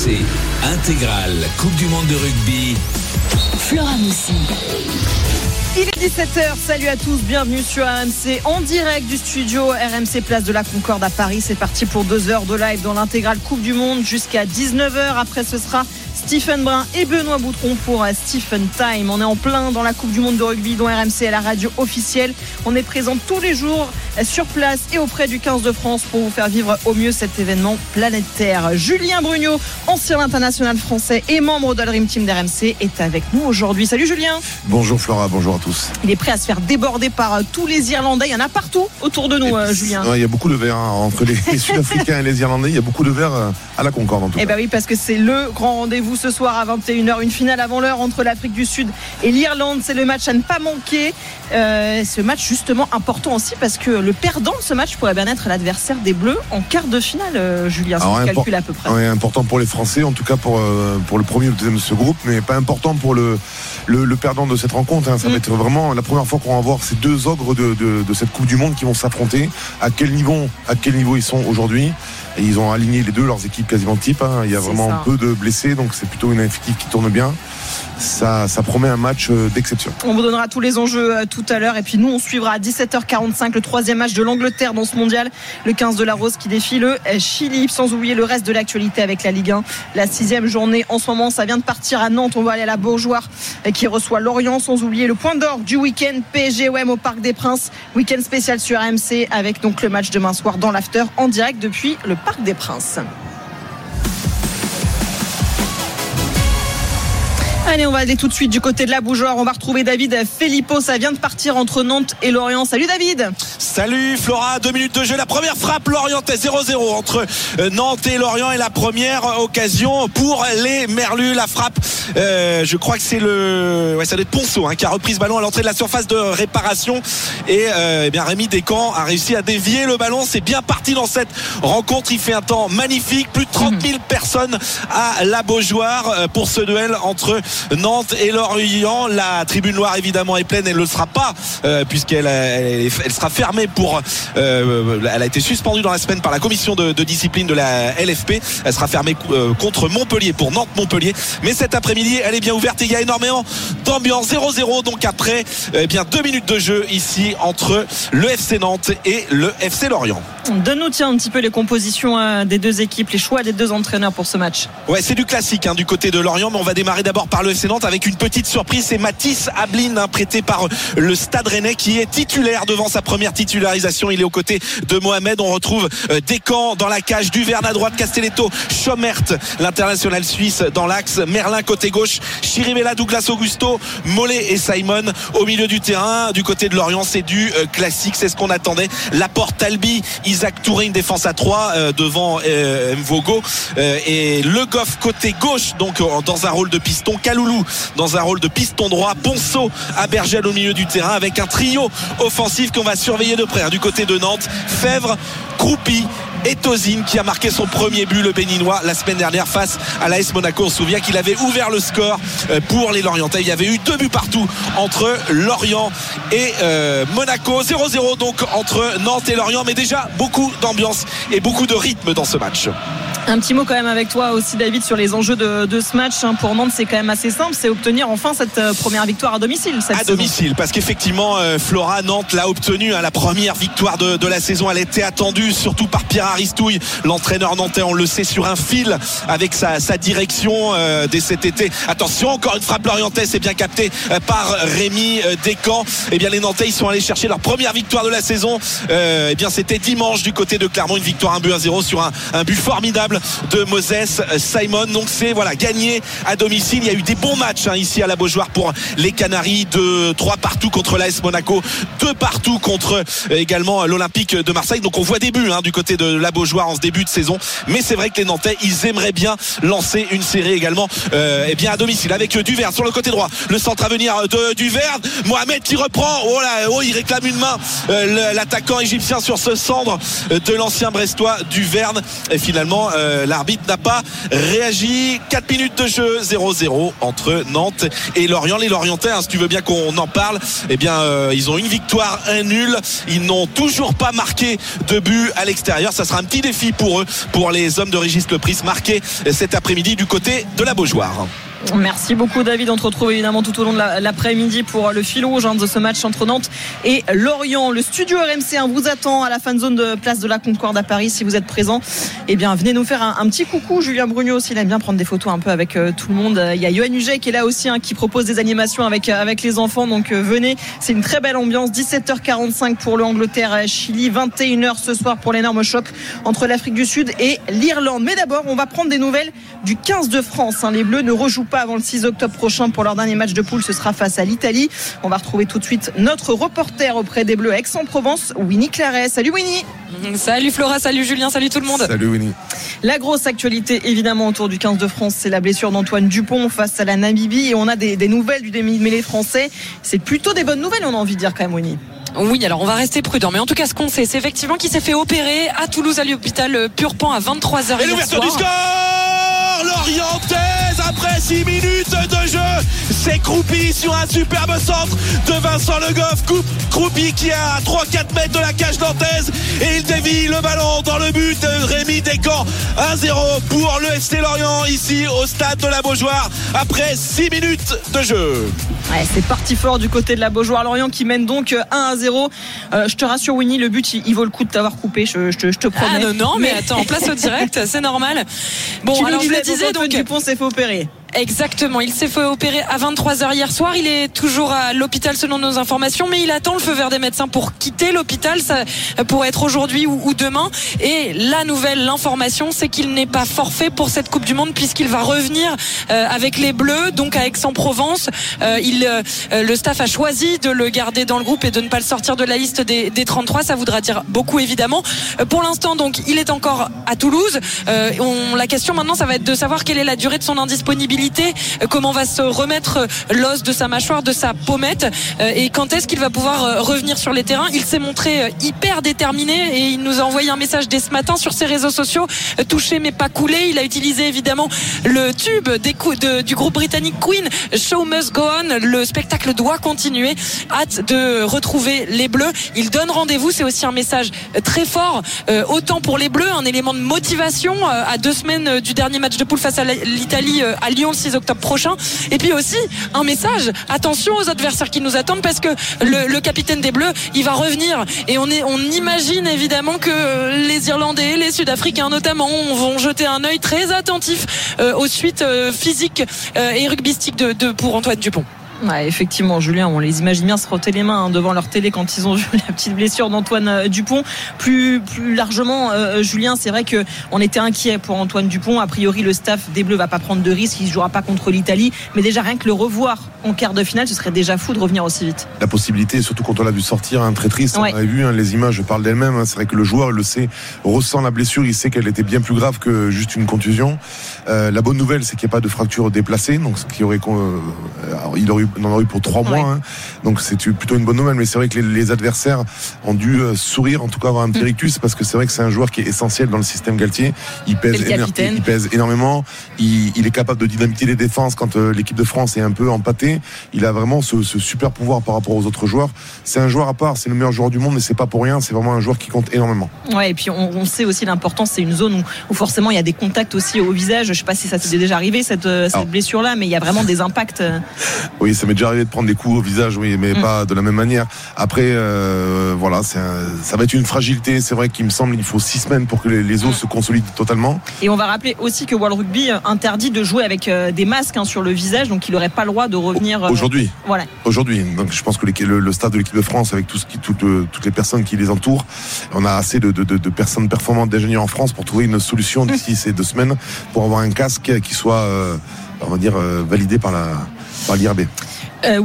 RMC intégrale Coupe du Monde de rugby. Flora Moussi. Il est 17h, salut à tous, bienvenue sur RMC en direct du studio RMC Place de la Concorde à Paris. C'est parti pour deux heures de live dans l'intégrale Coupe du Monde jusqu'à 19h. Après, ce sera Stephen Brun et Benoît Boutron pour Stephen Time. On est en plein dans la Coupe du Monde de rugby dont RMC est la radio officielle. On est présent tous les jours sur place et auprès du 15 de France pour vous faire vivre au mieux cet événement planétaire. Julien Brugnot, ancien international français et membre de la Dream Team d'RMC, est avec nous aujourd'hui. Salut Julien. Bonjour Flora, bonjour à tous. Il est prêt à se faire déborder par tous les Irlandais. Il y en a partout autour de nous, euh, Julien. Il y a beaucoup de verre hein, entre les, les Sud-Africains et les Irlandais. Il y a beaucoup de verre euh, à la Concorde en tout Eh ben oui, parce que c'est le grand rendez-vous ce soir à 21h, une finale avant l'heure entre l'Afrique du Sud et l'Irlande. C'est le match à ne pas manquer. Euh, ce match justement important aussi parce que le perdant de ce match pourrait bien être l'adversaire des Bleus en quart de finale, euh, Julien. Si on impor- calcule à peu près. Ouais, important pour les Français, en tout cas pour, euh, pour le premier ou le deuxième de ce groupe, mais pas important pour le, le, le perdant de cette rencontre. hein. Ça Mm. va être vraiment la première fois qu'on va voir ces deux ogres de, de, de cette Coupe du Monde qui vont s'affronter. À quel niveau, à quel niveau ils sont aujourd'hui? Et ils ont aligné les deux, leurs équipes quasiment type. hein. Il y a vraiment ça. peu de blessés, donc c'est plutôt une effectif qui tourne bien. Ça, promet un match euh, d'exception. On vous donnera tous les enjeux euh, tout à l'heure. Et puis nous, on suivra à 17h45 le troisième match de l'Angleterre dans ce mondial. Le 15 de la Rose qui défie le euh, Chili. Sans oublier le reste de l'actualité avec la Ligue 1. La sixième journée en ce moment, ça vient de partir à Nantes. On va aller à la Beaujoire qui reçoit Lorient. Sans oublier le point d'or du week-end PSGOM au Parc des Princes. Week-end spécial sur AMC avec donc le match demain soir dans l'after en direct depuis le Parc des Princes. Allez, on va aller tout de suite du côté de la Bougeoire. On va retrouver David Filippo. Ça vient de partir entre Nantes et Lorient. Salut David. Salut Flora, deux minutes de jeu. La première frappe Lorientais 0-0 entre euh, Nantes et Lorient et la première occasion pour les Merlus. La frappe, euh, je crois que c'est le, ouais, ça doit être Ponceau hein, qui a repris ce ballon à l'entrée de la surface de réparation et euh, eh bien Rémi Descamps a réussi à dévier le ballon. C'est bien parti dans cette rencontre. Il fait un temps magnifique, plus de 30 000 personnes à la Beaujoire euh, pour ce duel entre Nantes et Lorient. La tribune noire évidemment est pleine. Elle ne le sera pas euh, puisqu'elle elle, sera fermée pour. euh, elle a été suspendue dans la semaine par la commission de, de discipline de la LFP. Elle sera fermée euh, contre Montpellier pour Nantes-Montpellier. Mais cet après-midi, elle est bien ouverte et il y a énormément d'ambiance 0-0. Donc après, eh bien deux minutes de jeu ici entre le FC Nantes et le FC Lorient. Donne-nous tiens un petit peu les compositions euh, des deux équipes, les choix des deux entraîneurs pour ce match. Ouais, c'est du classique hein, du côté de Lorient, mais on va démarrer d'abord par le Avec une petite surprise. C'est Mathis Ablin, hein, prêté par le Stade Rennais, qui est titulaire devant sa première titularisation. Il est aux côtés de Mohamed. On retrouve euh, Descamps dans la cage, Duverne à droite, Castelletto, Schomert, l'international suisse dans l'axe, Merlin côté gauche, Chirivella, Douglas Augusto, Mollet et Simon au milieu du terrain. Du côté de Lorient, c'est du euh, classique, c'est ce qu'on attendait. Laporte Talbi, Isaac Touré, une défense à 3 devant euh, Mvogo euh, et Le Goff côté gauche, donc dans un rôle de piston, Dans un rôle de piston droit, Ponceau à Bergel au milieu du terrain avec un trio offensif qu'on va surveiller de près hein, du côté de Nantes, Fèvre, Croupi et Tozine qui a marqué son premier but le béninois la semaine dernière face à l'AS Monaco. On se souvient qu'il avait ouvert le score euh, pour les Lorientais. Il y avait eu deux buts partout entre Lorient et euh, Monaco. 0-0 donc entre Nantes et Lorient, mais déjà beaucoup d'ambiance et beaucoup de rythme dans ce match. Un petit mot quand même avec toi aussi David sur les enjeux de, de ce match. hein. Pour Nantes, c'est quand même assez simple, c'est obtenir enfin cette euh, première victoire à domicile. Cette à saison. domicile parce qu'effectivement euh, Flora Nantes l'a obtenu hein, la première victoire de, de la saison elle était attendue surtout par Pierre Aristouille l'entraîneur nantais on le sait sur un fil avec sa, sa direction euh, dès cet été attention encore une frappe lorientaise c'est bien capté euh, par Rémi euh, Descamps et bien les Nantais ils sont allés chercher leur première victoire de la saison et bien c'était dimanche du côté de Clermont une victoire 1 but à 0 sur un, un but formidable de Moses Simon. Donc c'est voilà gagné à domicile. Il y a eu des bons matchs hein, ici à la Beaujoire pour les Canaries. De 3 partout contre l'AS Monaco. 2 partout contre euh, également l'Olympique de Marseille. Donc on voit des hein, du côté de la Beaujoire en ce début de saison. Mais c'est vrai que les Nantais ils aimeraient bien lancer une série également euh, eh bien à domicile avec Duverne sur le côté droit. Le centre à venir de Duverne. Mohamed qui reprend. Oh là oh il réclame une main euh, l'attaquant égyptien sur ce cendre euh, de l'ancien Brestois Duverne. Et finalement euh, l'arbitre n'a pas réagi. 4 minutes de jeu, 0-0 entre Nantes et Lorient. Les Lorientais, hein, si tu veux bien qu'on en parle, eh bien, euh, ils ont une victoire, un nul. Ils n'ont toujours pas marqué de but à l'extérieur. Ça sera un petit défi pour eux, pour les hommes de Régis Lepris, marqué cet après-midi du côté de la Beaujoire. Merci beaucoup David. On te retrouve évidemment tout au long de l'après-midi pour le fil rouge hein, de ce match entre Nantes et Lorient. Le studio RMC 1 vous attend à la fan zone de place de la Concorde à Paris. Si vous êtes présent, eh bien venez nous faire un, petit coucou. Julien Brugnot aussi, il aime bien prendre des photos un peu avec euh, tout le monde. Il y a Yoann Huget qui est là aussi, hein, qui propose des animations avec, euh, avec les enfants. Donc euh, venez, c'est une très belle ambiance. 17h45 pour le Angleterre-Chili, 21h ce soir pour l'énorme choc entre l'Afrique du Sud et l'Irlande. Mais d'abord, on va prendre des nouvelles du 15 de France. Hein. Les Bleus ne rejouent pas avant le 6 octobre prochain pour leur dernier match de poule. Ce sera face à l'Italie. On va retrouver tout de suite notre reporter auprès des Bleus Aix-en-Provence, Winnie Claret. Salut Winnie. Salut Flora, salut Julien, salut tout le monde. Salut Winnie. La grosse actualité évidemment autour du 15 de France, c'est la blessure d'Antoine Dupont face à la Namibie et on a des, nouvelles du demi-mêlée français. C'est plutôt des bonnes nouvelles, on a envie de dire quand même Winnie. Oui, alors on va rester prudent. Mais en tout cas, ce qu'on sait, c'est effectivement qu'il s'est fait opérer à Toulouse à l'hôpital Purpan à 23h. Et l'ouverture du score Lorientaise après 6 minutes de jeu. C'est Croupi sur un superbe centre de Vincent Le Goff. Croupi qui est à 3-4 mètres de la cage nantaise et il dévie le ballon dans le but de Rémi Descamps. 1-0 pour le FC Lorient ici au stade de la Beaujoire après 6 minutes de jeu. Ouais, c'est parti fort du côté de la Beaujoire. Lorient qui mène donc 1 0. Euh, je te rassure, Winnie, le but, il, vaut le coup de t'avoir coupé. Je, te promets. Ah non, non, mais, attends, place au direct, c'est normal. Bon, alors je le disais donc. Dupont s'est fait opérer. Exactement, il s'est fait opérer à 23h hier soir. Il est toujours à l'hôpital selon nos informations, mais il attend le feu vert des médecins pour quitter l'hôpital. Ça pourrait être aujourd'hui ou, demain. Et la nouvelle, l'information, c'est qu'il n'est pas forfait pour cette Coupe du Monde puisqu'il va revenir euh, avec les Bleus, donc à Aix-en-Provence. Euh, euh, le staff a choisi de le garder dans le groupe et de ne pas le sortir de la liste des, des 33. Ça voudra dire beaucoup évidemment. pour l'instant, donc, il est encore à Toulouse. On, la question maintenant, ça va être de savoir quelle est la durée de son indisponibilité comment va se remettre l'os de sa mâchoire, de sa pommette euh, et quand est-ce qu'il va pouvoir euh, revenir sur les terrains? Il s'est montré euh, hyper déterminé et il nous a envoyé un message dès ce matin sur ses réseaux sociaux, touché mais pas coulé. Il a utilisé évidemment le tube des de, du groupe britannique Queen, Show Must Go On, le spectacle doit continuer. Hâte de retrouver les Bleus. Il donne rendez-vous, c'est aussi un message très fort, autant pour les Bleus, un élément de motivation à deux semaines du dernier match de poule face à l'Italie à Lyon le 6 octobre prochain. Et puis aussi un message, attention aux adversaires qui nous attendent parce que le, capitaine des Bleus, il va revenir. Et on, est, on imagine évidemment que les Irlandais, les Sud-Africains notamment, vont jeter un œil très attentif euh, aux suites euh, physiques euh, et rugbystiques de, de, pour Antoine Dupont effectivement, Julien, on les imagine bien se frotter les mains hein, devant leur télé quand ils ont vu la petite blessure d'Antoine euh, Dupont. Plus, plus largement, euh, Julien, c'est vrai qu'on était inquiet pour Antoine Dupont. A priori, le staff des Bleus va pas prendre de risques, il ne jouera pas contre l'Italie. Mais déjà, rien que le revoir en quart de finale, ce serait déjà fou de revenir aussi vite. La possibilité, surtout quand on l'a vu sortir, hein, très triste. On avait vu hein, les images, parlent d'elles-mêmes. Hein. c'est vrai que le joueur le sait, ressent la blessure, il sait qu'elle était bien plus grave que juste une contusion. Euh, la bonne nouvelle, c'est qu'il n'y a pas de fracture déplacée, donc ce qui aurait, il aurait on en a eu pour trois mois. Hein. Donc c'est plutôt une bonne nouvelle. Mais c'est vrai que les, adversaires ont dû euh, sourire, en tout cas avoir un petit mm. rictus, parce que c'est vrai que c'est un joueur qui est essentiel dans le système Galtier. Il pèse, il pèse énormément. Il, est capable de dynamiter les défenses quand euh, l'équipe de France est un peu empâtée. Il a vraiment ce, super pouvoir par rapport aux autres joueurs. C'est un joueur à part. C'est le meilleur joueur du monde, mais c'est pas pour rien. C'est vraiment un joueur qui compte énormément. Ouais, et puis on, sait aussi l'importance. C'est une zone où, forcément il y a des contacts aussi au visage. Je sais pas si ça s'est déjà arrivé cette, euh, blessure-là, mais il y a vraiment des impacts. Oui, ça m'est déjà arrivé de prendre des coups au visage, oui, mais mm. pas de la même manière. Après, euh, voilà, ça va être une fragilité. C'est vrai qu'il me semble qu'il faut six semaines pour que les, os mm. se consolident totalement. Et on va rappeler aussi que World Rugby interdit de jouer avec euh, des masques hein, sur le visage, donc il n'aurait pas le droit de revenir. Euh, aujourd'hui. Voilà. Aujourd'hui. Donc je pense que le, staff de l'équipe de France, avec tout ce qui, toutes les personnes qui les entourent, on a assez de, personnes performantes d'ingénieurs en France pour trouver une solution d'ici ces deux semaines pour avoir un casque qui soit, on va dire, validé par la par l'IRB. Euh,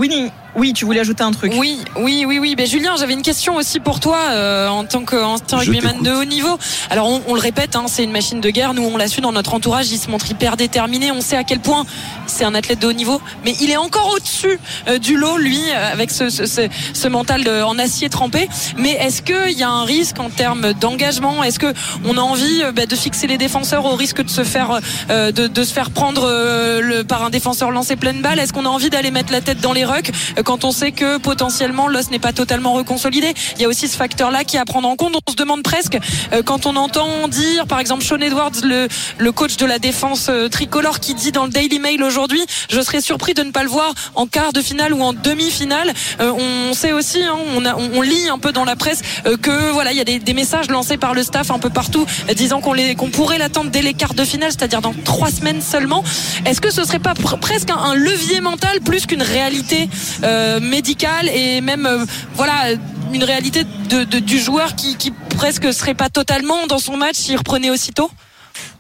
Oui, tu voulais ajouter un truc. Oui, oui, oui, oui. Ben, Julien, j'avais une question aussi pour toi euh, en tant qu'ancien rugbyman de haut niveau. Alors, on, le répète, hein, c'est une machine de guerre. Nous, on l'a su dans notre entourage. Il se montre hyper déterminé. On sait à quel point c'est un athlète de haut niveau, mais il est encore au-dessus euh, du lot, lui, euh, avec ce, ce, ce, mental en acier trempé. Mais est-ce qu'il y a un risque en termes d'engagement? Est-ce que on a envie ben, de fixer les défenseurs au risque de se faire de, de, se faire prendre le, par un défenseur lancé pleine balle? Est-ce qu'on a envie d'aller mettre la tête dans les rucks quand on sait que potentiellement l'os n'est pas totalement reconsolidé. Il y a aussi ce facteur-là qui est à prendre en compte. On se demande presque euh, quand on entend dire, par exemple, Sean Edwards, le, le coach de la défense euh, tricolore, qui dit dans le Daily Mail aujourd'hui, je serais surpris de ne pas le voir en quart de finale ou en demi-finale. Euh, on sait aussi, hein, on, a, on, lit un peu dans la presse que voilà, il y a des, des, messages lancés par le staff un peu partout disant qu'on qu'on pourrait l'attendre dès les quarts de finale, c'est-à-dire dans trois semaines seulement. Est-ce que ce serait pas presque un, un, levier mental plus qu'une réalité médicale et même euh, voilà une réalité de, du joueur qui, qui presque serait pas totalement dans son match s'il reprenait aussitôt?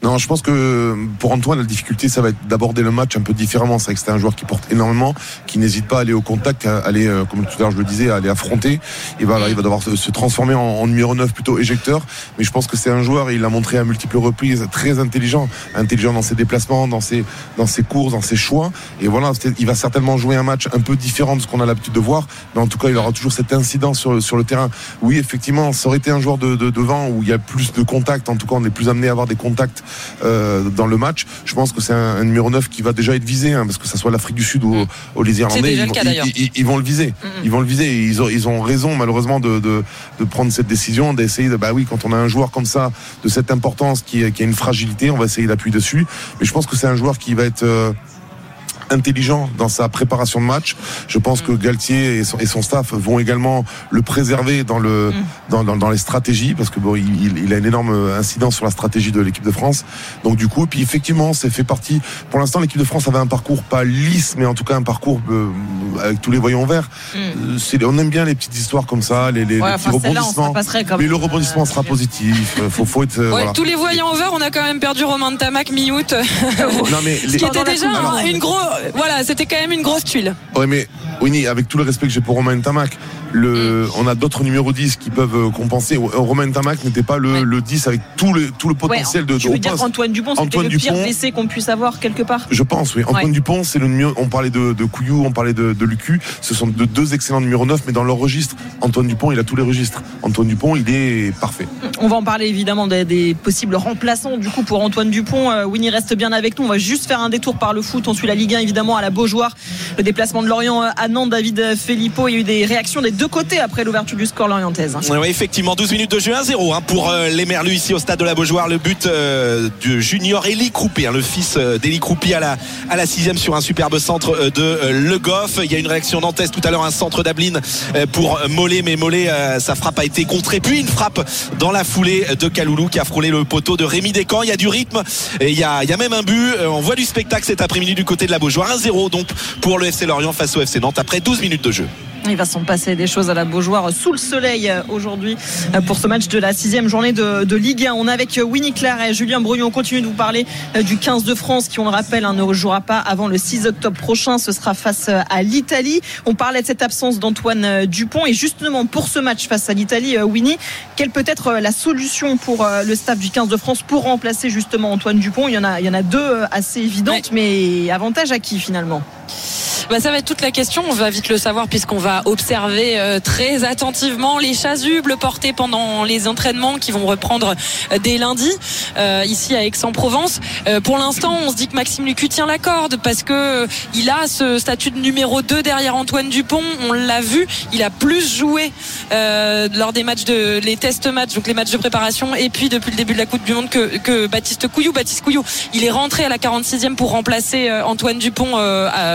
Non, je pense que pour Antoine, la difficulté, ça va être d'aborder le match un peu différemment. C'est vrai que c'est un joueur qui porte énormément, qui n'hésite pas à aller au contact, à aller, euh, comme tout à l'heure je le disais, à aller affronter. Et voilà, il va devoir se transformer en, numéro 9 plutôt éjecteur. Mais je pense que c'est un joueur, il l'a montré à multiples reprises, très intelligent, intelligent dans ses déplacements, dans ses, dans ses courses, dans ses choix. Et voilà, il va certainement jouer un match un peu différent de ce qu'on a l'habitude de voir. Mais en tout cas, il aura toujours cette incidence sur, sur le terrain. Oui, effectivement, ça aurait été un joueur de, de devant où il y a plus de contacts. En tout cas, on est plus amené à avoir des contacts euh, dans le match. Je pense que c'est un, numéro 9 qui va déjà être visé, hein, parce que ça soit l'Afrique du Sud ou, mm. les Irlandais, ils, vont, le viser. Ils vont le viser. ils, ont, ils ont raison malheureusement de, de, de prendre cette décision, d'essayer de bah oui, quand on a un joueur comme ça de cette importance qui, qui a une fragilité, on va essayer d'appuyer dessus. Mais je pense que c'est un joueur qui va être euh, intelligent dans sa préparation de match. Je pense que Galtier et son, et son staff vont également le préserver dans le mm. dans, dans, dans, les stratégies parce que bon, il, il, a une énorme incidence sur la stratégie de l'équipe de France. Donc du coup, puis effectivement, c'est fait partie. Pour l'instant, l'équipe de France avait un parcours pas lisse, mais en tout cas un parcours euh, avec tous les voyants verts. Mm. Euh, c'est, on aime bien les petites histoires comme ça, les, les, petits rebondissements. mais le rebondissement euh, sera positif. Faut, faut être. Ouais, Tous les voyants verts, on a quand même perdu Romain de Tamac mi-août. non mais les... qui était déjà une grosse voilà, c'était quand même une grosse tuile. Oui, mais Winnie, avec tout le respect que j'ai pour Romain Tamac, le, mm. on a d'autres numéros 10 qui peuvent euh, compenser. Romain Tamac n'était pas le, le, 10 avec tout le, tout le potentiel de, tu veux dire Antoine Dupont, c'était le pire blessé qu'on puisse avoir quelque part? Je pense, oui. Antoine Dupont, c'est le mieux. On parlait de, de Couillou, on parlait de, de Lucu. Ce sont de, deux excellents numéros 9, mais dans leur registre, Antoine Dupont, il a tous les registres. Antoine Dupont, il est parfait. On va en parler évidemment des, possibles remplaçants du coup pour Antoine Dupont. Euh, Winnie reste bien avec nous. On va juste faire un détour par le foot. On suit la Ligue 1 évidemment à la Beaujoire. Le déplacement de Lorient à Nantes, David Filippo. Il y a eu des réactions des deux côtés après l'ouverture du score lorientaise. Oui, effectivement, 12 minutes de jeu 1-0 hein, pour euh, les Merlus ici au stade de la Beaujoire. Le but euh, du junior Eli Croupi, hein, le fils d'Eli Croupi à la, à la sixième sur un superbe centre de Le Goff. Il y a une réaction nantaise tout à l'heure, un centre d'Ablin pour Mollet, mais Mollet, sa frappe a été contrée. Puis une frappe dans la foulée de Kaloulou qui a frôlé le poteau de Rémi Descamps. Il y a du rythme et il y a, il y a même un but. On voit du spectacle cet après-midi du côté de la Beaujoire. 1-0 donc pour le FC Lorient face au FC Nantes après 12 minutes de jeu. Il va s'en passer des choses à la Beaujoire sous le soleil euh, aujourd'hui euh, pour ce match de la sixième journée de, Ligue 1. On est avec euh, Winnie Claire et Julien Brouillon. On continue de vous parler du 15 de France qui, on le rappelle, hein, ne rejouera pas avant le 6 octobre prochain. Ce sera face à l'Italie. On parlait de cette absence d'Antoine Dupont. Et justement, pour ce match face à l'Italie, Winnie, quelle peut être la solution pour le staff du 15 de France pour remplacer justement Antoine Dupont? Il y, en a, il y en a deux assez évidentes, mais avantage à qui finalement bah, ça va être toute la question. On va vite le savoir puisqu'on va observer euh, très attentivement les chasubles portés pendant les entraînements qui vont reprendre euh, dès lundi euh, ici à Aix-en-Provence. pour l'instant, on se dit que Maxime Lucu tient la corde parce que il a ce statut de numéro 2 derrière Antoine Dupont. On l'a vu, il a plus joué lors des matchs de les test matchs, donc les matchs de préparation et puis depuis le début de la Coupe du Monde que, que Baptiste Couillou. Baptiste Couillou, il est rentré à la 46e pour remplacer Antoine Dupont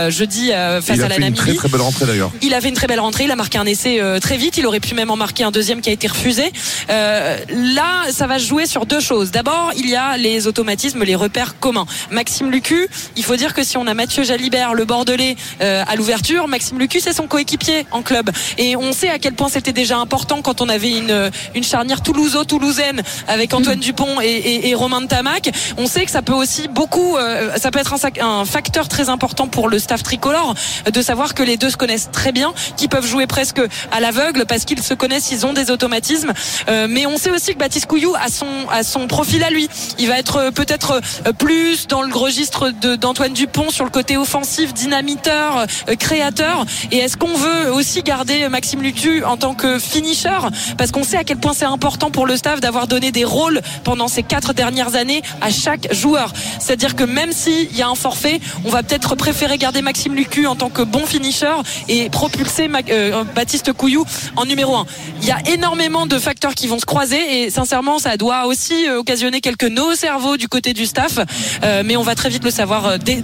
jeudi euh, face il a fait Une très très belle rentrée d'ailleurs. Il avait une très belle rentrée. Il a marqué un essai euh, très vite. Il aurait pu même en marquer un deuxième qui a été refusé. Euh, là, ça va jouer sur deux choses. D'abord, il y a les automatismes, les repères communs. Maxime Lucu, il faut dire que si on a Mathieu Jalibert, le Bordelais, à l'ouverture, Maxime Lucu, c'est son coéquipier en club. Et on sait à quel point c'était déjà important quand on avait une, une charnière toulouso-toulousaine avec Antoine mm. Dupont et, et, Romain de Tamac. On sait que ça peut aussi beaucoup, ça peut être un, un facteur très important pour le tricolore de savoir que les deux se connaissent très bien, qu'ils peuvent jouer presque à l'aveugle parce qu'ils se connaissent, ils ont des automatismes. mais on sait aussi que Baptiste Couillou a son, a son profil à lui. Il va être peut-être plus dans le registre d'Antoine Dupont sur le côté offensif, dynamiteur, créateur. Et est-ce qu'on veut aussi garder Maxime Lucu en tant que finisher? Parce qu'on sait à quel point c'est important pour le staff d'avoir donné des rôles pendant ces quatre dernières années à chaque joueur. C'est-à-dire que même s'il y a un forfait, on va peut-être préférer garder Maxime Lucu en tant que bon finisher et propulser euh, Baptiste Couillou en numéro 1. Il y a énormément de facteurs qui vont se croiser et sincèrement, ça doit aussi euh, occasionner quelques nos cerveaux du côté du staff. Euh, mais on va très vite le savoir dès,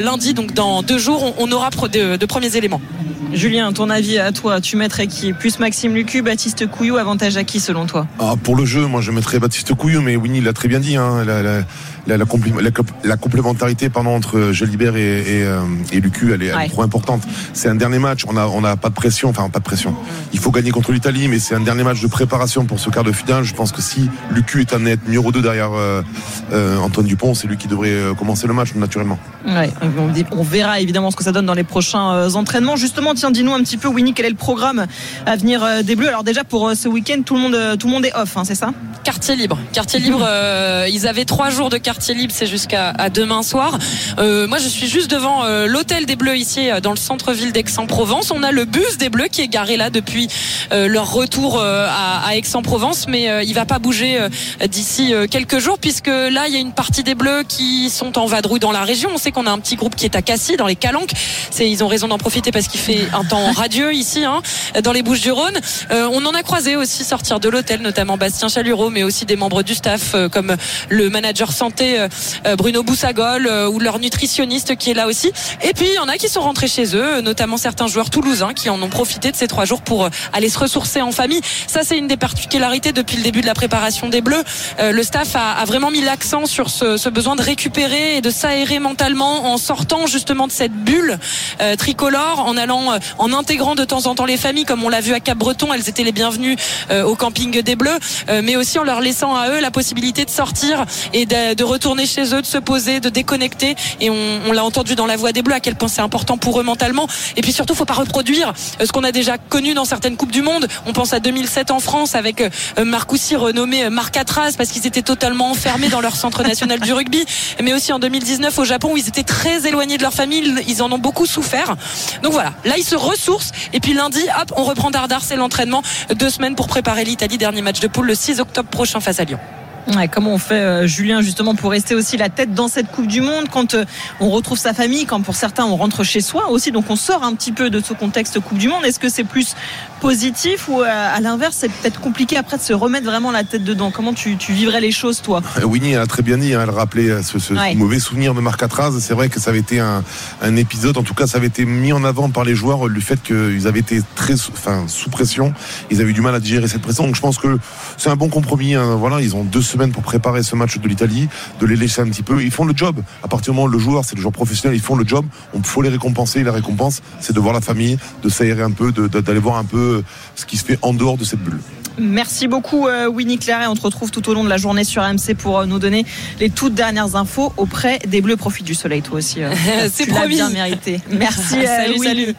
lundi, donc dans deux jours, on, aura de, de premiers éléments. Julien, ton avis à toi, tu mettrais qui? Plus Maxime Lucu, Baptiste Couillou, avantage à qui selon toi? Ah, Pour le jeu, moi je mettrais Baptiste Couillou, mais Winnie l'a très bien dit. Hein, la, la, complémentarité pardon, entre Jalibert et, et, euh, et Lucu, elle est, trop importante. C'est un dernier match, on n'a on a pas de pression, enfin pas de pression. Il faut gagner contre l'Italie, mais c'est un dernier match de préparation pour ce quart de finale. Je pense que si Lucu est un être numéro 2 derrière euh, euh, Antoine Dupont, c'est lui qui devrait euh, commencer le match naturellement. Ouais, on, verra évidemment ce que ça donne dans les prochains entraînements. Justement, tiens, dis-nous un petit peu, Winnie, quel est le programme à venir des Bleus? Alors déjà pour ce week-end, tout le monde, tout le monde est off, hein, c'est ça? Quartier libre. Quartier libre. ils avaient trois jours de quartier quartier libre, c'est jusqu'à demain soir. Euh, moi, je suis juste devant euh, l'hôtel des Bleus ici, euh, dans le centre-ville d'Aix-en-Provence. On a le bus des Bleus qui est garé là depuis leur retour à, Aix-en-Provence, mais il va pas bouger d'ici quelques jours, puisque là, il y a une partie des Bleus qui sont en vadrouille dans la région. On sait qu'on a un petit groupe qui est à Cassis, dans les Calanques. C'est, ils ont raison d'en profiter parce qu'il fait un temps radieux ici, hein, dans les Bouches-du-Rhône. on en a croisé aussi sortir de l'hôtel, notamment Bastien Chalureau, mais aussi des membres du staff comme le manager santé euh, euh, Bruno Boussagol euh, ou leur nutritionniste qui est là aussi. Et puis il y en a qui sont rentrés chez eux, notamment certains joueurs toulousains qui en ont profité de ces trois jours pour aller se ressourcer en famille. Ça c'est une des particularités depuis le début de la préparation des Bleus. Le staff a vraiment mis l'accent sur ce besoin de récupérer et de s'aérer mentalement en sortant justement de cette bulle tricolore, en allant, en intégrant de temps en temps les familles, comme on l'a vu à Cap-Breton, elles étaient les bienvenues au camping des Bleus, mais aussi en leur laissant à eux la possibilité de sortir et de, de retourner chez eux, de se poser, de déconnecter. Et on, l'a entendu dans la voix des Bleus à quel point c'est important pour eux mentalement. Et puis surtout, faut pas reproduire euh, ce qu'on a déjà connu dans certaines coupes du monde. On pense à 2007 en France avec euh, Marcoussi renommé euh, Marc Atras parce qu'ils étaient totalement enfermés dans leur centre national du rugby. Mais aussi en 2019 au Japon où ils étaient très éloignés de leur famille. Ils en ont beaucoup souffert. Donc voilà, là ils se ressourcent. Et puis lundi, hop, on reprend Dardar, c'est l'entraînement. Deux semaines pour préparer l'Italie. Dernier match de poule le 6 octobre prochain face à Lyon comment on fait, euh, Julien, justement, pour rester aussi la tête dans cette Coupe du Monde quand euh, on retrouve sa famille, quand pour certains on rentre chez soi aussi, donc on sort un petit peu de ce contexte Coupe du Monde. Est-ce que c'est plus positif ou euh, à l'inverse, c'est peut-être compliqué après de se remettre vraiment la tête dedans? Comment tu, vivrais les choses, toi? Winnie a très bien dit, hein, elle rappelait ce, mauvais souvenir de Marc Atraz. C'est vrai que ça avait été un, épisode, en tout cas, ça avait été mis en avant par les joueurs, le fait qu'ils avaient été très enfin, sous pression, ils avaient eu du mal à digérer cette pression. Donc je pense que c'est un bon compromis. Hein. Voilà, ils ont deux pour préparer ce match de l'Italie, de les laisser un petit peu. Ils font le job. À partir du moment où le joueur, c'est le joueur professionnel, ils font le job. On faut les récompenser. La récompense, c'est de voir la famille, de s'aérer un peu, d'aller voir un peu ce qui se fait en dehors de cette bulle. Merci beaucoup euh, Winnie Claire et on te retrouve tout au long de la journée sur AMC pour euh, nous donner les toutes dernières infos auprès des Bleus. Profite du soleil toi aussi. Euh. c'est bien mérité. Merci. salut, salut.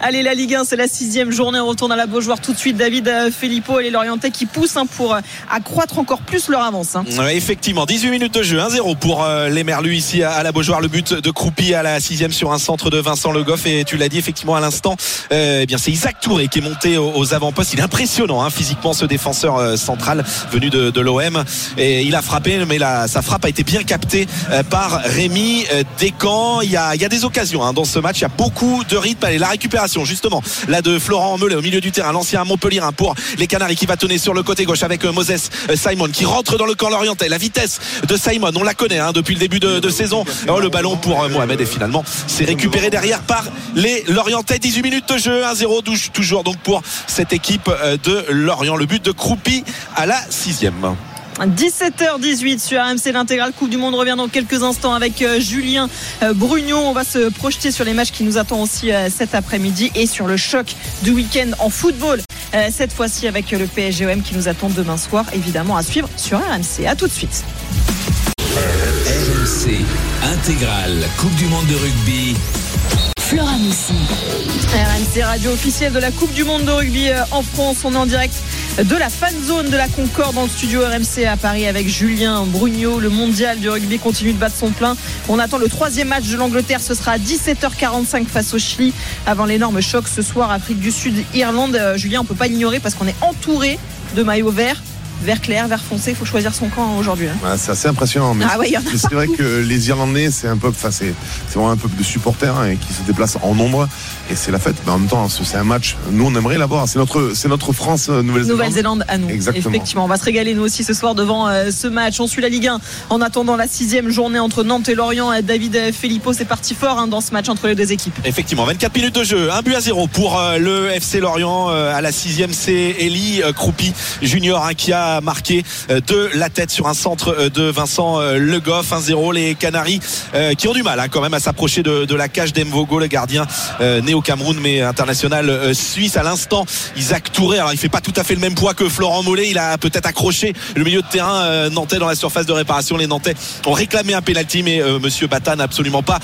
Allez, la Ligue 1, c'est la sixième journée. On retourne à la Beaujoire tout de suite. David euh, Filippo et les Lorientais qui poussent hein, pour euh, accroître encore plus leur avance. Hein. effectivement, 18 minutes de jeu, 1-0 pour euh, les Merlus ici à la Beaujoire. Le but de Croupi à la sixième sur un centre de Vincent Le Goff. Et tu l'as dit effectivement à l'instant, eh bien c'est Isaac Touré qui est monté aux, avant-postes. Il est impressionnant hein, physiquement ce défenseur central venu de, l'OM. Et il a frappé, mais sa frappe a été bien captée par Rémi Descamps. Il y a, des occasions dans ce match. Il y a beaucoup de rythme. Récupération justement là de Florent Mellet au milieu du terrain l'ancien Montpellier pour les Canaries qui va tenir sur le côté gauche avec euh, Moses euh, Simon qui rentre dans le camp lorientais la vitesse de Simon on la connaît hein, depuis le début de, saison. Oh, le ballon pour euh, Mohamed et finalement c'est récupéré derrière par les Lorientais. 18 minutes de jeu 1-0 toujours donc pour cette équipe de Lorient. Le but de Croupi à la sixième 17h18 sur RMC l'intégrale Coupe du Monde revient dans quelques instants avec euh, Julien euh, Brugnon. On va se projeter sur les matchs qui nous attendent aussi euh, cet après-midi et sur le choc du week-end en football. Cette fois-ci avec le PSGOM qui nous attend demain soir, évidemment à suivre sur RMC. A tout de suite. RMC intégrale Coupe du Monde de rugby. Flora Moussi. RMC Radio officielle de la Coupe du Monde de rugby en France. On est en direct de la fan zone de la Concorde dans le studio RMC à Paris avec Julien Brugnot. Le mondial du rugby continue de battre son plein. On attend le troisième match de l'Angleterre. Ce sera à 17h45 face au Chili avant l'énorme choc ce soir Afrique du Sud, Irlande. Euh, Julien, on peut pas l'ignorer parce qu'on est entouré de maillots verts vert clair, vert foncé. Il faut choisir son camp aujourd'hui. Hein. c'est assez impressionnant. Mais ah ouais, c'est vrai que les Irlandais, c'est un peu, c'est vraiment un peuple de supporters hein, qui se déplacent en nombre et c'est la fête. Mais en même temps, c'est un match. Nous, on aimerait l'avoir. C'est notre, c'est notre France euh, Nouvelle-Zélande. Nouvelle-Zélande à nous. Exactement. Effectivement, on va se régaler nous aussi ce soir devant euh, ce match. On suit la Ligue 1 en attendant la sixième journée entre Nantes et Lorient. David Filippo, c'est parti fort hein, dans ce match entre les deux équipes. Effectivement, 24 minutes de jeu, un but à zéro pour euh, le FC Lorient à la sixième. C'est Eli Croupi Junior qui a marqué euh, de la tête sur un centre euh, de Vincent euh, Le Goff 1-0 les Canaries qui ont du mal hein, quand même à s'approcher de, la cage d'Emvogo le gardien né au Cameroun mais international suisse. À l'instant Isaac Touré alors il fait pas tout à fait le même poids que Florent Mollet. Il a peut-être accroché le milieu de terrain nantais dans la surface de réparation. Les Nantais ont réclamé un pénalty mais monsieur Bata n'a absolument pas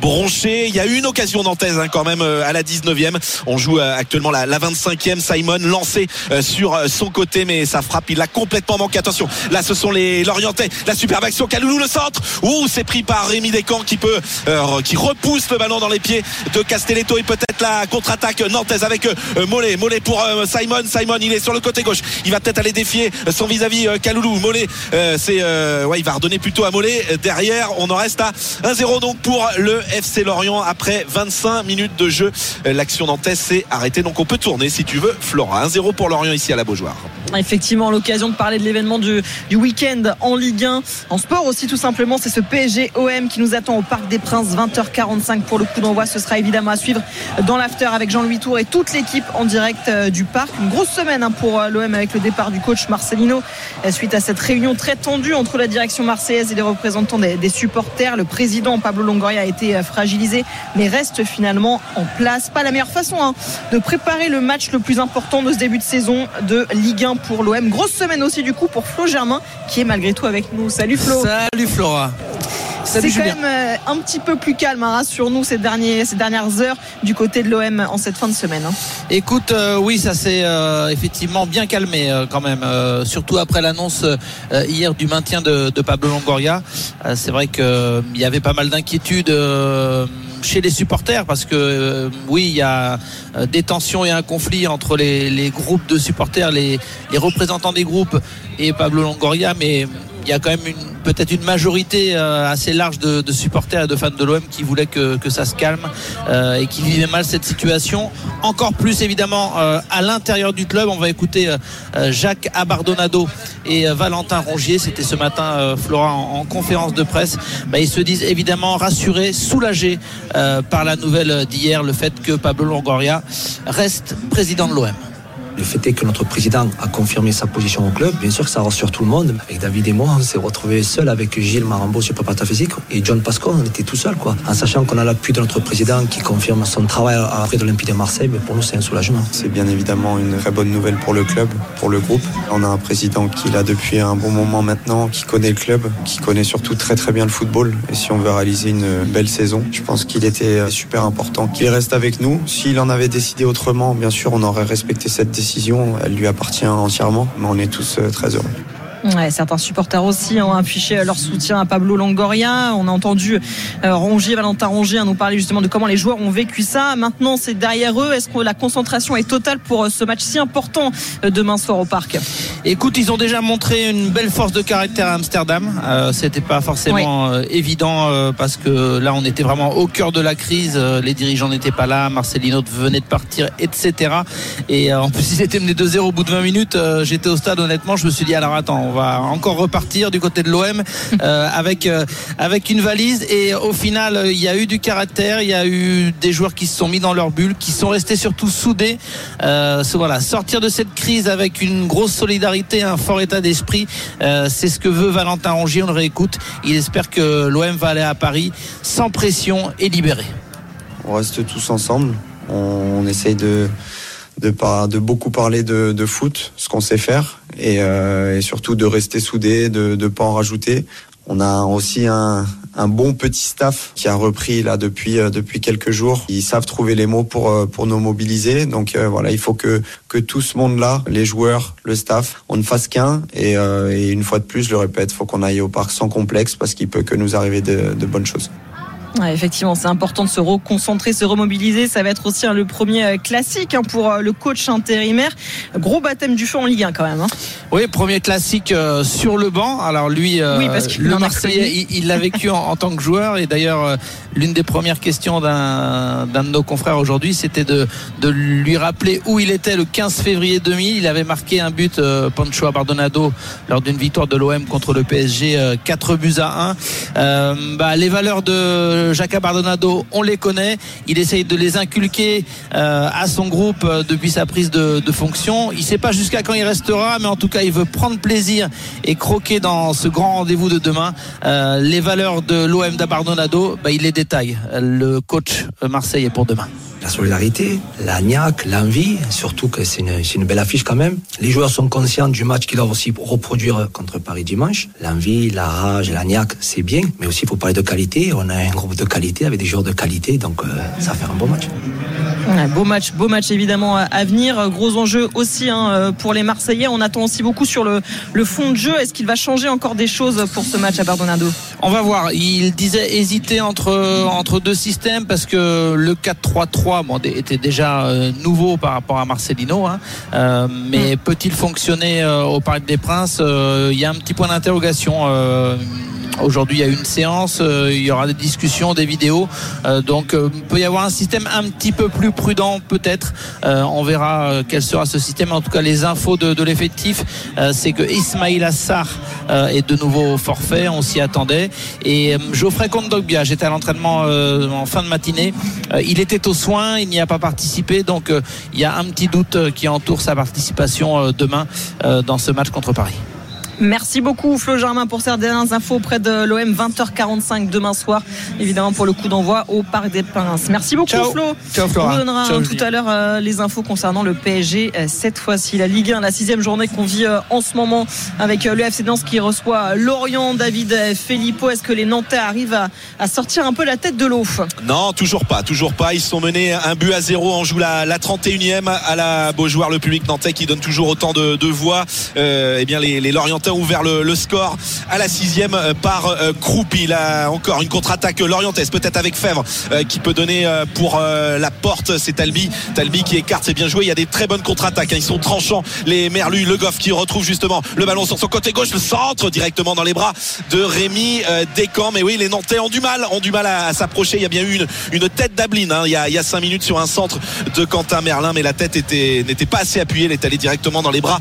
bronché. Il y a eu une occasion nantaise hein, quand même à la 19e on joue actuellement la, la 25e Simon lancé sur son côté mais sa frappe il a complètement manqué attention. Là, ce sont les Lorientais. La superbe action. Kaloulou, le centre. Ouh, c'est pris par Rémi Descamps qui peut, euh, qui repousse le ballon dans les pieds de Castelletto et peut-être la contre-attaque nantaise avec euh, Mollet. Mollet pour euh, Simon. Simon, il est sur le côté gauche. Il va peut-être aller défier son vis-à-vis -vis, Kaloulou. Mollet, c'est, ouais, il va redonner plutôt à Mollet. Derrière, on en reste à 1-0 donc pour le FC Lorient après 25 minutes de jeu. L'action nantaise s'est arrêtée. Donc on peut tourner si tu veux, Flora. 1-0 pour Lorient ici à la Beaujoire. Effectivement, l'occasion de parler de l'événement du, week-end en Ligue 1. En sport aussi, tout simplement, c'est ce PSG OM qui nous attend au Parc des Princes, 20h45 pour le coup d'envoi. Ce sera évidemment à suivre dans l'after avec Jean-Louis Tour et toute l'équipe en direct euh, du parc. Une grosse semaine hein, pour euh, l'OM avec le départ du coach Marcelino euh, suite à cette réunion très tendue entre la direction marseillaise et les représentants des, des supporters. Le président Pablo Longoria a été fragilisé, mais reste finalement en place. Pas la meilleure façon hein, de préparer le match le plus important de ce début de saison de Ligue 1 pour l'OM. Grosse semaine aussi du coup pour Flo Germain qui est malgré tout avec nous. Salut Flo. Salut Flora. C'est quand même euh, un petit peu plus calme, hein, rassure-nous, ces, ces dernières heures du côté de l'OM en cette fin de semaine. Hein. Écoute, euh, oui, ça s'est euh, effectivement bien calmé quand même, surtout après l'annonce hier du maintien de, de Pablo Longoria. C'est vrai qu'il y avait pas mal d'inquiétudes chez les supporters parce que oui il y a des tensions et un conflit entre les, les groupes de supporters les, les, représentants des groupes et Pablo Longoria mais il y a quand même peut-être une majorité euh, assez large de, supporters et de fans de l'OM qui voulaient que, ça se calme euh, et qui vivaient mal cette situation. Encore plus évidemment euh, à l'intérieur du club. On va écouter Jacques Abardonado et Valentin Rongier. C'était ce matin, Flora, en, conférence de presse. Bah, ils se disent évidemment rassurés, soulagés par la nouvelle d'hier, le fait que Pablo Longoria reste président de l'OM. Le fait est que notre président a confirmé sa position au club. Bien sûr, ça rassure tout le monde. Avec David et moi, on s'est retrouvés seuls avec Gilles Marambo sur Papa Physique et John Pasco. On était tout seuls, quoi. En sachant qu'on a l'appui de notre président qui confirme son travail après l'Olympique de Marseille. Mais pour nous, c'est un soulagement. C'est bien évidemment une très bonne nouvelle pour le club, pour le groupe. On a un président qui l'a depuis un bon moment maintenant, qui connaît le club, qui connaît surtout très très bien le football. Et si on veut réaliser une belle saison, je pense qu'il était super important qu'il reste avec nous. S'il en avait décidé autrement, bien sûr, on aurait respecté cette décision. Elle lui appartient entièrement, mais on est tous euh, très heureux certains supporters aussi ont affiché leur soutien à Pablo Longoria. On a entendu euh, Rongier, Valentin Rongier nous parler justement de comment les joueurs ont vécu ça. Maintenant, c'est derrière eux. Est-ce que la concentration est totale pour euh, ce match si important demain soir au parc? Écoute, ils ont déjà montré une belle force de caractère à Amsterdam. C'était pas forcément évident parce que là, on était vraiment au cœur de la crise. Les dirigeants n'étaient pas là. Marcelino venait de partir, etc. Et en plus, ils étaient menés 2-0 au bout de 20 minutes. J'étais au stade, honnêtement, je me suis dit alors attends, on va encore repartir du côté de l'OM euh, avec euh, avec une valise et au final il y a eu du caractère, il y a eu des joueurs qui se sont mis dans leur bulle, qui sont restés surtout soudés. Euh, voilà, sortir de cette crise avec une grosse solidarité, un fort état d'esprit, c'est ce que veut Valentin Rongier. On le réécoute. Il espère que l'OM va aller à Paris sans pression et libéré. On reste tous ensemble. On, essaye de de, de beaucoup parler de, foot, ce qu'on sait faire, et, euh, et, surtout de rester soudés, de ne pas en rajouter. On a aussi un, un bon petit staff qui a repris là depuis euh, depuis quelques jours. Ils savent trouver les mots pour euh, pour nous mobiliser. Donc euh, voilà, il faut que que tout ce monde-là, les joueurs, le staff, on ne fasse qu'un. Et, et, une fois de plus, je le répète, faut qu'on aille au parc sans complexe parce qu'il peut que nous arriver de, de bonnes choses effectivement, c'est important de se reconcentrer, se remobiliser. Ça va être aussi hein, le premier euh, classique hein, pour euh, le coach intérimaire. Gros baptême du feu en Ligue 1 quand même. Hein. Oui, premier classique euh, sur le banc. Alors lui, le Marseillais, il l'a vécu en, tant que joueur. Et d'ailleurs, l'une des premières questions d'un de nos confrères aujourd'hui, c'était de, de, lui rappeler où il était le 15 février 2000. Il avait marqué un but, Pancho Abardonado, lors d'une victoire de l'OM contre le PSG, 4 buts à 1. Bah, les valeurs de Jacques Abardonado, on les connaît. Il essaye de les inculquer euh, à son groupe euh, depuis sa prise de, fonction. Il ne sait pas jusqu'à quand il restera, mais en tout cas, il veut prendre plaisir et croquer dans ce grand rendez-vous de demain. Euh, les valeurs de l'OM d'Abardonado, bah, il les détaille. Le coach marseillais pour demain la solidarité, la niaque, l'envie, surtout que c'est une, belle affiche quand même. Les joueurs sont conscients du match qu'ils doivent aussi reproduire contre Paris dimanche. L'envie, la rage, la niaque, c'est bien, mais aussi il faut parler de qualité. On a un groupe de qualité avec des joueurs de qualité, donc euh, ça va faire un bon match. beau match, beau match évidemment à venir. Gros enjeu aussi hein, euh, pour les Marseillais. On attend aussi beaucoup sur le, le fond de jeu. Est-ce qu'il va changer encore des choses pour ce match à Bardonado On va voir. Il disait hésiter entre, entre deux systèmes parce que le 4-3-3 était déjà euh, nouveau par rapport à Marcelino. Hein. Euh, mais mm. peut-il fonctionner euh, au Parc des Princes? Il y a un petit point d'interrogation Aujourd'hui, il y a une séance, euh, il y aura des discussions, des vidéos. Euh, donc, euh, peut y avoir un système un petit peu plus prudent, peut-être. on verra quel sera ce système. En tout cas, les infos de, l'effectif, c'est que Ismail Assar est de nouveau forfait. On s'y attendait. Et Geoffrey Kondogbia, j'étais à l'entraînement en fin de matinée. il était aux soins, il n'y a pas participé. Donc, il y a un petit doute qui entoure sa participation demain dans ce match contre Paris. Merci beaucoup Flo Germain pour ces dernières infos auprès de l'OM 20h45 demain soir. Évidemment pour le coup d'envoi au Parc des Princes. Merci beaucoup Flo. Ciao, On vous donnera tout à l'heure euh, les infos concernant le PSG euh, cette fois-ci. La Ligue 1 la sixième journée qu'on vit euh, en ce moment avec le FC Nantes qui reçoit Lorient. David Filippo est-ce que les Nantais arrivent à, sortir un peu la tête de l'eau? Non toujours pas toujours pas. Ils sont menés un but à zéro. On joue la, 31e à la Beaujoire. Le public nantais qui donne toujours autant de, voix. Eh bien les, les Lorientais ouvert le, score à la sixième euh, par euh, Croupi. Là encore une contre-attaque lorientaise, peut-être avec Fèvre euh, qui peut donner pour la porte. C'est Talbi. Talbi qui écarte, c'est bien joué. Il y a des très bonnes contre-attaques. Hein. Ils sont tranchants. Les Merlus, Le Goff qui retrouve justement le ballon sur son côté gauche, le centre directement dans les bras de Rémi Descamps. Mais oui, les Nantais ont du mal, ont du mal à, s'approcher. Il y a bien eu une, tête d'Ablin hein. il, a, il y a cinq minutes sur un centre de Quentin Merlin, mais la tête n'était pas assez appuyée. Elle est allée directement dans les bras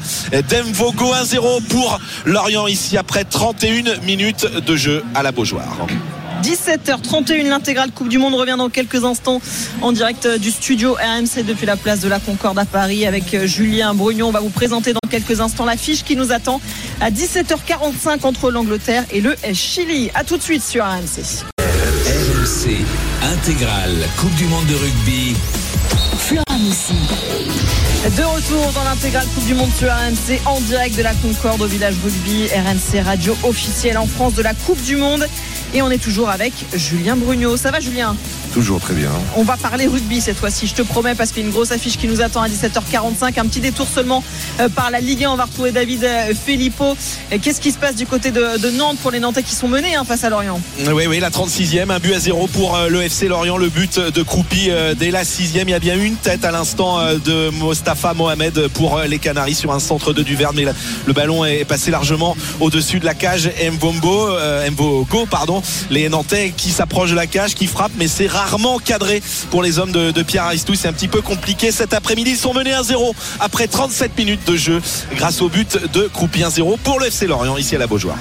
d'Emvogo 1-0 pour Lorient ici après 31 minutes de jeu à la Beaujoire. 17h31, l'intégrale Coupe du Monde revient dans quelques instants en direct du studio RMC depuis la place de la Concorde à Paris avec euh, Julien Brugnon. On va vous présenter dans quelques instants l'affiche qui nous attend à 17h45 entre l'Angleterre et le Chili. A tout de suite sur RMC. RMC, intégrale Coupe du Monde de rugby. De retour dans l'intégrale Coupe du Monde sur RMC en direct de la Concorde au village rugby, RMC radio officielle en France de la Coupe du Monde. Et on est toujours avec Julien Brugnot. Ça va Julien? Toujours très bien. On va parler rugby cette fois-ci, je te promets, parce qu'il y a une grosse affiche qui nous attend à 17h45. Un petit détour seulement euh, par la Ligue 1. On va retrouver David euh, Filippo. Qu'est-ce qui se passe du côté de, Nantes pour les Nantais qui sont menés hein, face à Lorient? Oui, oui, la 36e, un but à zéro pour euh, le FC Lorient. Le but de Croupi dès la 6e. Il y a bien une tête à l'instant de Mostafa Mohamed pour les Canaries sur un centre de Duverne, mais le ballon est passé largement au-dessus de la cage. Mbombo, Mvogo, pardon, les Nantais qui s'approchent de la cage, qui frappent, mais c'est rare rarement cadré pour les hommes de, Pierre Aristou. C'est un petit peu compliqué cet après-midi. Ils sont menés 1-0 après 37 minutes de jeu grâce au but de Croupi 1-0 pour le FC Lorient ici à la Beaujoire.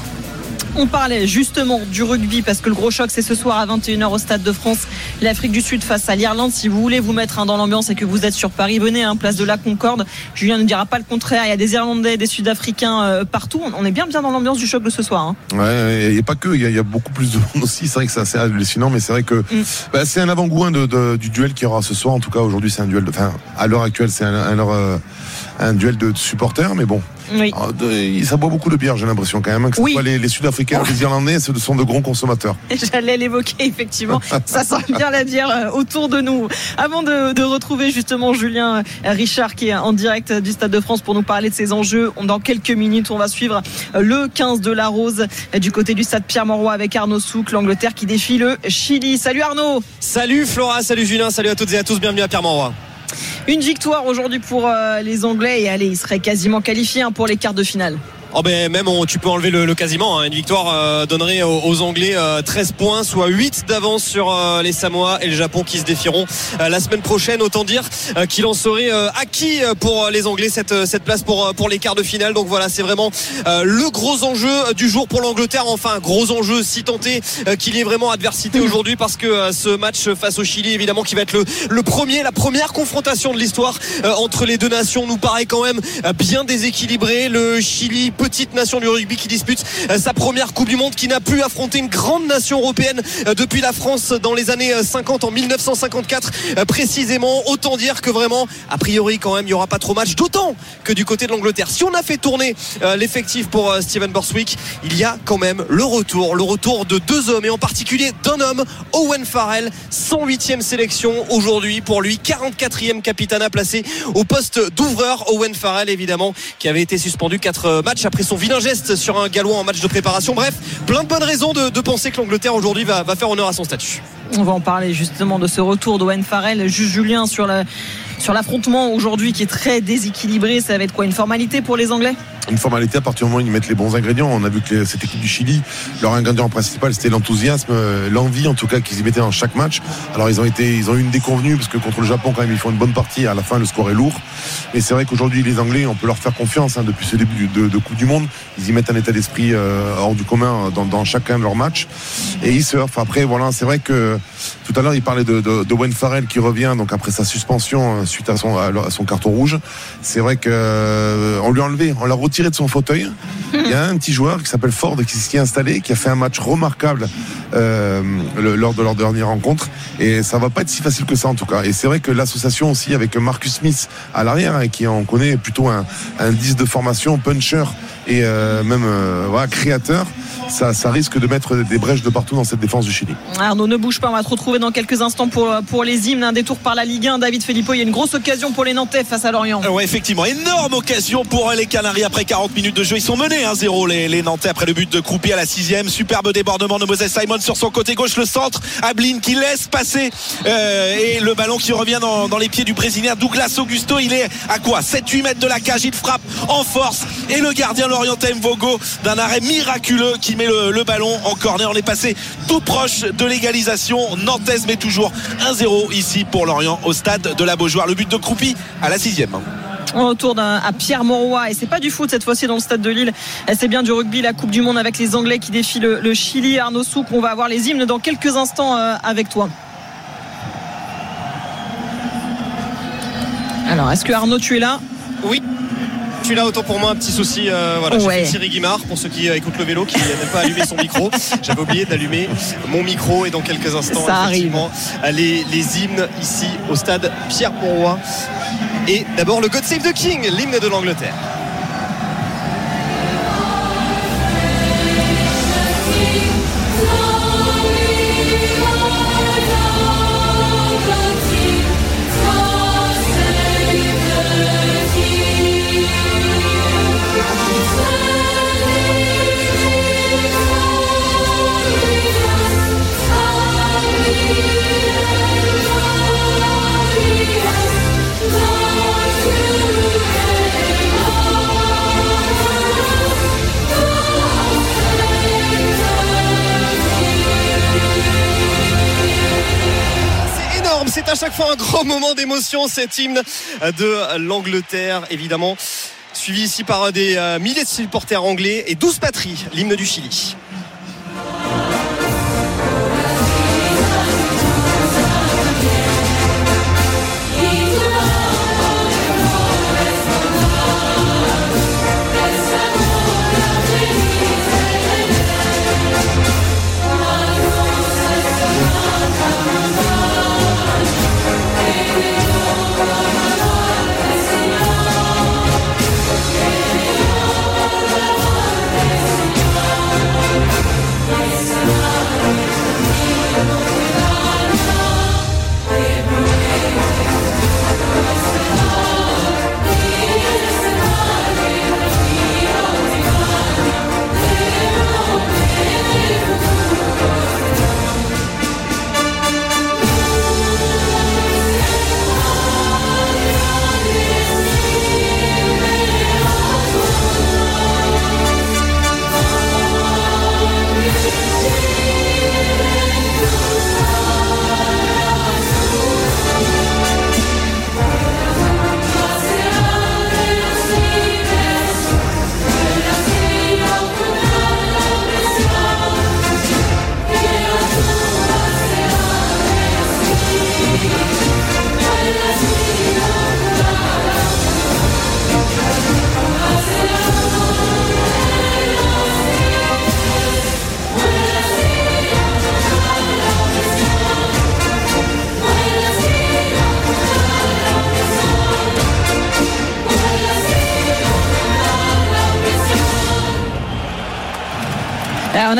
On parlait justement du rugby parce que le gros choc c'est ce soir à 21h au Stade de France. L'Afrique du Sud face à l'Irlande. Si vous voulez vous mettre dans l'ambiance et que vous êtes sur Paris, venez, hein, place de la Concorde. Julien ne dira pas le contraire. Il y a des Irlandais, des Sud-Africains euh, partout. On est bien bien dans l'ambiance du choc de ce soir. Hein. Ouais, il n'y a pas que, il y, a beaucoup plus de monde aussi. C'est vrai que c'est assez hallucinant, mais c'est vrai que mm. bah, c'est un avant-goût du duel qui aura ce soir. En tout cas, aujourd'hui, c'est un duel de. Enfin, à l'heure actuelle, c'est un, un, euh, un, duel de supporters, mais bon. Oui. De- ça boit beaucoup de bière, j'ai l'impression quand même. hein, Que ce Oui. les, les Sud-Africains, les Irlandais, ce sont de grands consommateurs. J'allais l'évoquer effectivement. Ça sent bien la bière euh, autour de nous. Avant de, de retrouver justement Julien euh, Richard qui est en direct du Stade de France pour nous parler de ses enjeux, dans quelques minutes on va suivre euh, le 15 de la Rose euh, du côté du Stade Pierre-Mauroy avec Arnaud Souk, l'Angleterre qui défie le Chili. Salut Arnaud. Salut Flora, salut Julien, salut à toutes et à tous, bienvenue à Pierre-Mauroy. Une victoire aujourd'hui pour euh, les Anglais et allez, ils seraient quasiment qualifiés hein, pour les quarts de finale. Oh ben même on- tu peux enlever le, le quasiment. hein. Une victoire euh, donnerait aux, aux Anglais euh, 13 points, soit 8 d'avance sur euh, les Samoa et le Japon qui se défieront euh, la semaine prochaine. Autant dire euh, qu'il en serait euh, acquis pour les Anglais cette, cette place pour, pour les quarts de finale. Donc voilà, c'est vraiment euh, le gros enjeu du jour pour l'Angleterre. Enfin, gros enjeu si tenté euh, qu'il y ait vraiment adversité aujourd'hui parce que euh, ce match face au Chili, évidemment, qui va être le, le premier, la première confrontation de l'histoire euh, entre les deux nations, nous paraît quand même euh, bien déséquilibré. Le Chili, petite nation du rugby qui dispute euh, sa première Coupe du Monde, qui n'a plus affronté une grande nation européenne euh, depuis la France dans les années euh, 50, en 1954 euh, précisément. Autant dire que vraiment, a priori quand même, il n'y aura pas trop match. D'autant que du côté de l'Angleterre, si on a fait tourner euh, l'effectif pour euh, Steven Borswick, il y a quand même le retour, le retour de deux hommes et en particulier d'un homme, Owen Farrell, 108e sélection aujourd'hui pour lui, 44e capitana placé au poste d'ouvreur. Owen Farrell évidemment qui avait été suspendu 4 matchs après son vilain geste sur un galop en match de préparation. Bref, plein de bonnes raisons de, de penser que l'Angleterre aujourd'hui va, faire honneur à son statut. On va en parler justement de ce retour d'Owen Farrell. Julien sur la sur l'affrontement aujourd'hui qui est très déséquilibré. Ça va être quoi une formalité pour les Anglais? Une formalité à partir du moment où ils mettent les bons ingrédients. On a vu que cette équipe du Chili, leur ingrédient principal c'était l'enthousiasme, euh, l'envie en tout cas qu'ils y mettaient dans chaque match. Alors ils ont été, ils ont eu une déconvenue parce que contre le Japon quand même ils font une bonne partie. À la fin le score est lourd. Mais c'est vrai qu'aujourd'hui les Anglais, on peut leur faire confiance hein, depuis ce début de, Coupe du Monde. Ils y mettent un état d'esprit euh, hors du commun dans, dans chacun de leurs matchs et ils surfent. Après voilà, c'est vrai que tout à l'heure il parlait de, de, Wayne Farrell qui revient donc après sa suspension euh, à son, carton rouge. C'est vrai que euh, lui a on l'a retiré de son fauteuil. Il y a un petit joueur qui s'appelle Ford qui s'y est installé, qui a fait un match remarquable euh, lors de leur dernière rencontre. Et ça va pas être si facile que ça en tout cas. Et c'est vrai que l'association aussi avec Marcus Smith à l'arrière, hein, qui on connaît plutôt un, un 10 de formation, puncher et euh, même créateur, ça, ça risque de mettre des brèches de partout dans cette défense du Chili. Arnaud, ne bouge pas. On va te retrouver dans quelques instants pour, pour les hymnes. Un détour par la Ligue 1. David Filippo, il y a une grosse occasion pour les Nantais face à Lorient. Ouais, effectivement, énorme occasion pour les Canaries après 40 minutes de jeu. Ils sont menés 1-0 les, les Nantais après le but de Croupi à la sixième. Superbe débordement de Moses Simon sur son côté gauche, le centre. Ablin qui laisse passer euh, et le ballon qui revient dans, dans les pieds du brésilien Douglas Augusto. Il est à quoi? 7-8 mètres de la cage. Il frappe en force et le gardien Lorientais Mvogo d'un arrêt miraculeux qui met le, le ballon en corner. On est passé tout proche de l'égalisation. Nantes met toujours 1-0 ici pour Lorient au stade de la Beaujoire. Le but de Croupi à la sixième. On retourne à Pierre Mauroy et c'est pas du foot cette fois-ci dans le stade de Lille. C'est bien du rugby, la Coupe du Monde avec les Anglais qui défient le, le Chili. Arnaud Souk, on va avoir les hymnes dans quelques instants euh, avec toi. Alors, est-ce que Arnaud, tu es là? Oui. Je suis là autant pour moi un petit souci euh, voilà Ouais. j'ai Thierry Guimard pour ceux qui euh, écoutent le vélo qui n'aiment pas allumer son micro j'avais oublié d'allumer mon micro et dans quelques instants Ça arrive. effectivement les, les hymnes ici au stade Pierre Mauroy et d'abord le God Save the King l'hymne de l'Angleterre C'est à chaque fois un grand moment d'émotion cet hymne de l'Angleterre évidemment suivi ici par des euh, milliers de supporters anglais et 12 patries, l'hymne du Chili.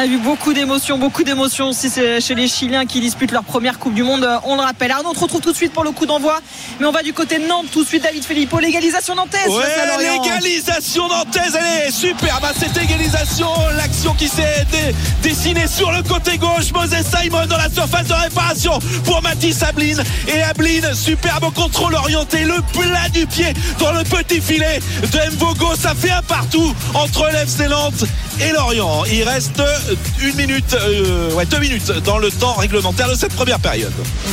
A vu beaucoup d'émotions, beaucoup d'émotions aussi chez les Chiliens qui disputent leur première Coupe du Monde. On le rappelle. Arnaud, on te retrouve tout de suite pour le coup d'envoi. Mais on va du côté de Nantes tout de suite. David Filippo, l'égalisation nantaise. Ouais, l'égalisation nantaise, elle est superbe. Bah, cette égalisation, l'action qui s'est dessinée sur le côté gauche. Moses Simon dans la surface de réparation pour Mathis Ablin. Et Ablin, superbe contrôle orienté. Le plat du pied dans le petit filet de Mvogo. Ça fait un partout entre l'FC Nantes et Lorient. Il reste une minute, euh, ouais, deux minutes dans le temps réglementaire de cette première période.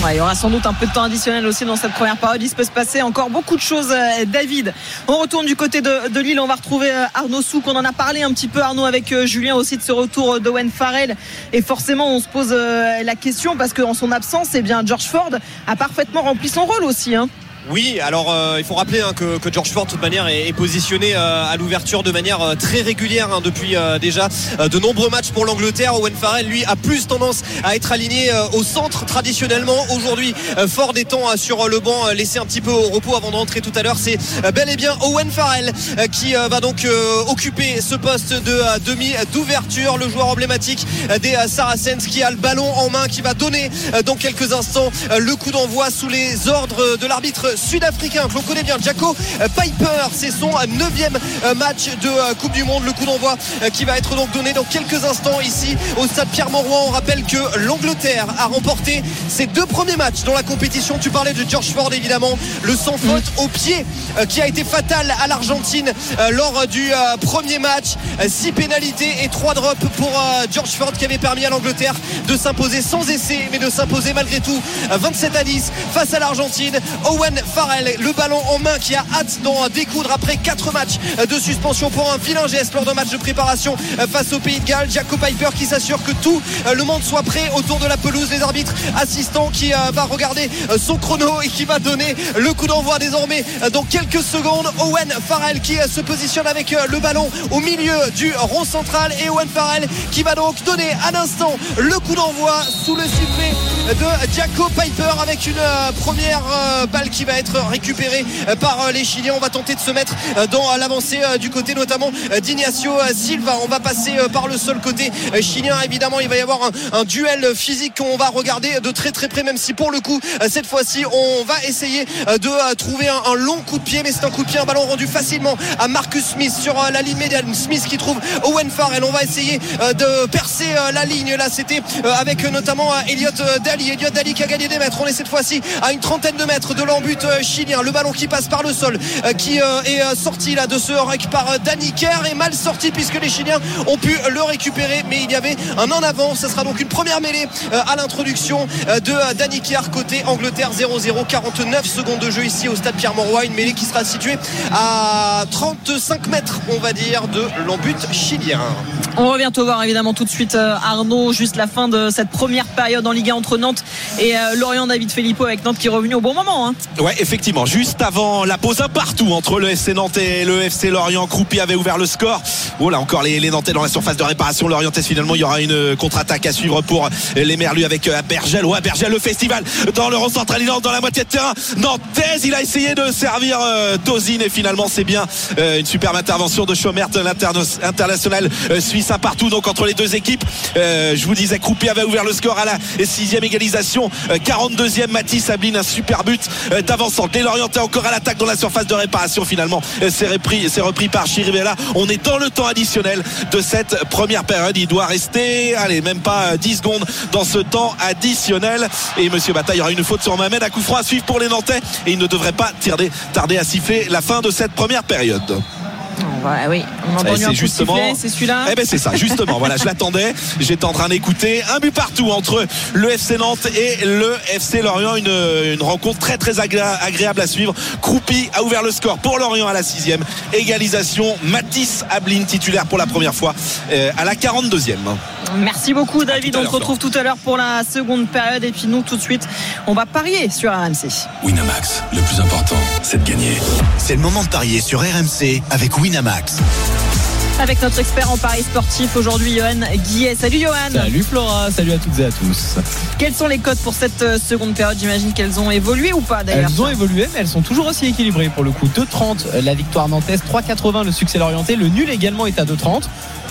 il y aura sans doute un peu de temps additionnel aussi dans cette première période. Il se peut se passer encore beaucoup de choses, euh, David. On retourne du côté de, Lille. On va retrouver euh, Arnaud Souk. On en a parlé un petit peu, Arnaud, avec Julien aussi de ce retour d'Owen Farrell. Et forcément, on se pose la question parce qu'en son absence, eh bien, George Ford a parfaitement rempli son rôle aussi. Hein. Oui, alors euh, il faut rappeler hein, que, George Ford de toute manière est, positionné euh, à l'ouverture de manière euh, très régulière hein, depuis déjà de nombreux matchs pour l'Angleterre. Owen Farrell lui a plus tendance à être aligné au centre traditionnellement. Aujourd'hui, Ford étant sur le banc laissé un petit peu au repos avant de rentrer tout à l'heure, c'est bel et bien Owen Farrell qui va donc occuper ce poste de demi d'ouverture, le joueur emblématique des Saracens qui a le ballon en main, qui va donner dans quelques instants le coup d'envoi sous les ordres de l'arbitre sud-africain que l'on connaît bien, Jaco Piper. C'est son neuvième euh, match de euh, Coupe du Monde. Le coup d'envoi euh, qui va être donc donné dans quelques instants ici au stade Pierre-Mauroy. On rappelle que l'Angleterre a remporté ses deux premiers matchs dans la compétition. Tu parlais de George Ford évidemment, le sans faute au pied qui a été fatal à l'Argentine lors du premier match. Six pénalités et trois drops pour George Ford qui avait permis à l'Angleterre de s'imposer sans essai mais de s'imposer malgré tout 27 à 10 face à l'Argentine. Owen Farrell, le ballon en main qui a hâte d'en découdre après 4 matchs de suspension pour un vilain geste lors d'un match de préparation face au Pays de Galles. Jacob Piper qui s'assure que tout le monde soit prêt autour de la pelouse. Les arbitres assistants qui euh, va regarder euh, son chrono et qui va donner le coup d'envoi désormais euh, dans quelques secondes. Owen Farrell qui se positionne avec le ballon au milieu du rond central et Owen Farrell qui va donc donner à l'instant le coup d'envoi sous le sifflet de Jacob Piper avec une première balle qui va être récupéré euh, par euh, les Chiliens. On va tenter de se mettre euh, dans l'avancée du côté notamment d'Ignacio Silva. On va passer par le seul côté chilien. Évidemment, il va y avoir un, duel physique qu'on va regarder de très très près, même si pour le coup, cette fois-ci, on va essayer de trouver un, long coup de pied, mais c'est un coup de pied, un ballon rendu facilement à Marcus Smith sur la ligne médiane. Smith qui trouve Owen Farrell. On va essayer de percer la ligne. Là, c'était avec notamment Elliot Daly. Elliot Daly qui a gagné des mètres. On est cette fois-ci à une trentaine de mètres de l'embut chilien. Le ballon qui passe par le sol, euh, qui euh, est euh, sorti là de ce rec par Danny Kerr est mal sorti puisque les Chiliens ont pu le récupérer. Mais il y avait un en avant. Ce sera donc une première mêlée à l'introduction de Danny Kerr côté Angleterre 0-0. 49 secondes de jeu ici au stade Pierre-Mauroy. Une mêlée qui sera située à 35 mètres, on va dire, de l'embut chilien. On revient te voir évidemment tout de suite Arnaud, juste la fin de cette première période en Ligue 1 entre Nantes et Lorient David Filippo avec Nantes qui est revenu au bon moment. Hein. Ouais, effectivement, juste avant la pause un partout entre le FC Nantes et le FC Lorient. Croupi avait ouvert le score. Oh là, encore les, les Nantais dans la surface de réparation. Lorientais finalement, il y aura une contre-attaque à suivre pour les Merlus avec euh, Bergel. Ouais, Bergel, le festival dans le rond central, dans la moitié de terrain. Nantais, il a essayé de servir euh, et finalement, c'est bien euh, une superbe intervention de Chaumert, l'international euh, suisse un partout donc entre les deux équipes. je vous disais, Croupi avait ouvert le score à la sixième égalisation. 42e, Mathis Sabine, un super but d'avançant. Dès l'orienté encore à l'attaque dans la surface de réparation finalement. C'est repris, c'est repris par Chirivella. On est dans le temps additionnel de cette première période. Il doit rester, allez, même pas 10 secondes dans ce temps additionnel. Et Monsieur Bataille aura une faute sur Mohamed à coup franc à suivre pour les Nantais. Et il ne devrait pas tarder à siffler la fin de cette première période. Oui, on a entendu un justement, c'est celui-là. Eh ben c'est ça, justement. voilà, je l'attendais. J'étais en train d'écouter. Un but partout entre le FC Nantes et le FC Lorient. Une, rencontre très très agréable à suivre. Croupi a ouvert le score pour Lorient à la sixième. Égalisation. Matisse Ablin titulaire pour la première fois euh, à la 42e. Merci beaucoup David. On se retrouve tout à l'heure pour la seconde période. Et puis nous tout de suite, on va parier sur RMC. Winamax, le plus important, c'est de gagner. C'est le moment de parier sur RMC avec Winamax. Avec notre expert en paris sportif aujourd'hui, Johan Guillet. Salut Johan. Salut Flora, salut à toutes et à tous. Quels sont les codes pour cette euh, seconde période? J'imagine qu'elles ont évolué ou pas d'ailleurs Elles ont évolué, mais elles sont toujours aussi équilibrées pour le coup. 2,30 la victoire nantaise, 3,80 le succès l'orienté. Le nul également est à 2,30.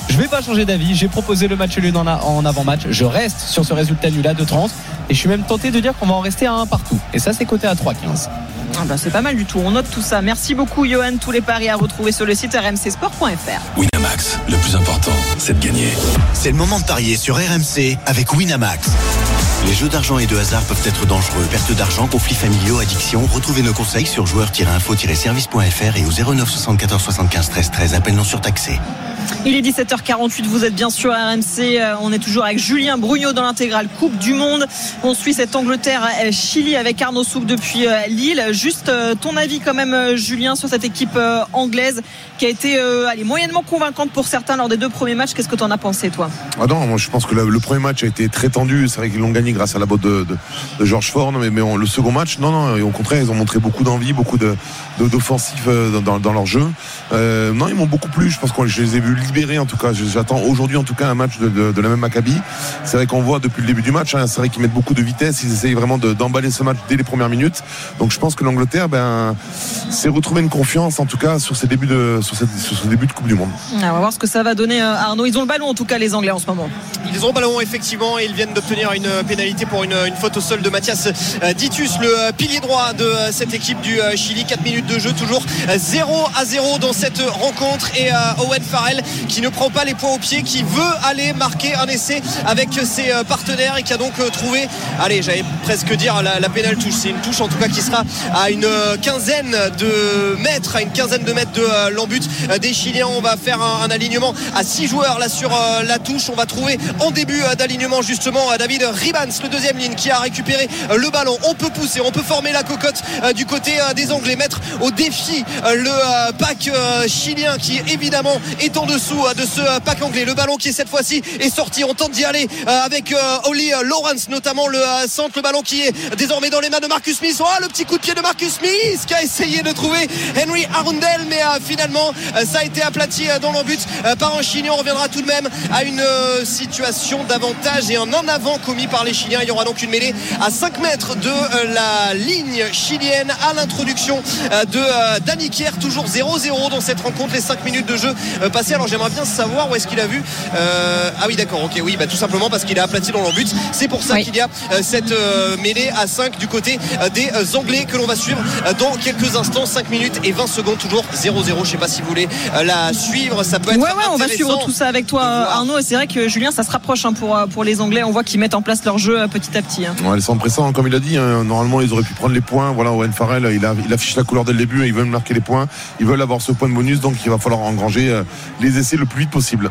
Je vais pas changer d'avis. J'ai proposé le match nul en, en avant-match. Je reste sur ce résultat nul à 2,30 et je suis même tenté de dire qu'on va en rester à un partout. Et ça, c'est coté à 3,15. Ah bah c'est pas mal du tout. On note tout ça. Merci beaucoup, Johan. Tous les paris à retrouver sur le site rmcsport.fr. Winamax, le plus important, c'est de gagner. C'est le moment de parier sur RMC avec Winamax. Les jeux d'argent et de hasard peuvent être dangereux. Perte d'argent, conflits familiaux, addiction. Retrouvez nos conseils sur joueurs-info-service.fr et au 09 74 75 13 13. Appel non surtaxé. Il est 17h48, vous êtes bien sûr à RMC. Euh, on est toujours avec Julien Brugnot dans l'intégrale Coupe du Monde. On suit cette Angleterre-Chili avec Arnaud Souk depuis euh, Lille. Juste euh, ton avis quand même, Julien, sur cette équipe anglaise qui a été allez, moyennement convaincante pour certains lors des deux premiers matchs. Qu'est-ce que tu en as pensé, toi? Ah Non, moi je pense que le, premier match a été très tendu. C'est vrai qu'ils l'ont gagné grâce à la botte de, George Ford. Mais, le second match, non, non, au contraire, ils ont montré beaucoup d'envie, beaucoup d'offensifs dans, dans, leur jeu. non, ils m'ont beaucoup plu. Je pense que je les ai vus libéré en tout cas. J'attends aujourd'hui en tout cas un match de, la même Maccabi. C'est vrai qu'on voit depuis le début du match, hein, c'est vrai qu'ils mettent beaucoup de vitesse, ils essayent vraiment d'emballer ce match dès les premières minutes. Donc je pense que l'Angleterre ben, s'est retrouvé une confiance en tout cas sur ces débuts de, sur, ce début de Coupe du Monde. on va voir ce que ça va donner euh, Arnaud. Ils ont le ballon en tout cas les Anglais en ce moment. Ils ont le ballon effectivement et ils viennent d'obtenir une pénalité pour une, faute au sol de Mathias euh, Ditus, le euh, pilier droit de cette équipe du Chili. 4 minutes de jeu, toujours 0 à 0 dans cette rencontre et Owen Farrell qui ne prend pas les points au pied, qui veut aller marquer un essai avec ses euh, partenaires et qui a donc euh, trouvé, allez, j'allais presque dire la, pénale touche. C'est une touche en tout cas qui sera à une euh, quinzaine de mètres, à une quinzaine de mètres de l'embut des Chiliens. On va faire un, alignement à 6 joueurs là sur la touche. On va trouver en début d'alignement justement David Ribans, le deuxième ligne, qui a récupéré le ballon. On peut pousser, on peut former la cocotte du côté des Anglais, mettre au défi le pack chilien qui évidemment est en dessous de ce euh, pack anglais. Le ballon qui est cette fois-ci est sorti. On tente d'y aller euh, avec euh, Oli Lawrence, notamment le centre. Le ballon qui est désormais dans les mains de Marcus Smith. Oh, le petit coup de pied de Marcus Smith qui a essayé de trouver Henry Arundel, mais finalement ça a été aplati dans l'embut par un Chilien. On reviendra tout de même à une situation d'avantage et en avant commis par les Chiliens. Il y aura donc une mêlée à 5 mètres de la ligne chilienne à l'introduction de Danny Kier, toujours 0-0 dans cette rencontre. Les 5 minutes de jeu passées. Alors j'aimerais bien savoir où est-ce qu'il a vu. Euh, ah oui, d'accord, ok, oui, bah, tout simplement parce qu'il a aplati dans l'embut. C'est pour ça qu'il y a euh, cette euh, mêlée à 5 du côté des Anglais que l'on va suivre dans quelques instants. 5 minutes et 20 secondes, toujours 0-0. Je sais pas si vous voulez la suivre. Ça peut être. Ouais, ouais, on va suivre tout ça avec toi, Arnaud. Et c'est vrai que Julien, ça se rapproche hein, pour, pour les Anglais. On voit qu'ils mettent en place leur jeu petit à petit. Hein. Ouais, ils sont pressants, comme il a dit. Hein. Normalement, ils auraient pu prendre les points. Voilà, Owen Farrell, il, a, il affiche la couleur dès le début. Ils veulent marquer les points. Ils veulent avoir ce point de bonus. Donc, il va falloir engranger les essais le plus vite possible.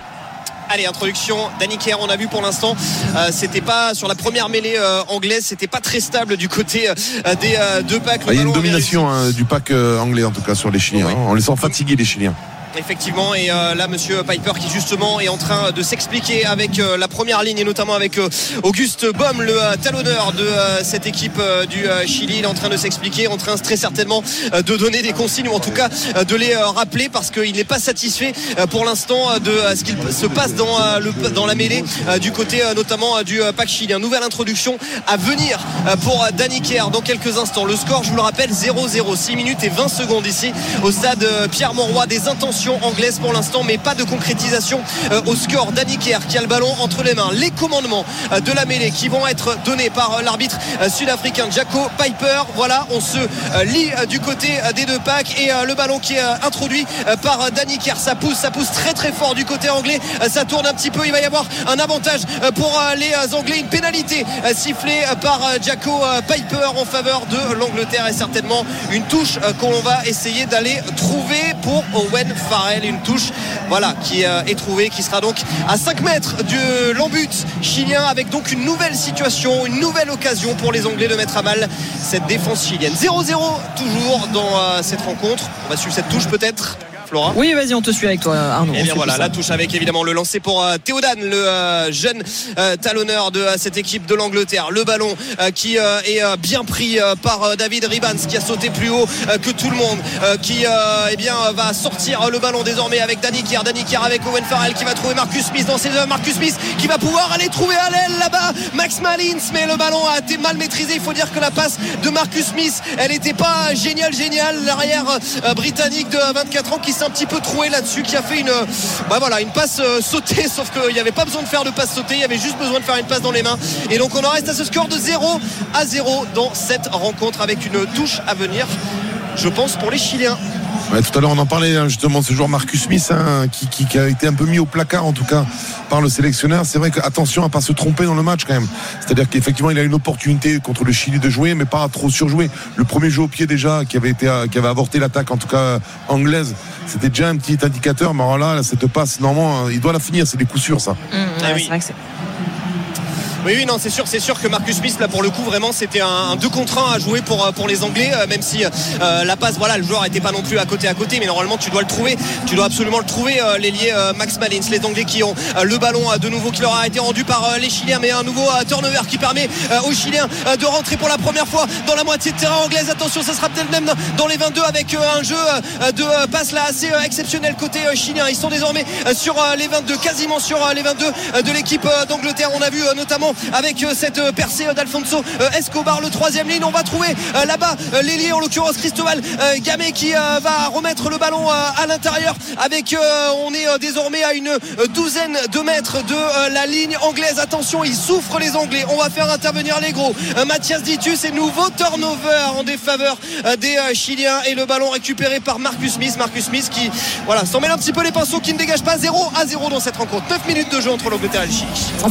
Allez, introduction Danny Kerr, on a vu pour l'instant, euh, c'était pas sur la première mêlée euh, anglaise, c'était pas très stable du côté euh, des deux packs. Ah, il y a une domination hein, du pack anglais en tout cas sur les Chiliens. Hein. on les sent fatigués les Chiliens effectivement. Et euh, là, monsieur Piper qui justement est en train de s'expliquer avec euh, la première ligne et notamment avec euh, Auguste Baum, le talonneur de cette équipe du Chili. Il est en train de s'expliquer, en train très certainement de donner des consignes ou en tout cas de les rappeler parce qu'il n'est pas satisfait pour l'instant de ce qu'il se passe dans, le, dans la mêlée du côté notamment du pack chilien. Nouvelle introduction à venir pour Danny Kerr dans quelques instants. Le score, je vous le rappelle, 0-0, 6 minutes et 20 secondes ici au stade Pierre Monroy. Des intentions anglaise pour l'instant, mais pas de concrétisation euh, au score. Danny qui a le ballon entre les mains. Les commandements euh, de la mêlée qui vont être donnés par euh, l'arbitre sud-africain Jaco Piper. Voilà, on se lit du côté des deux packs et le ballon qui est introduit par Danny Ça pousse, ça pousse très très fort du côté anglais. Ça tourne un petit peu. Il va y avoir un avantage pour les Anglais. Une pénalité sifflée par Jaco Piper en faveur de l'Angleterre et certainement une touche qu'on va essayer d'aller trouver pour Owen Une touche voilà, qui euh, est trouvée, qui sera donc à 5 mètres de l'embut chilien avec donc une nouvelle situation, une nouvelle occasion pour les Anglais de mettre à mal cette défense chilienne. 0-0 toujours dans euh, cette rencontre. On va suivre cette touche peut-être. Oui, vas-y, on te suit avec toi, Arnaud. Et eh bien voilà, la touche avec évidemment le lancer pour euh, Théodan, le euh, jeune euh, talonneur de cette équipe de l'Angleterre. Le ballon qui est bien pris par David Ribans, qui a sauté plus haut que tout le monde, qui eh bien, va sortir le ballon désormais avec Danny Kier. Danny Kier avec Owen Farrell qui va trouver Marcus Smith dans ses Marcus Smith qui va pouvoir aller trouver à l'aile là-bas Max Malins, mais le ballon a été mal maîtrisé. Il faut dire que la passe de Marcus Smith, elle n'était pas géniale, géniale. L'arrière britannique de 24 ans qui un petit peu troué là-dessus, qui a fait une, bah voilà, une passe sautée, sauf qu'il n'y avait pas besoin de faire de passe sautée, il y avait juste besoin de faire une passe dans les mains. Et donc on en reste à ce score de 0 à 0 dans cette rencontre avec une touche à venir, je pense, pour les Chiliens tout à l'heure, on en parlait hein, justement, ce joueur Marcus Smith, hein, qui, a été un peu mis au placard en tout cas par le sélectionneur. C'est vrai qu'attention à pas se tromper dans le match quand même. C'est-à-dire qu'effectivement, il a une opportunité contre le Chili de jouer, mais pas à trop surjouer. Le premier jeu au pied déjà, qui avait été, qui avait avorté l'attaque en tout cas anglaise, c'était déjà un petit indicateur. Mais alors là, cette passe, normalement, il doit la finir. C'est des coups sûrs, ça. Mmh, oui. Oui, oui, non, c'est sûr, c'est sûr que Marcus Smith, là, pour le coup, vraiment, c'était un, 2 contre 1 à jouer pour, euh, pour les Anglais, euh, même si euh, la passe, voilà, le joueur n'était pas non plus à côté à côté, mais normalement, tu dois le trouver, tu dois absolument le trouver, l'ailier Max Malins, les Anglais qui ont le ballon de nouveau qui leur a été rendu par les Chiliens, mais un nouveau turnover qui permet aux Chiliens de rentrer pour la première fois dans la moitié de terrain anglaise. Attention, ça sera peut-être même dans les 22 avec un jeu de passe là assez exceptionnel côté chilien. Ils sont désormais sur les 22, quasiment sur les 22 de l'équipe d'Angleterre. On a vu notamment avec euh, cette euh, percée euh, d'Alfonso Escobar, le troisième ligne. On va trouver là-bas l'ailier, en l'occurrence Cristobal Gamé, qui va remettre le ballon à l'intérieur. Avec, on est désormais à une douzaine de mètres de la ligne anglaise. Attention, ils souffrent les Anglais. On va faire intervenir les gros. Mathias Ditus et nouveau turnover en défaveur des Chiliens et le ballon récupéré par Marcus Smith. Marcus Smith qui voilà s'en mêle un petit peu les pinceaux qui ne dégage pas 0 à 0 dans cette rencontre. 9 minutes de jeu entre l'Angleterre et le Chili.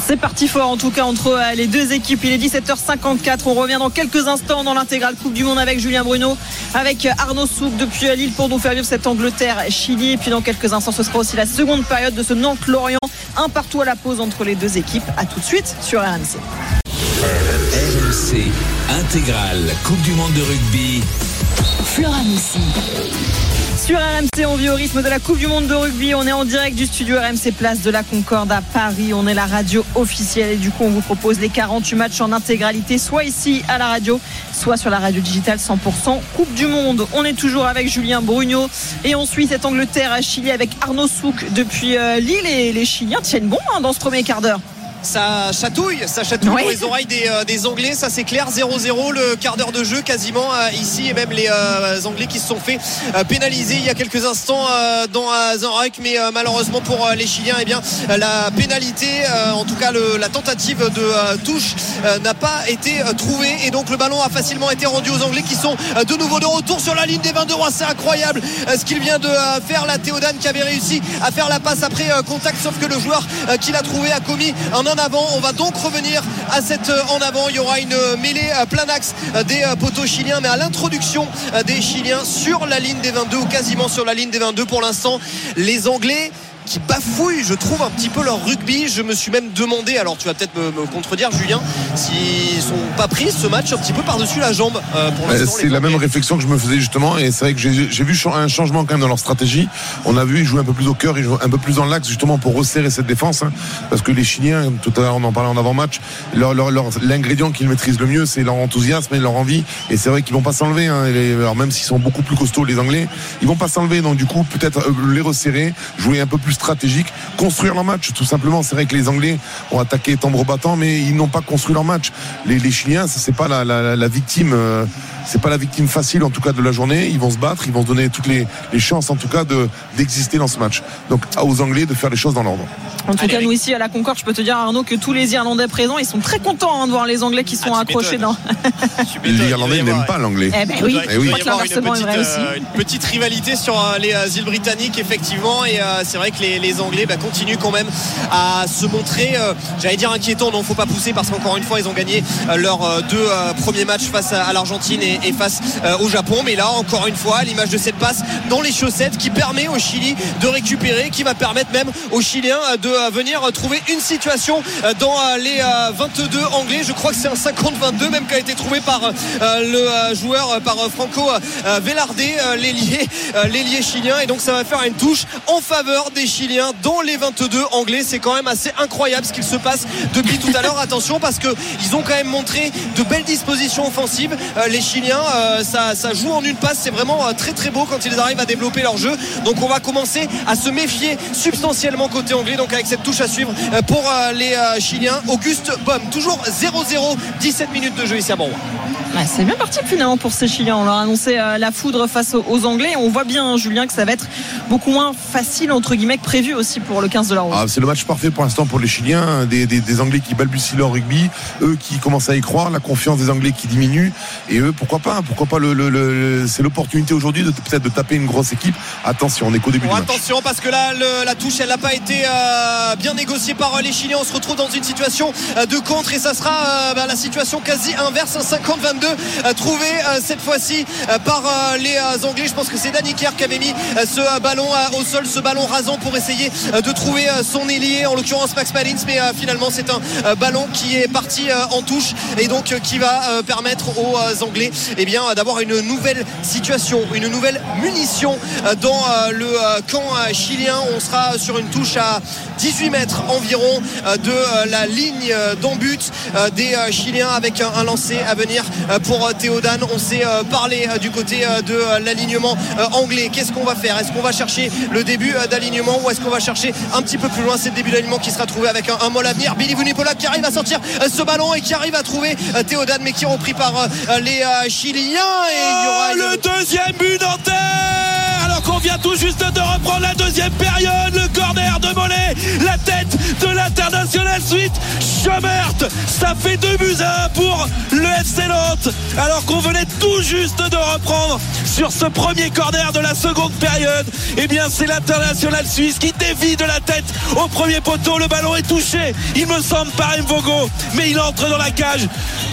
C'est parti fort en tout cas entre les deux équipes. Il est 17h54. On revient dans quelques instants dans l'intégrale Coupe du Monde avec Julien Bruno, avec Arnaud Souk depuis Lille pour nous faire vivre cette Angleterre-Chili. Et puis dans quelques instants, ce sera aussi la seconde période de ce Nantes-Lorient. Un partout à la pause entre les deux équipes. À tout de suite sur RMC. RMC intégrale Coupe du Monde de rugby. Flora Moussi. Sur RMC, on vit au rythme de la Coupe du Monde de rugby. On est en direct du studio RMC Place de la Concorde à Paris. On est la radio officielle et du coup, on vous propose les 48 matchs en intégralité, soit ici à la radio, soit sur la radio digitale 100% Coupe du Monde. On est toujours avec Julien Brugno et on suit cette Angleterre à Chili avec Arnaud Souk depuis euh, Lille et les Chiliens tiennent bon hein, dans ce premier quart d'heure ça chatouille, ça chatouille dans les oreilles euh, des, Anglais, ça c'est clair, 0-0 le quart d'heure de jeu quasiment euh, ici et même les euh, Anglais qui se sont fait pénaliser il y a quelques instants dans Zanrek mais malheureusement pour les Chiliens eh bien la pénalité en tout cas la tentative de touche n'a pas été trouvée. Et donc le ballon a facilement été rendu aux Anglais qui sont de nouveau de retour sur la ligne des 22 c'est incroyable ce qu'il vient de faire la Théodane qui avait réussi à faire la passe après contact. Sauf que le joueur qui l'a trouvé a commis un avant. On va donc revenir à cette euh, en avant. Il y aura une euh, mêlée à plein axe euh, des poteaux chiliens, mais à l'introduction des Chiliens sur la ligne des 22 ou quasiment sur la ligne des 22 pour l'instant. Les Anglais qui bafouillent, je trouve, un petit peu leur rugby. Je me suis même demandé, alors tu vas peut-être me, contredire, Julien, s'ils sont pas pris ce match un petit peu par-dessus la jambe. Euh, c'est la même réflexion que je me faisais justement, et c'est vrai que j'ai vu un changement quand même dans leur stratégie. On a vu ils jouent un peu plus au cœur, ils jouent un peu plus dans l'axe justement pour resserrer cette défense, hein. parce que les Chiliens, tout à l'heure on en parlait en avant-match, leur, l'ingrédient qu'ils maîtrisent le mieux, c'est leur enthousiasme et leur envie, et c'est vrai qu'ils vont pas s'enlever. Hein. alors même s'ils sont beaucoup plus costauds les Anglais, ils vont pas s'enlever. Donc du coup peut-être euh, les resserrer, jouer un peu plus stratégique, construire leur match, tout simplement. C'est vrai que les Anglais ont attaqué tambour battant, mais ils n'ont pas construit leur match. Les, les Chiliens, c'est pas la, victime. Euh, c'est pas la victime facile en tout cas de la journée. Ils vont se battre, ils vont se donner toutes les, chances en tout cas de d'exister dans ce match. Donc aux Anglais de faire les choses dans l'ordre. En tout cas, nous ici à la Concorde, je peux te dire Arnaud que tous les Irlandais présents, ils sont très contents hein, de voir les Anglais qui sont ah, accrochés dans. les Irlandais n'aiment pas l'anglais. Eh ben oui, eh oui. Il y avoir une petite, euh, une petite, rivalité sur euh, les euh, îles britanniques effectivement, et c'est vrai que les, Anglais bah, continuent quand même à se montrer, j'allais dire inquiétant, non, faut pas pousser parce qu'encore une fois, ils ont gagné leurs deux premiers matchs face à, l'Argentine et, et, face au Japon, mais là encore une fois, l'image de cette passe dans les chaussettes qui permet au Chili de récupérer, qui va permettre même aux Chiliens de venir trouver une situation euh, dans euh, les 22 euh, anglais. Je crois que c'est un 50-22 même qui a été trouvé par le joueur, par Franco Velarde, l'ailier chilien. Et donc ça va faire une touche en faveur des Chiliens dans les 22 anglais. C'est quand même assez incroyable ce qu'il se passe depuis tout à l'heure. Attention parce qu'ils ont quand même montré de belles dispositions offensives. Les Chiliens Chiliens. ça, joue en une passe. C'est vraiment très très beau quand ils arrivent à développer leur jeu. Donc on va commencer à se méfier substantiellement côté anglais. Donc avec cette touche à suivre pour les Chiliens. Auguste Bom, toujours 0-0, 17 minutes de jeu ici à Bordeaux. C'est bien parti finalement pour ces Chiliens. On leur a annoncé la foudre face aux Anglais. On voit bien, Julien, que ça va être beaucoup moins facile entre guillemets que prévu aussi pour le 15 de la Rose. Ah, c'est le match parfait pour l'instant pour les Chiliens, des, des, Anglais qui balbutient leur rugby, eux qui commencent à y croire, la confiance des Anglais qui diminue, et eux pourquoi pas, pourquoi pas le, c'est l'opportunité aujourd'hui de peut-être de taper une grosse équipe. Attention, on est qu'au début du match. Attention parce que là la touche elle n'a pas été euh, bien négociée par euh, les Chiliens. On se retrouve dans une situation euh, de contre et ça sera bah, la situation quasi inverse, un 50-22 trouvé cette fois-ci par les Anglais. Je pense que c'est Danny Kerr qui avait mis ce ballon au sol, ce ballon rasant pour essayer de trouver son ailier, en l'occurrence Max Palins, mais finalement c'est un ballon qui est parti en touche et donc qui va permettre aux Anglais eh bien, d'avoir une nouvelle situation, une nouvelle munition dans le camp chilien. On sera sur une touche à 18 mètres environ de la ligne d'embut des Chiliens avec un lancer à venir pour Théodane. On s'est parlé du côté de l'alignement anglais. Qu'est-ce qu'on va faire? Est-ce qu'on va chercher le début d'alignement ou est-ce qu'on va chercher un petit peu plus loin? C'est le début d'alignement qui sera trouvé avec un, un à venir. Billy Vunipola qui arrive à sortir ce ballon et qui arrive à trouver Théodane mais qui est repris par les Chiliens. Et il y aura oh, le deuxième but d'Anter alors qu'on vient tout juste de reprendre la deuxième période. Le corner de Mollet, la tête de l'international suite. Schomert, ça fait deux buts à pour le FC Nantes. Alors qu'on venait tout juste de reprendre sur ce premier corner de la seconde période. Eh bien, c'est l'international suisse qui dévie de la tête au premier poteau. Le ballon est touché, il me semble, par Mvogo, mais il entre dans la cage.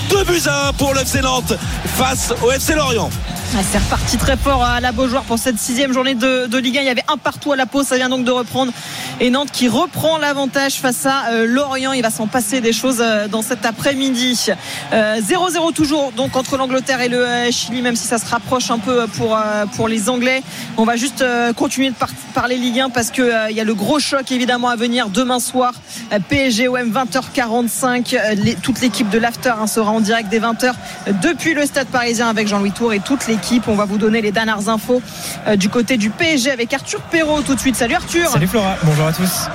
Deux buts à 1 pour le FC Nantes face au FC Lorient. C'est reparti très fort à la Beaujoire pour cette sixième journée de, Ligue 1. Il y avait un partout à la pause, ça vient donc de reprendre. Et Nantes qui reprend l'avantage face à euh, Lorient. Il va s'en passer des choses euh, dans cet après-midi. 0-0 euh, toujours donc entre l'Angleterre et le Chili, même si ça se rapproche un peu pour, pour les Anglais. On va juste continuer de parler Ligue 1 parce qu'il il y a le gros choc évidemment à venir demain soir. PSG OM 20h45. toute l'équipe de l'After hein, sera en direct dès 20h depuis le stade parisien avec Jean-Louis Tour et toutes les on va vous donner les dernières infos euh, du côté du PSG avec Arthur Perrault tout de suite. Salut Arthur. Salut Flora, bonjour à tous.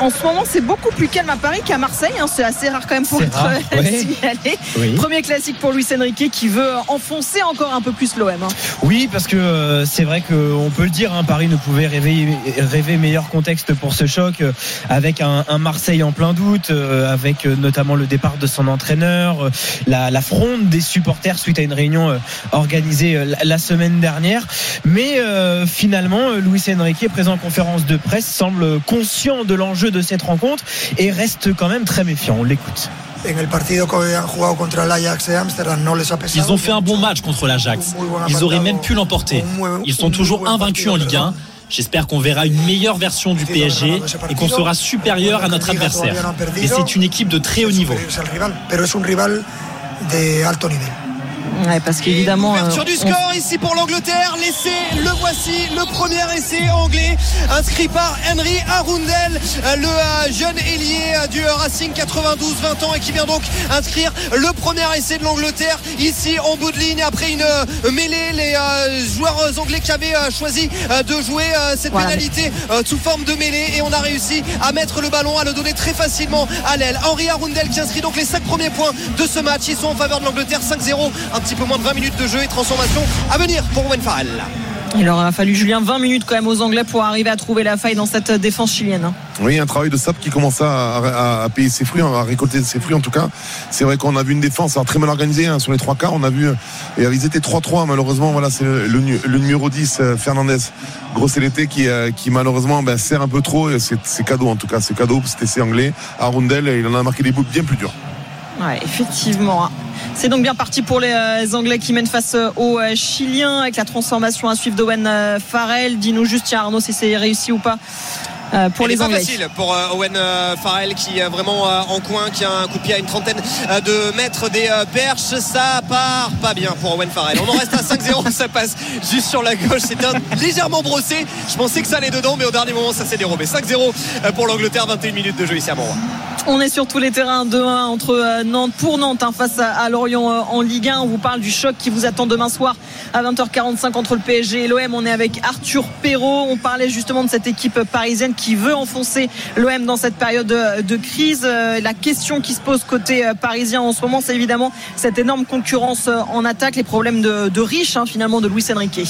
En ce moment, c'est beaucoup plus calme à Paris qu'à Marseille. Hein. C'est assez rare quand même pour être euh, signalé. Premier classique pour Luis Enrique qui veut enfoncer encore un peu plus l'OM. Hein. Oui, parce que euh, c'est vrai qu'on peut le dire, hein, Paris ne pouvait rêver, rêver meilleur contexte pour ce choc avec un, Marseille en plein doute, avec notamment le départ de son entraîneur, la, la fronde des supporters suite à une réunion organisée la semaine dernière. Mais euh, finalement, Luis Enrique, présent en conférence de presse, semble conscient de l'enjeu de cette rencontre et reste quand même très méfiant. On l'écoute. Ils ont fait un bon match contre l'Ajax. Ils auraient même pu l'emporter. Ils sont toujours invaincus en Ligue 1. J'espère qu'on verra une meilleure version du PSG et qu'on sera supérieur à notre adversaire. Et c'est une équipe de très haut niveau. Ouais, parce qu'évidemment. Ouverture euh, du score ici pour l'Angleterre. L'essai, le voici, le premier essai anglais inscrit par Henry Arundel, euh, le euh, jeune ailier du Racing 92, 20 ans et qui vient donc inscrire le premier essai de l'Angleterre ici en bout de ligne après une mêlée. Les joueurs anglais qui avaient choisi de jouer cette pénalité sous forme de mêlée et on a réussi à mettre le ballon, à le donner très facilement à l'aile. Henry Arundel qui inscrit donc les 5 premiers points de ce match. Ils sont en faveur de l'Angleterre 5-0 petit peu moins de 20 minutes de jeu et transformation à venir pour Owen Farrell. Il aura fallu Julien 20 minutes quand même aux Anglais pour arriver à trouver la faille dans cette défense chilienne. Hein. Oui, un travail de sap qui commence à, payer ses fruits, à récolter ses fruits en tout cas. C'est vrai qu'on a vu une défense très mal organisée hein, sur les trois quarts. On a vu, et ils étaient 3-3 malheureusement. Voilà, c'est le, numéro 10 euh, Fernandez, gros l'été qui, euh, qui malheureusement ben, sert un peu trop. C'est cadeau en tout cas, c'est cadeau. C'était anglais. Arundel, il en a marqué des bouts bien plus durs. Ouais, effectivement. C'est donc bien parti pour les euh, Anglais qui mènent face euh, aux euh, Chiliens avec la transformation à suivre d'Owen Farrell. Dis-nous juste, tiens Arnaud, si c'est réussi ou pas. pour les Anglais. Pas facile pour Owen Farrell qui est vraiment en coin, qui a un coup de pied à une trentaine de mètres des perches. Ça part pas bien pour Owen Farrell. On en reste à 5-0, ça passe juste sur la gauche. C'était légèrement brossé. Je pensais que ça allait dedans, mais au dernier moment, ça s'est dérobé. 5-0 pour l'Angleterre, 21 minutes de jeu ici à Montroy. On est sur tous les terrains 2-1 entre euh, Nantes pour Nantes hein, face à, Lorient euh, en Ligue 1. On vous parle du choc qui vous attend demain soir à 20h45 entre le PSG et l'OM. On est avec Arthur Perrault. On parlait justement de cette équipe parisienne qui veut enfoncer l'OM dans cette période de, crise. Euh, la question qui se pose côté parisien en ce moment, c'est évidemment cette énorme concurrence en attaque, les problèmes de, riches hein, finalement de Luis Enrique.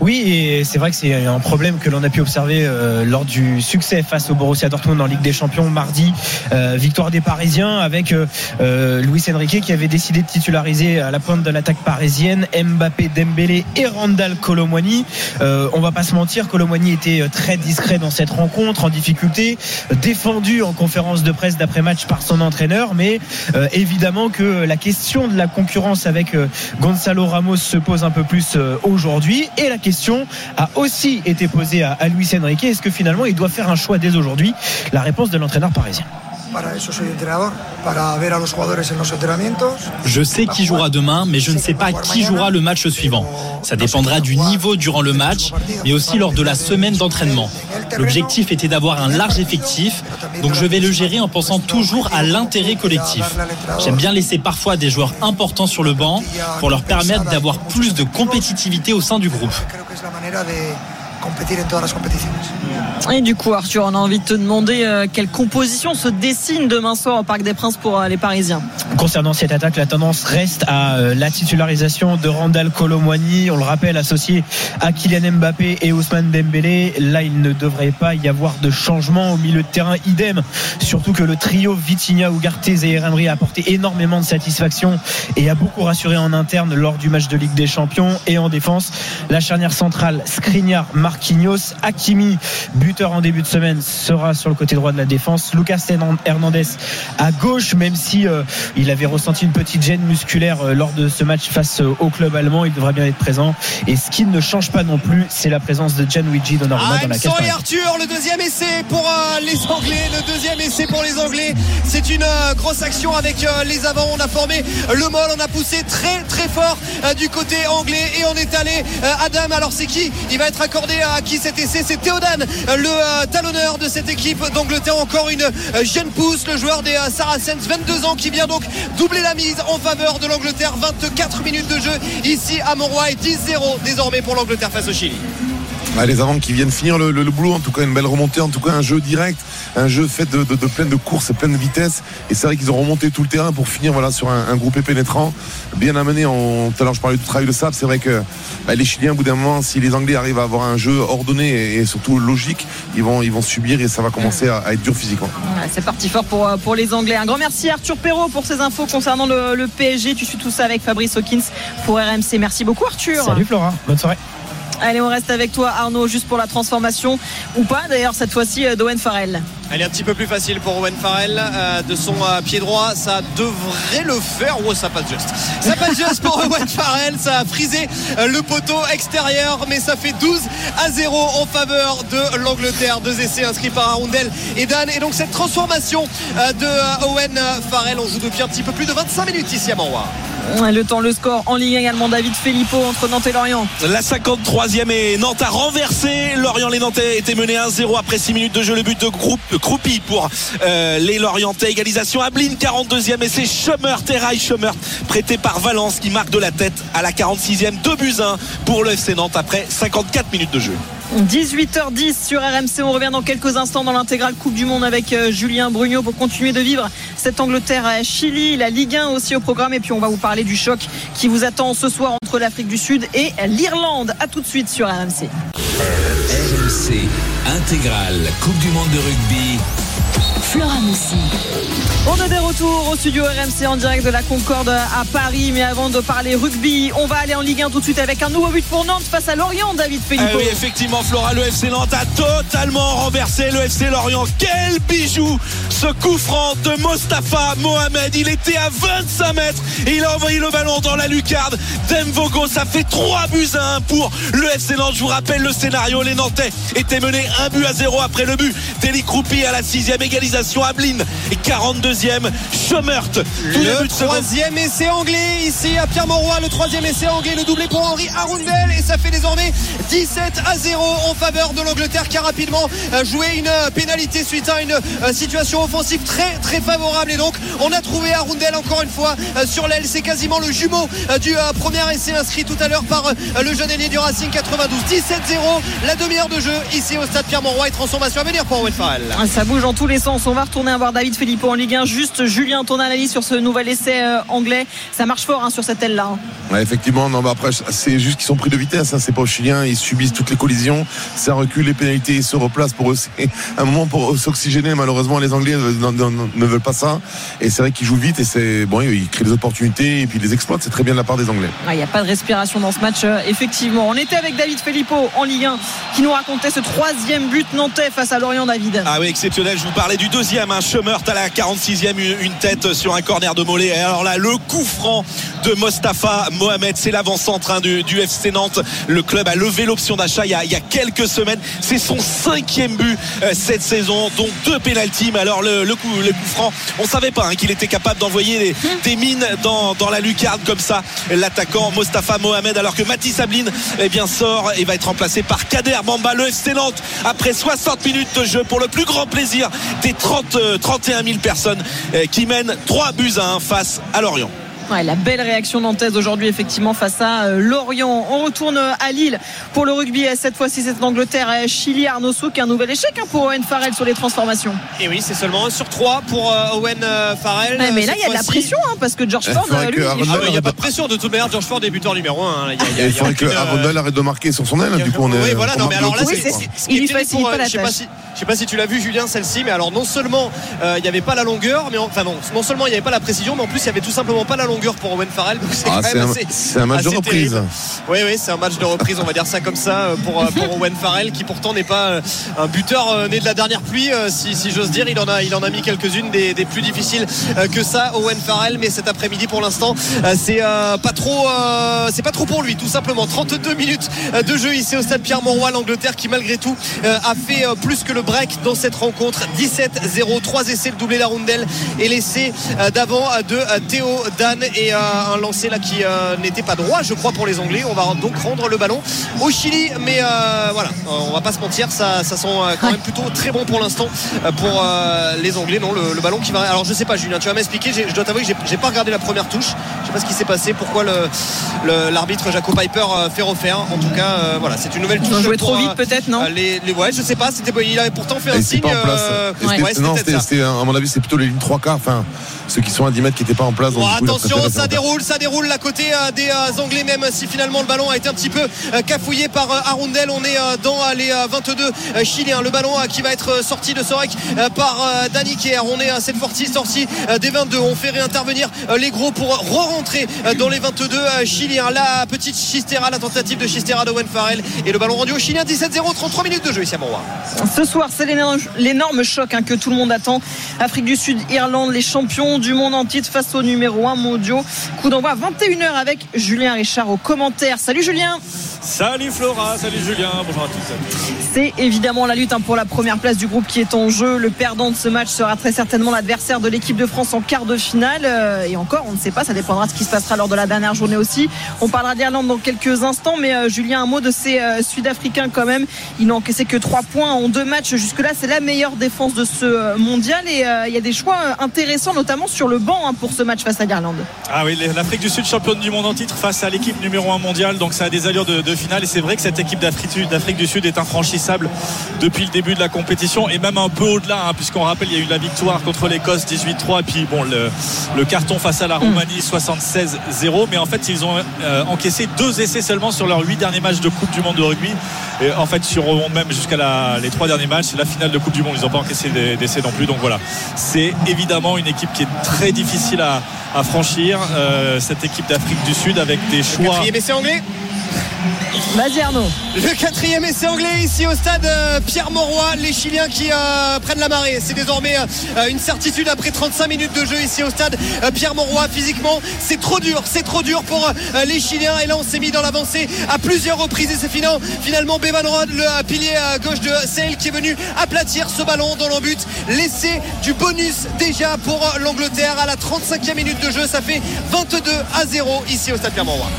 Oui, et c'est vrai que c'est un problème que l'on a pu observer lors du succès face au Borussia Dortmund en Ligue des Champions mardi. Victoire des Parisiens avec euh, euh, Luis Enrique qui avait décidé de titulariser à la pointe de l'attaque parisienne Mbappé, Dembélé et Randall Colomwani. on va pas se mentir, Colomwani était très discret dans cette rencontre, en difficulté, défendu en conférence de presse d'après-match par son entraîneur, mais évidemment que la question de la concurrence avec Gonzalo Ramos se pose un peu plus aujourd'hui et la question a aussi été posée à Luis Enrique. Est-ce que finalement il doit faire un choix dès aujourd'hui? La réponse de l'entraîneur parisien. Je sais qui jouera demain, mais je ne sais pas qui jouera le match suivant. Ça dépendra du niveau durant le match, mais aussi lors de la semaine d'entraînement. L'objectif était d'avoir un large effectif, donc je vais le gérer en pensant toujours à l'intérêt collectif. J'aime bien laisser parfois des joueurs importants sur le banc pour leur permettre d'avoir plus de compétitivité au sein du groupe. Et du coup, Arthur, on a envie de te demander euh, quelle composition se dessine demain soir au Parc des Princes pour euh, les Parisiens? Concernant cette attaque, la tendance reste à euh, la titularisation de Randall Colomwani. On le rappelle, associé à Kylian Mbappé et Ousmane Dembélé. Là, il ne devrait pas y avoir de changement au milieu de terrain. Idem. Surtout que le trio Vitinha, Ugarte et Emery a apporté énormément de satisfaction et a beaucoup rassuré en interne lors du match de Ligue des Champions. Et en défense, la charnière centrale Skriniar, Marquinhos, Hakimi, buteur en début de semaine, sera sur le côté droit de la défense. Lucas Hernandez à gauche, même si euh, il avait ressenti une petite gêne musculaire euh, lors de ce match face euh, au club allemand. Il devrait bien être présent. Et ce qui ne change pas non plus, c'est la présence de Gianluigi Donnarumma dans la cage. et Arthur, le deuxième essai pour les Anglais. Le deuxième essai pour les Anglais. C'est une grosse action avec les avants. On a formé le mol, on a poussé très très fort du côté anglais et on est allé Adam. Alors c'est qui? Il va être accordé qui essai C'est Théodan, le euh, talonneur de cette équipe d'Angleterre. Encore une euh, jeune pousse, le joueur des euh, Saracens, 22 ans, qui vient donc doubler la mise en faveur de l'Angleterre. 24 minutes de jeu ici à Montroy 10-0 désormais pour l'Angleterre face au Chili les avants qui viennent finir le, boulot, en tout cas une belle remontée, en tout cas un jeu direct, un jeu fait de, de, de plein de courses et plein de vitesse. Et c'est vrai qu'ils ont remonté tout le terrain pour finir voilà, sur un, un groupe pénétrant, bien amené. En, tout à l'heure, je parlais du travail de sable. C'est vrai que bah, les Chiliens, au bout d'un moment, si les Anglais arrivent à avoir un jeu ordonné et, surtout logique, ils vont, ils vont subir et ça va commencer à, être dur physiquement. c'est parti fort pour, pour les Anglais. Un grand merci Arthur Perrault pour ces infos concernant le, le PSG. Tu suis tout ça avec Fabrice Hawkins pour RMC. Merci beaucoup Arthur. Salut Flora, bonne soirée. Allez, on reste avec toi Arnaud, juste pour la transformation ou pas d'ailleurs cette fois-ci euh, d'Owen Farrell. Elle est un petit peu plus facile pour Owen Farrell euh, de son euh, pied droit. Ça devrait le faire. Oh, ça passe juste. Ça passe juste pour Owen Farrell. Ça a frisé le poteau extérieur, mais ça fait 12 à 0 en faveur de l'Angleterre. Deux essais inscrits par Arundel et Dan. Et donc cette transformation de Owen Farrell, on joue depuis un petit peu plus de 25 minutes ici à Moroir. Le temps, le score en ligne également. David Filippo entre Nantes et Lorient. La 53e et Nantes a renversé. Lorient, les Nantais étaient menés 1-0 après 6 minutes de jeu. Le but de groupe Croupi pour euh, les Lorientais. Égalisation Ablin, 42e et c'est Schummer, Terrail Schummer, prêté par Valence qui marque de la tête à la 46e. 2 buts 1 pour le FC Nantes après 54 minutes de jeu. 18h10 sur RMC. On revient dans quelques instants dans l'intégrale Coupe du Monde avec euh, Julien Brugnot pour continuer de vivre cette Angleterre-Chili, la Ligue 1 aussi au programme. Et puis on va vous parler du choc qui vous attend ce soir entre l'Afrique du Sud et l'Irlande. A tout de suite sur RMC. RMC intégrale Coupe du Monde de rugby. Flora Moussi. On est de retour au studio RMC en direct de la Concorde à Paris. Mais avant de parler rugby, on va aller en Ligue 1 tout de suite avec un nouveau but pour Nantes face à Lorient, David Philippe. Ah oui, effectivement, Flora, le FC Nantes a totalement renversé le FC Lorient. Quel bijou ce coup franc de Mostafa Mohamed. Il était à 25 mètres et il a envoyé le ballon dans la lucarne d'Emvogo. Ça fait 3 buts à 1 pour le FC Nantes. Je vous rappelle le scénario. Les Nantais étaient menés 1 but à 0 après le but d'Eli Croupi à la sixième égalisation. Ablin Et 42e, Schumert. Le troisième essai anglais ici à Pierre Mauroy. Le troisième essai anglais, le doublé pour Henri Arundel. Et ça fait désormais 17 à 0 en faveur de l'Angleterre qui a rapidement euh, joué une euh, pénalité suite à une euh, situation offensive très très favorable. Et donc on a trouvé Arundel encore une fois sur l'aile. C'est quasiment le jumeau du premier essai inscrit tout à l'heure par le jeune ailier du Racing 92. 17-0, la demi-heure de jeu ici au stade Pierre Mauroy et transformation à venir pour Owen Farrell. Ah, ça bouge en tous les sens. On va retourner à voir David Filippo en Ligue 1. Juste Julien, ton analyse sur ce nouvel essai anglais. Ça marche fort hein, sur cette aile-là. Hein. effectivement, non, mais après, c'est juste qu'ils sont pris de vitesse. Hein. C'est pas aux Chiliens. Ils subissent toutes les collisions. Ça recule les pénalités. Ils se replacent pour eux. C'est un moment pour s'oxygéner. Malheureusement, les Anglais ne, veulent pas ça. Et c'est vrai qu'ils jouent vite et c'est bon, ils créent des opportunités et puis ils les exploitent. C'est très bien de la part des Anglais. Il n'y a pas de respiration dans ce match, euh, effectivement. On était avec David Filippo en Ligue 1 qui nous racontait ce troisième but nantais face à Lorient David. Ah oui, exceptionnel. Je vous parlais du deuxième, un hein. à la 46e, une tête sur un corner de Mollet. Et alors là, le coup franc de Mostafa Mohamed, c'est l'avant-centre hein, du, FC Nantes. Le club a levé l'option d'achat il, y a quelques semaines. C'est son cinquième but euh, cette saison, dont deux pénalties. Mais alors le, coup, le coup franc, on savait pas hein, qu'il était capable d'envoyer des, mines dans, la lucarne comme ça. L'attaquant Mostafa Mohamed, alors que Mathis Ablin eh bien, sort et va être remplacé par Kader Bamba, le FC Nantes, après 60 minutes de jeu pour le plus grand plaisir des 30, 31 000 personnes euh, qui mènent 3 buts à 1 face à Lorient la belle réaction nantaise aujourd'hui effectivement face à euh, Lorient. On retourne euh, à Lille pour le rugby. Cette fois-ci c'est l'Angleterre. Chili Arnaud Souk, un nouvel échec hein, pour Owen Farrell sur les transformations. Et oui, c'est seulement un sur 3 pour euh, Owen Farrell. mais là il y a de la pression hein, parce que George Ford, lui, il n'y a pas de pression de toute manière. George Ford débuteur numéro 1. Il, faudrait que Arundel arrête de marquer sur son aile. Du coup, on est. Oui, voilà. Non, mais alors là, il lui facilite pas la tâche. Je sais pas si tu l'as vu Julien celle-ci, mais alors non seulement il n'y avait pas la longueur, mais enfin non, non seulement il n'y avait pas la précision, mais en plus il n'y avait tout simplement pas la longueur pour Owen Farrell. Ah, c'est un, match de reprise. Oui, oui, c'est un match de reprise, on va dire ça comme ça, euh, pour, euh, pour Owen Farrell, qui pourtant n'est pas euh, un buteur né de la dernière pluie, si, si j'ose dire. Il en a, il en a mis quelques-unes des, des, plus difficiles que ça, Owen Farrell. Mais cet après-midi, pour l'instant, c'est pas trop, c'est pas trop pour lui, tout simplement. 32 minutes de jeu ici au stade Pierre-Mauroy, l'Angleterre, qui malgré tout a fait plus que le break dans cette rencontre. 17-0, 3 essais, le doublé d'Arundel et l'essai d'avant de Théo Dan et un lancé là qui euh, n'était pas droit, je crois, pour les Anglais. On va donc rendre le ballon au Chili, mais euh, voilà, on va pas se mentir, ça, ça sent euh, quand même plutôt très bon pour l'instant pour les Anglais. Non, le, ballon qui va. Alors je sais pas, Julien, tu vas m'expliquer. Je dois t'avouer que j'ai pas regardé la première touche. Je sais pas ce qui s'est passé, pourquoi l'arbitre le, Jaco Piper fait refaire. En tout cas, voilà, c'est une nouvelle touche. Ils ont joué trop vite, peut-être, non les, Ouais, je sais pas. C'était, il avait pourtant fait un signe. non, c'était, à mon avis, c'est plutôt les lignes 3 quarts. Enfin, ceux qui sont à 10 mètres qui n'étaient pas en place. attention, ça déroule, ça déroule la côté euh, des euh, Anglais, même si finalement le ballon a été un petit peu euh, cafouillé par Arundel. On est dans les 22 Chiliens. Le ballon qui va être sorti de Sorek par Danny Kerr. On est à cette sortie sortie des 22. On fait réintervenir les gros pour re-rentrer dans les 22 Chiliens. La petite Chistera, la tentative de Chistera de Wen Farrell et le ballon rendu aux Chiliens 17-0, 33 minutes de jeu ici à Monroy. Ce soir, c'est l'énorme choc hein, que tout le monde attend. Afrique du Sud, Irlande, les champions du monde en titre face au numéro 1 Coup d'envoi 21h avec Julien Richard au commentaire. Salut Julien Salut Flora, salut Julien, bonjour à tous. C'est évidemment la lutte hein, pour la première place du groupe qui est en jeu. Le perdant de ce match sera très certainement l'adversaire de l'équipe de France en quart de finale. Euh, et encore, on ne sait pas, ça dépendra de ce qui se passera lors de la dernière journée aussi. On parlera d'Irlande dans quelques instants, mais euh, Julien, un mot de ces euh, Sud-Africains quand même. Ils n'ont encaissé que 3 points en deux matchs. Jusque-là, c'est la meilleure défense de ce mondial. Et il y a des choix intéressants, notamment sur le banc hein, pour ce match face à l'Irlande. Ah oui, l'Afrique du Sud, championne du monde en titre face à l'équipe numéro 1 mondial. Donc ça a des allures de finale. Et c'est vrai que cette équipe d'Afrique du Sud est infranchissable depuis le début de la compétition et même un peu au-delà hein, puisqu'on rappelle il y a eu la victoire contre l'Écosse 18-3 et puis bon le, carton face à la Roumanie 76-0 mais en fait ils ont euh, encaissé deux essais seulement sur leurs huit derniers matchs de Coupe du Monde de rugby. Et en fait sur même jusqu'à les trois derniers matchs c'est la finale de Coupe du Monde ils n'ont pas encaissé d'essais non plus. Donc voilà. C'est évidemment une équipe qui est très difficile à, franchir euh, cette équipe d'Afrique du Sud avec des choix anglais Le quatrième essai anglais ici au stade euh, Pierre Mauroy. Les Chiliens qui euh, prennent la marée. C'est désormais euh, une certitude après 35 minutes de jeu ici au stade Pierre Mauroy. Physiquement, c'est trop dur. C'est trop dur pour les Chiliens. Et là, on s'est mis dans l'avancée à plusieurs reprises. Et c'est finalement, finalement Bevan Rod, le pilier gauche de Sale, qui est venu aplatir ce ballon dans l'embut. L'essai du bonus déjà pour l'Angleterre à la 35e minute de jeu. Ça fait 22 à 0 ici au stade Pierre Mauroy.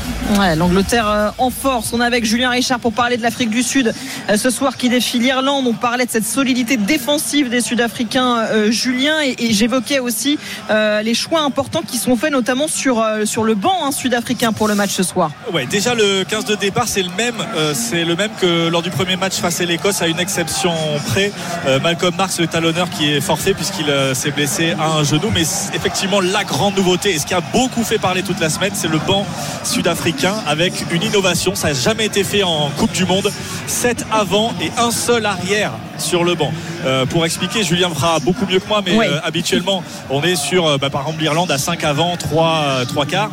L'Angleterre en force. On est avec Julien Richard pour parler de l'Afrique du Sud euh, ce soir qui défie l'Irlande. On parlait de cette solidité défensive des Sud-Africains, euh, Julien, et, j'évoquais aussi euh, les choix importants qui sont faits notamment sur, sur le banc hein, sud-africain pour le match ce soir. Ouais, déjà le 15 de départ c'est le même, c'est le même que lors du premier match face à l'Écosse, à une exception près. Malcolm Marx, le talonneur, qui est forfait puisqu'il s'est blessé à un genou, mais effectivement la grande nouveauté et ce qui a beaucoup fait parler toute la semaine, c'est le banc sud-africain avec une innovation. Ça n'a jamais été fait en Coupe du Monde. 7 avant et un seul arrière sur le banc. Euh, pour expliquer, Julien fera beaucoup mieux que moi, mais euh, habituellement, on est sur, euh, bah, par exemple, l'Irlande à 5 avant, 3, 3 quarts.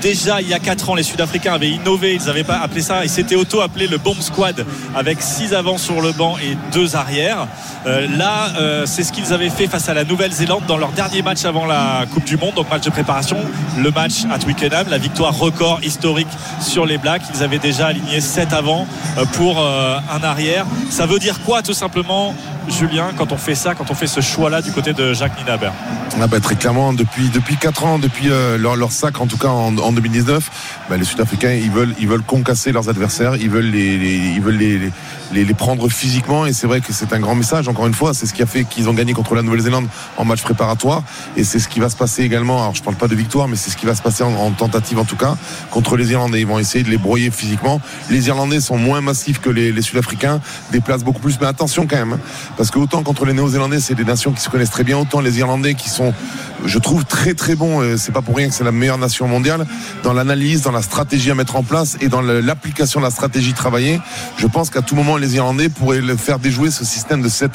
déjà, il y a 4 ans, les Sud-Africains avaient innové, ils n'avaient pas appelé ça, ils s'étaient auto-appelé le Bomb Squad avec 6 avant sur le banc et 2 arrière. là, c'est ce qu'ils avaient fait face à la Nouvelle-Zélande dans leur dernier match avant la Coupe du Monde, donc match de préparation. Le match à Twickenham, la victoire record historique sur les Blacks. Ils avaient déjà aligné 7 avant pour un arrière. Ça veut dire quoi tout simplement Julien, quand on fait ça, quand on fait ce choix-là du côté de Jacques Ninaber ah bah, Très clairement, depuis, depuis 4 ans, depuis euh, leur, sac, en tout cas en, 2019, bah, les Sud-Africains, ils veulent, ils veulent concasser leurs adversaires, ils veulent les, ils veulent les, les, prendre physiquement. Et c'est vrai que c'est un grand message, encore une fois, c'est ce qui a fait qu'ils ont gagné contre la Nouvelle-Zélande en match préparatoire. Et c'est ce qui va se passer également, alors je parle pas de victoire, mais c'est ce qui va se passer en, tentative en tout cas, contre les Irlandais. Ils vont essayer de les broyer physiquement. Les Irlandais sont moins massifs que les, les Sud-Africains, déplacent beaucoup plus. Mais attention quand même, hein, parce que autant contre les Néo-Zélandais, c'est des nations qui se connaissent très bien, autant les Irlandais qui sont, je trouve, très très bons. Euh, c'est pas pour rien que c'est la meilleure nation mondiale dans l'analyse, dans la stratégie à mettre en place et dans l'application de la stratégie travaillée. Je pense qu'à tout moment, les Irlandais pourraient le faire déjouer ce système de 7-1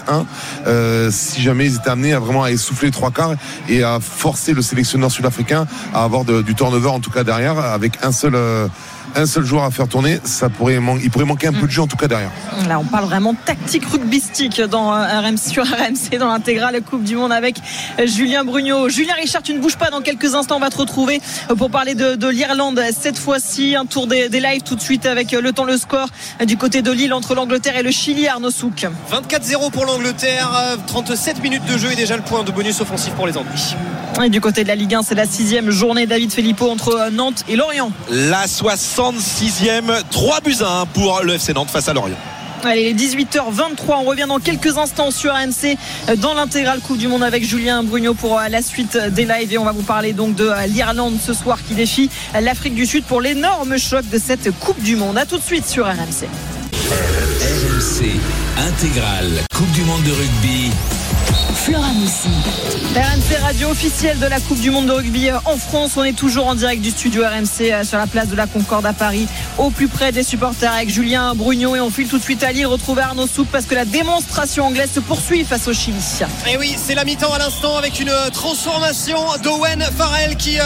euh, si jamais ils étaient amenés à vraiment essouffler trois quarts et à forcer le sélectionneur sud-africain à avoir du turnover en tout cas derrière avec un seul. Euh, un seul joueur à faire tourner, ça pourrait il pourrait manquer un peu de jeu en tout cas derrière. Là, on parle vraiment tactique rugbystique dans euh, RMC, sur RMC dans l'intégrale Coupe du Monde avec euh, Julien Brugnot. Julien Richard, tu ne bouges pas dans quelques instants. On va te retrouver euh, pour parler de, l'Irlande cette fois-ci. Un tour des, lives tout de suite avec le temps, le score du côté de Lille entre l'Angleterre et le Chili. Arnaud Souk. 24-0 pour l'Angleterre. 37 minutes de jeu et déjà le point de bonus offensif pour les Anglais. Et du côté de la Ligue 1, c'est la sixième journée David Filippo entre Nantes et Lorient. La 66e, 3 buts à 1 pour le FC Nantes face à Lorient. Allez, 18h23, on revient dans quelques instants sur ANC dans l'intégrale Coupe du Monde avec Julien Brugnot pour euh, la suite des lives et on va vous parler donc de euh, l'Irlande ce soir qui défie l'Afrique du Sud pour l'énorme choc de cette Coupe du Monde. A tout de suite sur RMC. RMC intégrale Coupe du Monde de rugby. Flora Moussi. RMC radio officielle de la Coupe du Monde de rugby euh, en France. On est toujours en direct du studio RMC euh, sur la place de la Concorde à Paris, au plus près des supporters avec Julien Brugnot. Et on file tout de suite à Lille retrouver Arnaud Souk parce que la démonstration anglaise se poursuit face au Chili. Et oui, c'est la mi-temps à l'instant avec une euh, transformation d'Owen Farrell qui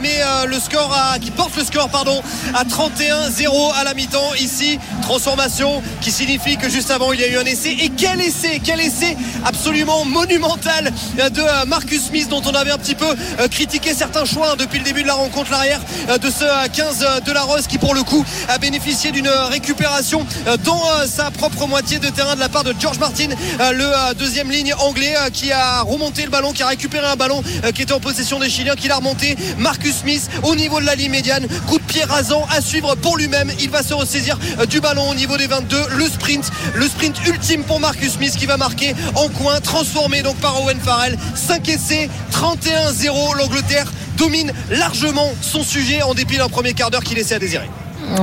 met le score à, qui porte le score pardon à 31-0 à la mi-temps ici. Transformation qui signifie que juste avant il y a eu un essai. Et quel essai, quel essai absolument monumental de Marcus Smith dont on avait un petit peu euh, critiqué certains choix hein, depuis le début de la rencontre l'arrière euh, de ce 15 euh, de la Rose qui pour le coup a bénéficié d'une récupération dans sa propre moitié de terrain de la part de George Martin le deuxième ligne anglais qui a remonté le ballon qui a récupéré un ballon qui était en possession des Chiliens qui l'a remonté. Marcus Smith au niveau de la ligne médiane coup de pied rasant à suivre pour lui-même. Il va se ressaisir du ballon au niveau des 22 le sprint le sprint ultime pour Marcus Smith qui va marquer en coin transformé donc par Owen Farrell. 5 essais 31-0 l'Angleterre domine largement son sujet en dépit d'un premier quart d'heure qui laissait à désirer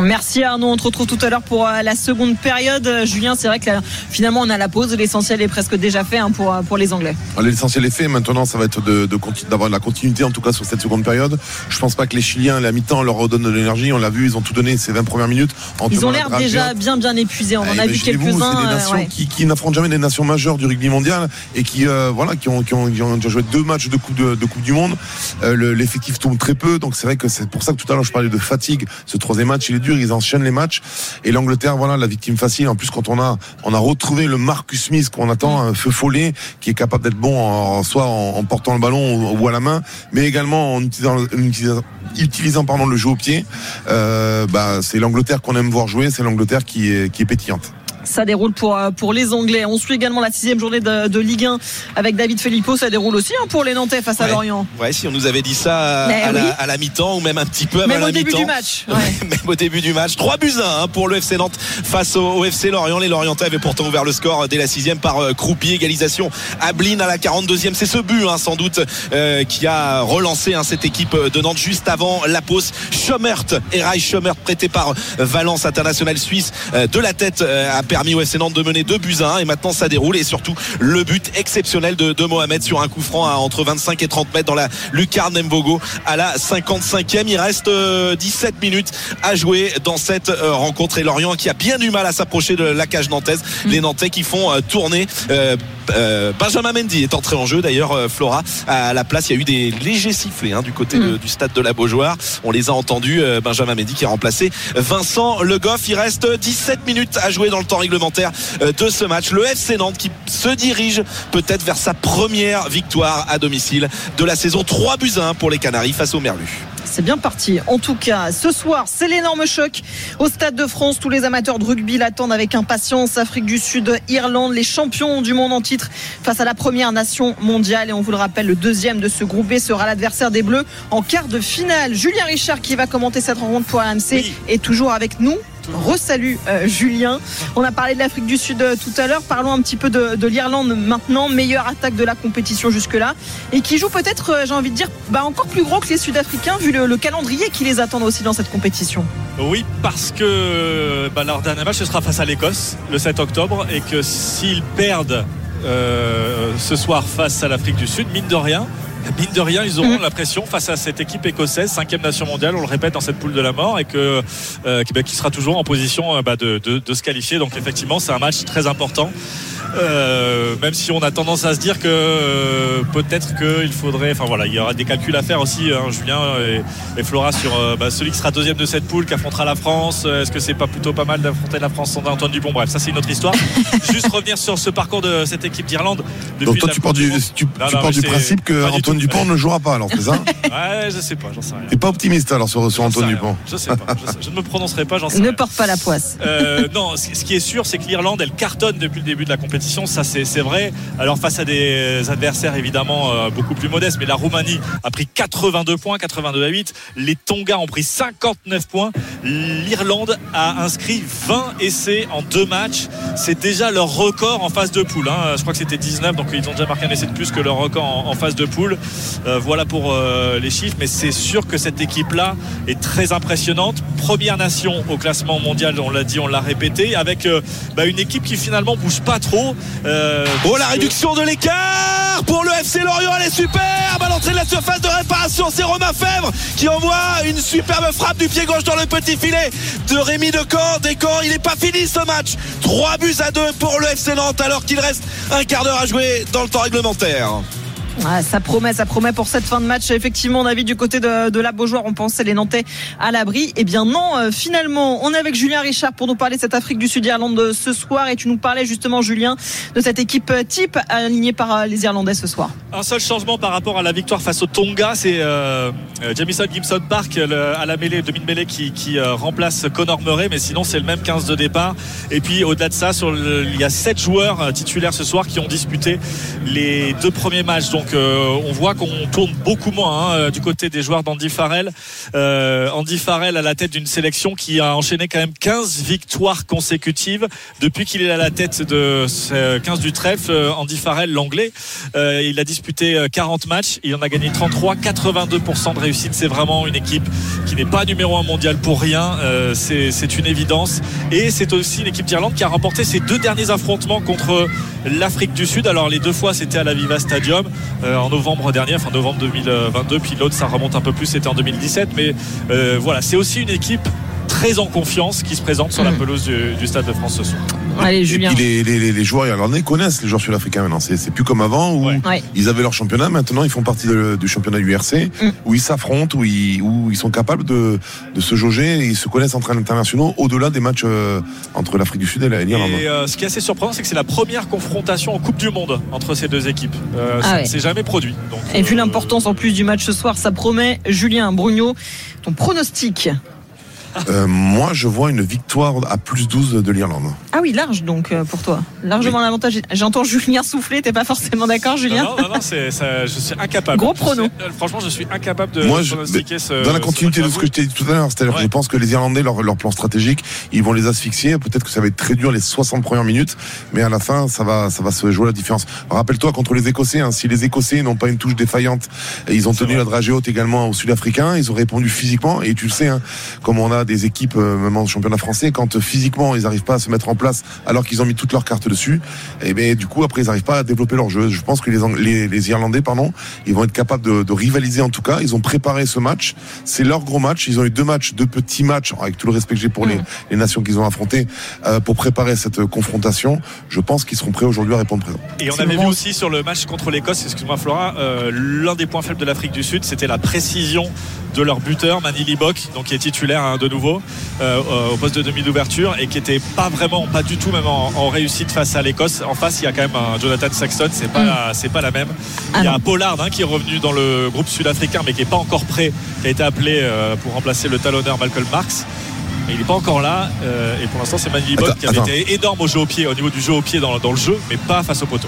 Merci Arnaud, on te retrouve tout à l'heure pour euh, la seconde période. Euh, Julien, c'est vrai que finalement on a la pause, l'essentiel est presque déjà fait hein, pour, euh, pour les Anglais. Ah, l'essentiel est fait, maintenant ça va être d'avoir de, la continuité en tout cas sur cette seconde période. Je pense pas que les Chiliens, la mi-temps, leur redonnent de l'énergie, on l'a vu, ils ont tout donné ces 20 premières minutes. ils ont l'air déjà bien bien épuisés, on en a vu quelques-uns. C'est des nations qui, n'affrontent jamais des nations majeures du rugby mondial et qui, voilà, qui, ont, qui, ont, déjà joué deux matchs de Coupe, de, coupe du Monde. L'effectif tombe très peu, donc c'est vrai que c'est pour ça que tout à l'heure je parlais de fatigue, ce troisième match il dur, ils enchaînent les matchs. Et l'Angleterre, voilà, la victime facile. En plus, quand on a, on a retrouvé le Marcus Smith qu'on attend, un feu follet, qui est capable d'être bon, en, soit en, portant le ballon ou, à la main, mais également en utilisant, utilisant, le jeu au pied. Euh, bah, c'est l'Angleterre qu'on aime voir jouer, c'est l'Angleterre qui est pétillante ça déroule pour, euh, pour les Anglais. On suit également la sixième journée de, Ligue 1 avec David Filippo. Ça déroule aussi hein, pour les Nantais face à Lorient. Ouais, si on nous avait dit ça à, la, mi-temps ou même un petit peu avant même la mi-temps. Même au début du match. même au début du match. 3 buts 1 hein, pour le FC Nantes face au, FC Lorient. Les Lorientais avaient pourtant ouvert le score dès la sixième par euh, Croupier. Égalisation Ablin à la 42e. C'est ce but hein, sans doute euh, qui a relancé cette équipe de Nantes juste avant la pause. Schomert, Rai Schomert prêté par Valence International Suisse de la tête a permis au FC Nantes de mener 2 buts à 1 et maintenant ça déroule et surtout le but exceptionnel de, de Mohamed sur un coup franc à entre 25 et 30 mètres dans la lucarne Mbogo à la 55e il reste 17 euh, minutes à jouer dans cette euh, rencontre et Lorient qui a bien du mal à s'approcher de la cage nantaise. Mm. les Nantais qui font euh, tourner Benjamin Mendy est entré en jeu d'ailleurs Flora à la place. Il y a eu des légers sifflets hein, du côté mm. du stade de la Beaujoire. On les a entendus Benjamin Mendy qui a remplacé Vincent Le Goff. Il reste 17 minutes à jouer dans le temps réglementaire euh, de ce match. Le FC Nantes qui se dirige peut-être vers sa première victoire à domicile de la saison 3 buts 1 pour les Canaries face au Merlu c'est bien parti. En tout cas, ce soir, c'est l'énorme choc au Stade de France. Tous les amateurs de rugby l'attendent avec impatience. Afrique du Sud, Irlande, les champions du monde en titre face à la première nation mondiale. Et on vous le rappelle, le deuxième de ce groupe B sera l'adversaire des Bleus en quart de finale. Julien Richard qui va commenter cette rencontre pour AMC est toujours avec nous Resalut euh, Julien. On a parlé de l'Afrique du Sud euh, tout à l'heure. Parlons un petit peu de, l'Irlande maintenant, meilleure attaque de la compétition jusque-là. Et qui joue peut-être, euh, j'ai envie de dire, bah, encore plus gros que les Sud-Africains vu le, calendrier qui les attend aussi dans cette compétition. Oui, parce que bah, leur dernier match ce sera face à l'Écosse le 7 octobre et que s'ils perdent ce soir face à l'Afrique du Sud, mine de rien, mine de rien, ils auront la pression face à cette équipe écossaise, cinquième nation mondiale, on le répète dans cette poule de la mort, et que euh, bah, qui sera toujours en position euh, bah, de, de, se qualifier. Donc effectivement, c'est un match très important. Euh, même si on a tendance à se dire que euh, peut-être qu'il faudrait, enfin voilà, il y aura des calculs à faire aussi, hein, Julien et, Flora sur bah, celui qui sera deuxième de cette poule, qui affrontera la France. Est-ce que c'est pas plutôt pas mal d'affronter la France sans Antoine Dupont? Bref, ça c'est une autre histoire. Juste revenir sur ce parcours de cette équipe d'Irlande. Donc toi tu pars du, tu, du principe que Antoine Dupont ne jouera pas alors, c'est ça Ouais, je sais pas, j'en sais rien. T'es pas optimiste alors sur, sur Antoine Dupont Je sais pas, je, ne me prononcerai pas, j'en sais Ne porte pas la poisse. non, ce qui est sûr, c'est que l'Irlande, elle cartonne depuis le début de la compétition. Ça, c'est vrai. Alors face à des adversaires évidemment euh, beaucoup plus modestes, mais la Roumanie a pris 82 points, 82 à 8. Les Tonga ont pris 59 points. L'Irlande a inscrit 20 essais en deux matchs. C'est déjà leur record en phase de poule. Hein. Je crois que c'était 19, donc ils ont déjà marqué un essai de plus que leur record en, phase de poule. Euh, voilà pour euh, les chiffres, mais c'est sûr que cette équipe-là est très impressionnante. Première nation au classement mondial, on l'a dit, on l'a répété, avec bah, une équipe qui finalement bouge pas trop. Oh la réduction de l'écart pour le FC Lorient, elle est superbe à l'entrée de la surface de réparation. C'est Romain Fèvre qui envoie une superbe frappe du pied gauche dans le petit filet de Rémi Decor. Decor, il n'est pas fini ce match. 3 buts à 2 pour le FC Nantes alors qu'il reste un quart d'heure à jouer dans le temps réglementaire. Ah, ça promet, ça promet pour cette fin de match. Effectivement, vu du côté de, la Beaujoire, on pensait les Nantais à l'abri. Eh bien non, euh, finalement, on est avec Julien Richard pour nous parler de cette Afrique du Sud-Irlande de ce soir. Et tu nous parlais justement, Julien, de cette équipe euh, type alignée par euh, les Irlandais ce soir. Un seul changement par rapport à la victoire face au Tonga, c'est Jamison Gibson Park à la mêlée, demi-mêlée qui, qui remplace Connor Murray. Mais sinon, c'est le même 15 de départ. Et puis au-delà de ça, il y a 7 joueurs titulaires ce soir qui ont disputé les deux premiers matchs. Donc euh, on voit qu'on tourne beaucoup moins hein, euh, du côté des joueurs d'Andy Farrell. Euh, Andy Farrell à la tête d'une sélection qui a enchaîné quand même 15 victoires consécutives depuis qu'il est à la tête de 15 du trèfle. Andy Farrell, l'anglais, il a disputé 40 matchs, il en a gagné 33, 82% de réussite. C'est vraiment une équipe qui n'est pas numéro un mondial pour rien. c'est une évidence. Et c'est aussi une équipe d'Irlande qui a remporté ses deux derniers affrontements contre l'Afrique du Sud. Alors les deux fois c'était à la Viva Stadium. Euh, en novembre dernier, enfin novembre 2022, puis l'autre ça remonte un peu plus, c'était en 2017. Mais euh, voilà, c'est aussi une équipe très en confiance qui se présentent sur la Mm. pelouse du, du Stade de France ce soir. Allez, Et Julien. puis les, les, les- les joueurs irlandais connaissent les joueurs sud-africains maintenant. C'est plus comme avant où Ouais. ils avaient leur championnat. Maintenant, ils font partie de- du championnat URC Mm. où ils s'affrontent, où ils, où ils sont capables de, de se jauger et ils se connaissent entre internationaux au-delà des matchs euh, entre l'Afrique du Sud et la- l'Irlande. Et euh, ce qui est assez surprenant, c'est que c'est la première confrontation en Coupe du Monde entre ces deux équipes. Euh, Ah ça ouais. ne s'est jamais produit. Donc, Et vu euh, l'importance en plus du match ce soir, ça promet. Julien Brugno, ton pronostic Euh, moi, je vois une victoire à plus 12 de l'Irlande. Ah oui, large donc euh, pour toi. Largement l'avantage. J'entends Julien souffler, t'es pas forcément d'accord, Julien Non, non, non, ça- je suis incapable. Gros prono. franchement, je suis incapable de Moi, je- pronostiquer ce. dans la ce continuité de ce que je t'ai dit tout à l'heure, c'est-à-dire que je pense que les Irlandais, leur, leur plan stratégique, ils vont les asphyxier. Peut-être que ça va être très dur les 60 premières minutes, mais à la fin, ça va, ça va se jouer la différence. Rappelle-toi contre les Écossais, hein, si les Écossais n'ont pas une touche défaillante, ils ont tenu la dragée haute également aux Sud-Africains, ils ont répondu physiquement. Et tu le sais, hein, comme on a des équipes, euh, même en championnat français, quand euh, physiquement ils n'arrivent pas à se mettre en place, alors qu'ils ont mis toutes leurs cartes dessus, et ben du coup après ils n'arrivent pas à développer leur jeu. Je pense que les, les, les Irlandais, pardon, ils vont être capables de, de rivaliser en tout cas. Ils ont préparé ce match. C'est leur gros match. Ils ont eu deux matchs, deux petits matchs, avec tout le respect que j'ai pour les, les nations qu'ils ont affrontées, euh, pour préparer cette confrontation. Je pense qu'ils seront prêts aujourd'hui à répondre présent. Et on avait vu aussi sur le match contre l'Écosse, excuse-moi Flora, euh, l'un des points faibles de l'Afrique du Sud, c'était la précision de leur buteur, Manili Bok, donc qui est titulaire hein, de nouveau euh, au poste de demi d'ouverture et qui était pas vraiment, pas du tout même en, en réussite face à l'Écosse. En face, il y a quand même un Jonathan Saxton, c'est pas, la- c'est pas la même. il y a Pollard hein, qui est revenu dans le groupe sud-africain, mais qui est pas encore prêt, qui a été appelé euh, pour remplacer le talonneur Malcolm Marx. Mais il n'est pas encore là. euh, et pour l'instant, c'est Bok Attends, qui avait attends. été énorme au jeu au pied, au niveau du jeu au pied dans, dans le jeu, mais pas face au poteau.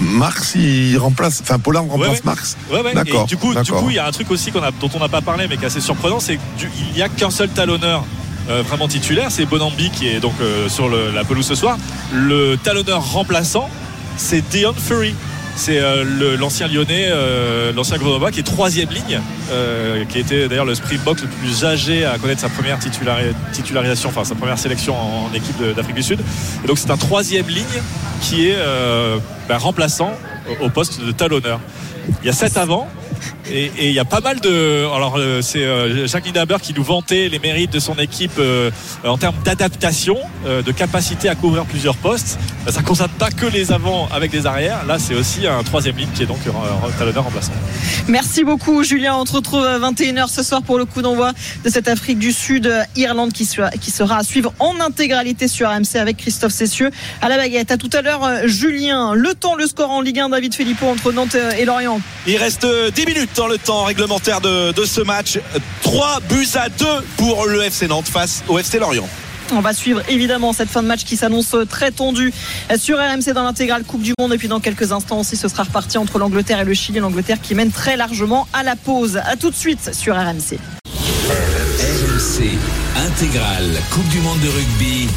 Marx, il remplace, enfin Pollard remplace Ouais, ouais. Marx. Ouais, ouais. D'accord. Du coup, du coup, il y a un truc aussi a, dont on n'a pas parlé, mais qui est assez surprenant, c'est qu'il n'y a qu'un seul talonneur euh, vraiment titulaire, c'est Bonambi qui est donc euh, sur le- la pelouse ce soir. Le talonneur remplaçant, c'est Dion Fury. C'est euh, l'ancien Lyonnais, euh, l'ancien Grenoblois qui est troisième ligne, euh, qui était d'ailleurs le Springbok le plus âgé à connaître sa première titulari- titularisation, enfin sa première sélection en, équipe d'Afrique du Sud. Et donc c'est un troisième ligne qui est bah, remplaçant au- au poste de talonneur. Il y a sept avant. Et il y a pas mal de. Alors, euh, c'est euh, Jacques Nienaber qui nous vantait les mérites de son équipe euh, en termes d'adaptation, de capacité à couvrir plusieurs postes. Euh, Ça ne concerne pas que les avants avec des arrières. Là, c'est aussi un troisième ligne qui est donc talonneur remplaçant. Merci beaucoup Julien. On te retrouve à 21h ce soir pour le coup d'envoi de cette Afrique du Sud Irlande qui sera, à suivre en intégralité sur RMC avec Christophe Cessieux à la baguette. À tout à l'heure Julien. Le temps, le score en Ligue 1 David Filippo entre Nantes et Lorient. Il reste euh, 10 minutes dans le temps réglementaire de, de ce match. 3 buts à 2 pour le FC Nantes face au FC Lorient. On va suivre évidemment cette fin de match qui s'annonce très tendue sur RMC dans l'intégrale Coupe du Monde. Et puis dans quelques instants aussi, ce sera reparti entre l'Angleterre et le Chili. L'Angleterre qui mène très largement à la pause. À tout de suite sur RMC. RMC intégrale Coupe du Monde de rugby.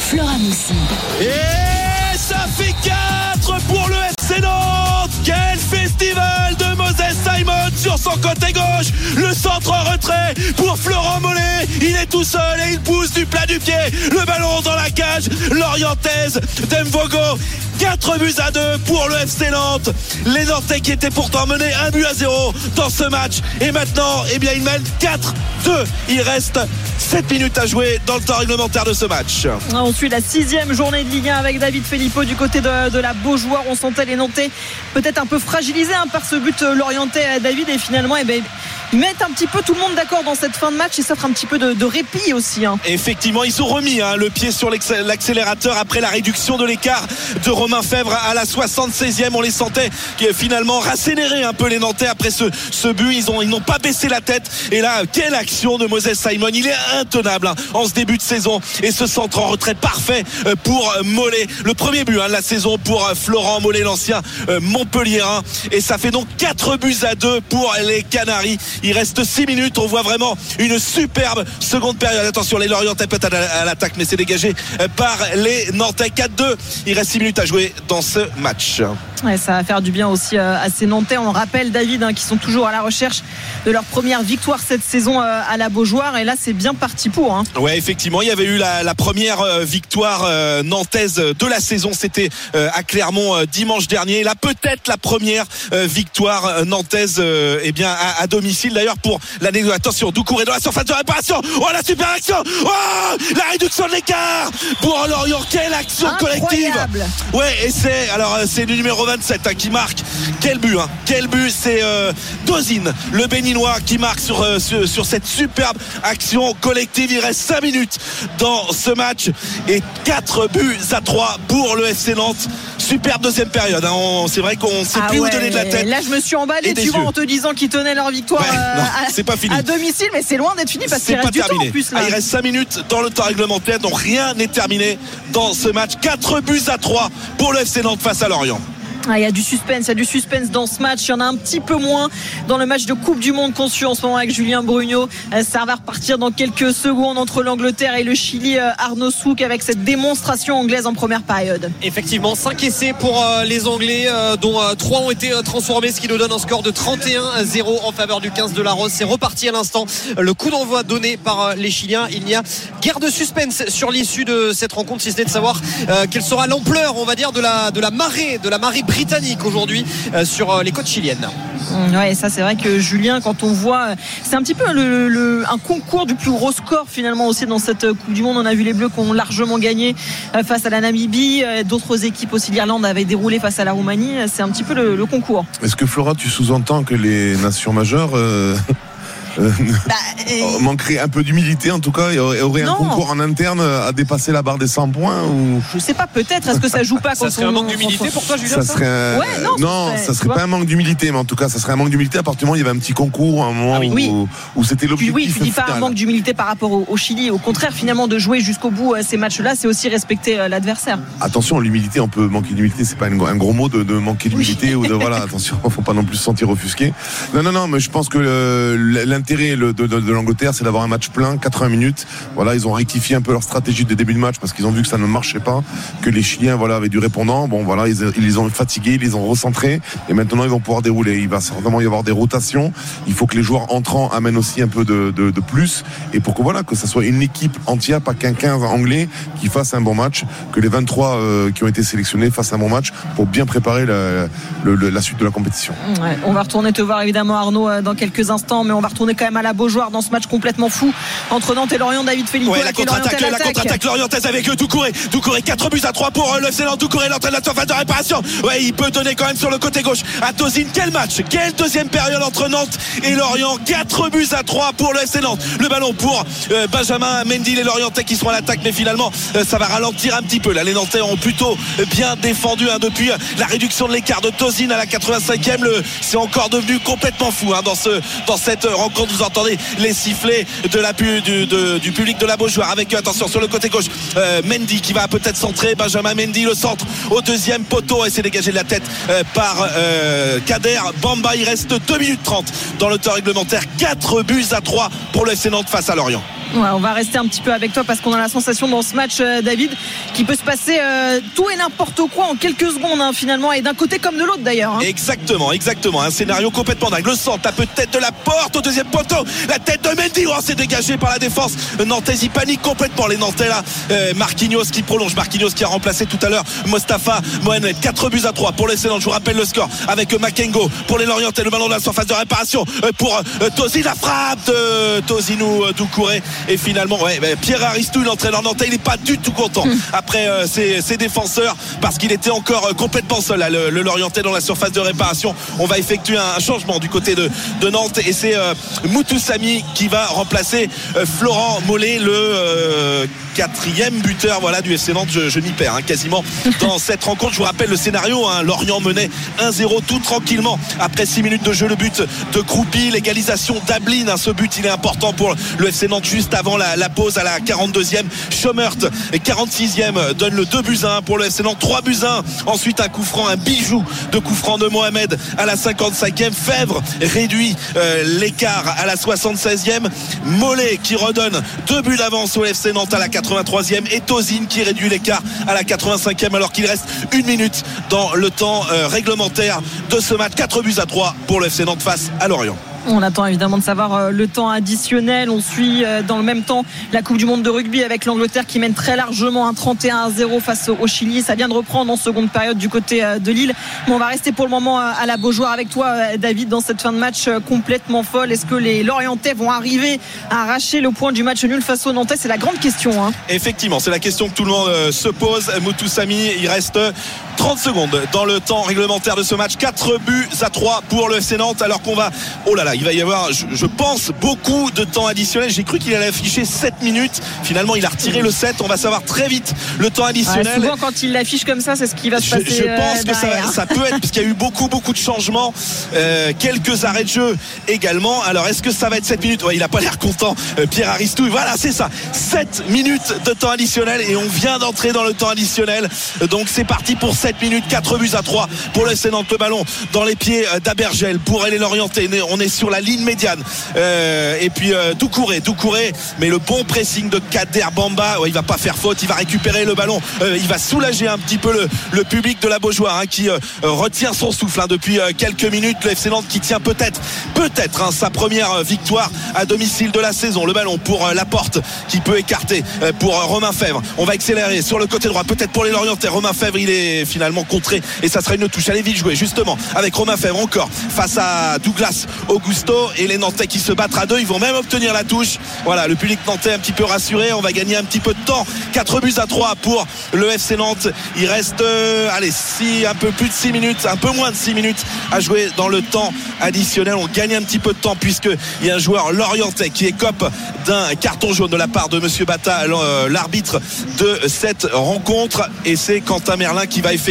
Flora Moussi. Et ça fait 4 pour le FC Nantes Quel festival Simon sur son côté gauche. Le centre en retrait pour Florent Mollet. Il est tout seul et il pousse du plat du pied. Le ballon dans la cage. L'orientaise d'Emvogo 4 buts à 2 pour le FC Nantes. Les Nantais qui étaient pourtant menés 1 but à 0 dans ce match. Et maintenant, eh bien, ils mènent 4-2 Il reste 7 minutes à jouer dans le temps réglementaire de ce match. On suit la sixième journée de Ligue 1 avec David Filippo du côté de, de la Beaujoire. On sentait les Nantais peut-être un peu fragilisés hein, par ce but euh, l'orienté à David. Et finalement eh ils mettent un petit peu tout le monde d'accord dans cette fin de match et s'offrent un petit peu de, de répit aussi. hein. Effectivement, ils ont remis hein, le pied sur l'accélérateur après la réduction de l'écart de Romain Fèvre à la 76e. On les sentait qui, finalement rassénérer un peu les Nantais après ce, ce but. Ils ont ils n'ont pas baissé la tête. Et là, quelle action de Moses Simon. Il est intenable hein, en ce début de saison. Et ce centre en retrait parfait euh, pour euh, Mollet. Le premier but hein, de la saison pour euh, Florent Mollet, l'ancien euh, Montpellierin. Et ça fait donc 4 buts à 2 pour les Canaries. Il reste 6 minutes. On voit vraiment une superbe seconde période. Attention, les Lorientais peut-être à la- à l'attaque, mais c'est dégagé euh, par les Nantais. 4-2. Il reste 6 minutes à jouer dans ce match. ça va faire du bien aussi euh, à ces Nantais. On rappelle, David, hein, qui sont toujours à la recherche de leur première victoire cette saison euh, à la Beaujoire. Et là, c'est bien parti pour. Hein. Ouais, effectivement, il y avait eu la, première victoire nantaise de la saison. C'était à Clermont dimanche dernier. Là, peut-être la première victoire nantaise eh bien, à, domicile. D'ailleurs, pour l'année attention, Doucouré dans la surface de réparation. Oh, la super action Oh, la réduction de l'écart pour Lorient. Quelle action collective Ouais, et c'est alors c'est le numéro 27 hein, qui marque. Quel but, hein. quel but, c'est euh, Dozine, le béninois qui marque euh, sur, sur, cette superbe action collective. Il reste 5 minutes dans ce match et 4 buts à 3 pour le FC Nantes. Superbe deuxième période. Hein. C'est vrai qu'on ne sait ah plus où donner de la tête. Là, je me suis emballé, tu vois, en te disant qu'ils tenaient leur victoire euh, pas fini. à domicile, mais c'est loin d'être fini parce qu'il reste du temps en plus. Ah, il reste 5 minutes dans le temps réglementaire, donc rien n'est terminé dans ce match. 4 buts à 3 pour le FC Nantes face à Lorient. Ah, il y a du suspense, il y a du suspense dans ce match. Il y en a un petit peu moins dans le match de Coupe du Monde suit en ce moment avec Julien Brugno. Euh, ça va repartir dans quelques secondes entre l'Angleterre et le Chili. Euh, Arnaud Souk avec cette démonstration anglaise en première période. Effectivement, 5 essais pour euh, les Anglais, dont 3 ont été transformés, ce qui nous donne un score de 31-0 en faveur du 15 de la Rose. C'est reparti à l'instant. Le coup d'envoi donné par les Chiliens. Il n'y a guère de suspense sur l'issue de cette rencontre, si ce n'est de savoir quelle sera l'ampleur, on va dire, de la, de la marée, de la marée britannique aujourd'hui euh, sur euh, les côtes chiliennes. Mm, ouais, ça c'est vrai que Julien, quand on voit, c'est un petit peu le, un concours du plus gros score finalement aussi dans cette Coupe du Monde. On a vu les Bleus qui ont largement gagné euh, face à la Namibie, d'autres équipes aussi l'Irlande avaient déroulé face à la Roumanie. C'est un petit peu le, concours. Est-ce que Flora, tu sous-entends que les nations majeures euh, bah, manquerait un peu d'humilité en tout cas il y aurait un concours en interne à dépasser la barre des 100 points ou je sais pas peut-être. Est-ce que ça joue pas ça serait un manque d'humilité pour toi Julien ça serait non, ça serait, pas un manque d'humilité mais en tout cas ça serait un manque d'humilité. À partir du moment où il y avait un petit concours un moment ah où, c'était l'objectif oui tu dis pas un manque d'humilité par rapport au, Chili. Au contraire finalement de jouer jusqu'au bout euh, ces matchs là c'est aussi respecter euh, l'adversaire. Attention l'humilité on peut manquer d'humilité c'est pas un, gros mot de, manquer d'humilité ou de voilà attention faut pas non plus se sentir offusqué. Non non non mais je pense que l'intérêt de, de de l'Angleterre, c'est d'avoir un match plein, 80 minutes. Voilà, ils ont rectifié un peu leur stratégie de début de match parce qu'ils ont vu que ça ne marchait pas, que les Chiliens voilà avaient du répondant. Bon voilà, ils, les ont fatigués, ils les ont recentrés et maintenant ils vont pouvoir dérouler. Il va certainement y avoir des rotations. Il faut que les joueurs entrants amènent aussi un peu de, plus et pour que voilà que ça soit une équipe entière, pas qu'un 15 anglais qui fasse un bon match, que les 23 euh, qui ont été sélectionnés fassent un bon match pour bien préparer la, la suite de la compétition. on va retourner te voir évidemment Arnaud euh, dans quelques instants, mais on va retourner quand même à la Beaujoire dans ce match complètement fou entre Nantes et Lorient. David Felipe. Ouais, la contre-attaque, la contre-attaque lorientaise avec Doucouré. Doucouré, 4 buts à 3 pour euh, le Célan. Doucouré, l'entrée de la de réparation. Ouais, il peut donner quand même sur le côté gauche à Tozine. Quel match Quelle deuxième période entre Nantes et Lorient 4 buts à 3 pour le FC Nantes. Le ballon pour euh, Benjamin Mendy, les Lorientais qui seront à l'attaque, mais finalement, euh, ça va ralentir un petit peu. Là, les Nantais ont plutôt bien défendu hein, depuis la réduction de l'écart de Tozine à la 85e. C'est encore devenu complètement fou hein, dans, ce, dans cette rencontre. Vous entendez les sifflets du, public de la Beaujoire. Avec attention sur le côté gauche euh, Mendy qui va peut-être centrer. Benjamin Mendy le centre au deuxième poteau. Et s'est dégagé de la tête euh, par euh, Kader Bamba. Il reste 2 minutes 30 dans le temps réglementaire. 4 buts à 3 pour le FC Nantes face à Lorient on va rester un petit peu avec toi parce qu'on a la sensation dans ce match, euh, David, qu'il peut se passer euh, tout et n'importe quoi en quelques secondes hein, finalement, et d'un côté comme de l'autre d'ailleurs. Hein. Exactement, exactement. Un scénario complètement dingue. Le centre, la peut-être de la porte au deuxième poteau, la tête de Mendy, oh, c'est dégagé par la défense. Nantais, il panique complètement. Les Nantais là, euh, Marquinhos qui prolonge, Marquinhos qui a remplacé tout à l'heure Mostafa Mohamed. 4 buts à 3 pour les Nantes. Je vous rappelle le score avec Makengo pour les Lorientais, le ballon de la surface de réparation pour Tosi, la frappe de Tosinou Doucouré et finalement, ouais, Pierre Aristou, l'entraîneur nantais, il n'est pas du tout content hmm. après euh, ses, défenseurs parce qu'il était encore euh, complètement seul à le, Lorientais dans la surface de réparation. On va effectuer un, changement du côté de, Nantes et c'est euh, Moutoussami qui va remplacer Florent Mollet, le quatrième buteur voilà, du FC Nantes. Je, m'y perds hein, quasiment dans cette rencontre. Je vous rappelle le scénario. Hein, Lorient menait 1-0 tout tranquillement après 6 minutes de jeu. Le but de Croupi, l'égalisation d'Ablin. Hein, ce but, il est important pour le FC Nantes juste avant la, pause à la 42e. Schomert, 46e, donne le 2 buts 1 pour le FC Nantes. 3 buts 1. Ensuite, un coup franc, un bijou de coup franc de Mohamed à la 55e. Fèvre réduit euh, l'écart à la 76e. Mollet qui redonne 2 buts d'avance au FC Nantes à la 80 83e et Tozine qui réduit l'écart à la 85e alors qu'il reste une minute dans le temps euh, réglementaire de ce match. 4 buts à 3 pour le FC Nantes face à Lorient. On attend évidemment de savoir euh, le temps additionnel. On suit euh, dans le même temps la Coupe du Monde de rugby avec l'Angleterre qui mène très largement un 31 à 0 face au Chili. Ça vient de reprendre en seconde période du côté euh, de Lille. Mais on va rester pour le moment à la Beaujoire avec toi, David, dans cette fin de match complètement folle. Est-ce que les Lorientais vont arriver à arracher le point du match nul face au Nantais? C'est la grande question. Hein. Effectivement, c'est la question que tout le monde se pose. Moutou Sami, il reste 30 secondes dans le temps réglementaire de ce match. 4 buts à 3 pour le FC Nantes alors qu'on va... Oh là là, il va y avoir, je, pense, beaucoup de temps additionnel. J'ai cru qu'il allait afficher 7 minutes. Finalement, il a retiré le 7. On va savoir très vite le temps additionnel. souvent, quand il l'affiche comme ça, c'est ce qui va se passer. Je, pense que ça, peut être, parce qu'il y a eu beaucoup, beaucoup de changements. Euh, quelques arrêts de jeu également. Alors, est-ce que ça va être 7 minutes? Il n'a pas l'air content, euh, Pierre Aristou. Voilà, c'est ça. 7 minutes de temps additionnel et on vient d'entrer dans le temps additionnel. Donc, c'est parti pour 7 minutes. 4 buts à 3 pour le Nantes. Le ballon dans les pieds euh, d'Abergel pour aller l'orienter. On est sur la ligne médiane. Euh, et puis euh, Doucouré, Doucouré, mais le bon pressing de Kader Bamba, il va pas faire faute, il va récupérer le ballon, il va soulager un petit peu le, public de la Beaujoire hein, qui retient son souffle hein, depuis quelques minutes. Le FC Nantes qui tient peut-être, peut-être hein, sa première victoire à domicile de la saison. Le ballon pour la porte qui peut écarter pour Romain Fèvre. On va accélérer sur le côté droit, peut-être pour les Lorientais. Romain Fèvre, il est finalement contré et ça sera une touche. Allez vite jouer justement avec Romain Fèvre encore face à Douglas Augusto et les Nantais qui se battent à deux. Ils vont même obtenir la touche. Voilà, le public nantais un petit peu rassuré. On va gagner un petit peu de temps. 4 buts à 3 pour le FC Nantes. Il reste, euh, allez, un peu plus de 6 minutes, un peu moins de 6 minutes à jouer dans le temps additionnel. On gagne un petit peu de temps puisqu'il y a un joueur lorientais qui écope d'un carton jaune de la part de Monsieur Bata, euh, l'arbitre de cette rencontre. Et c'est Quentin Merlin qui va effectuer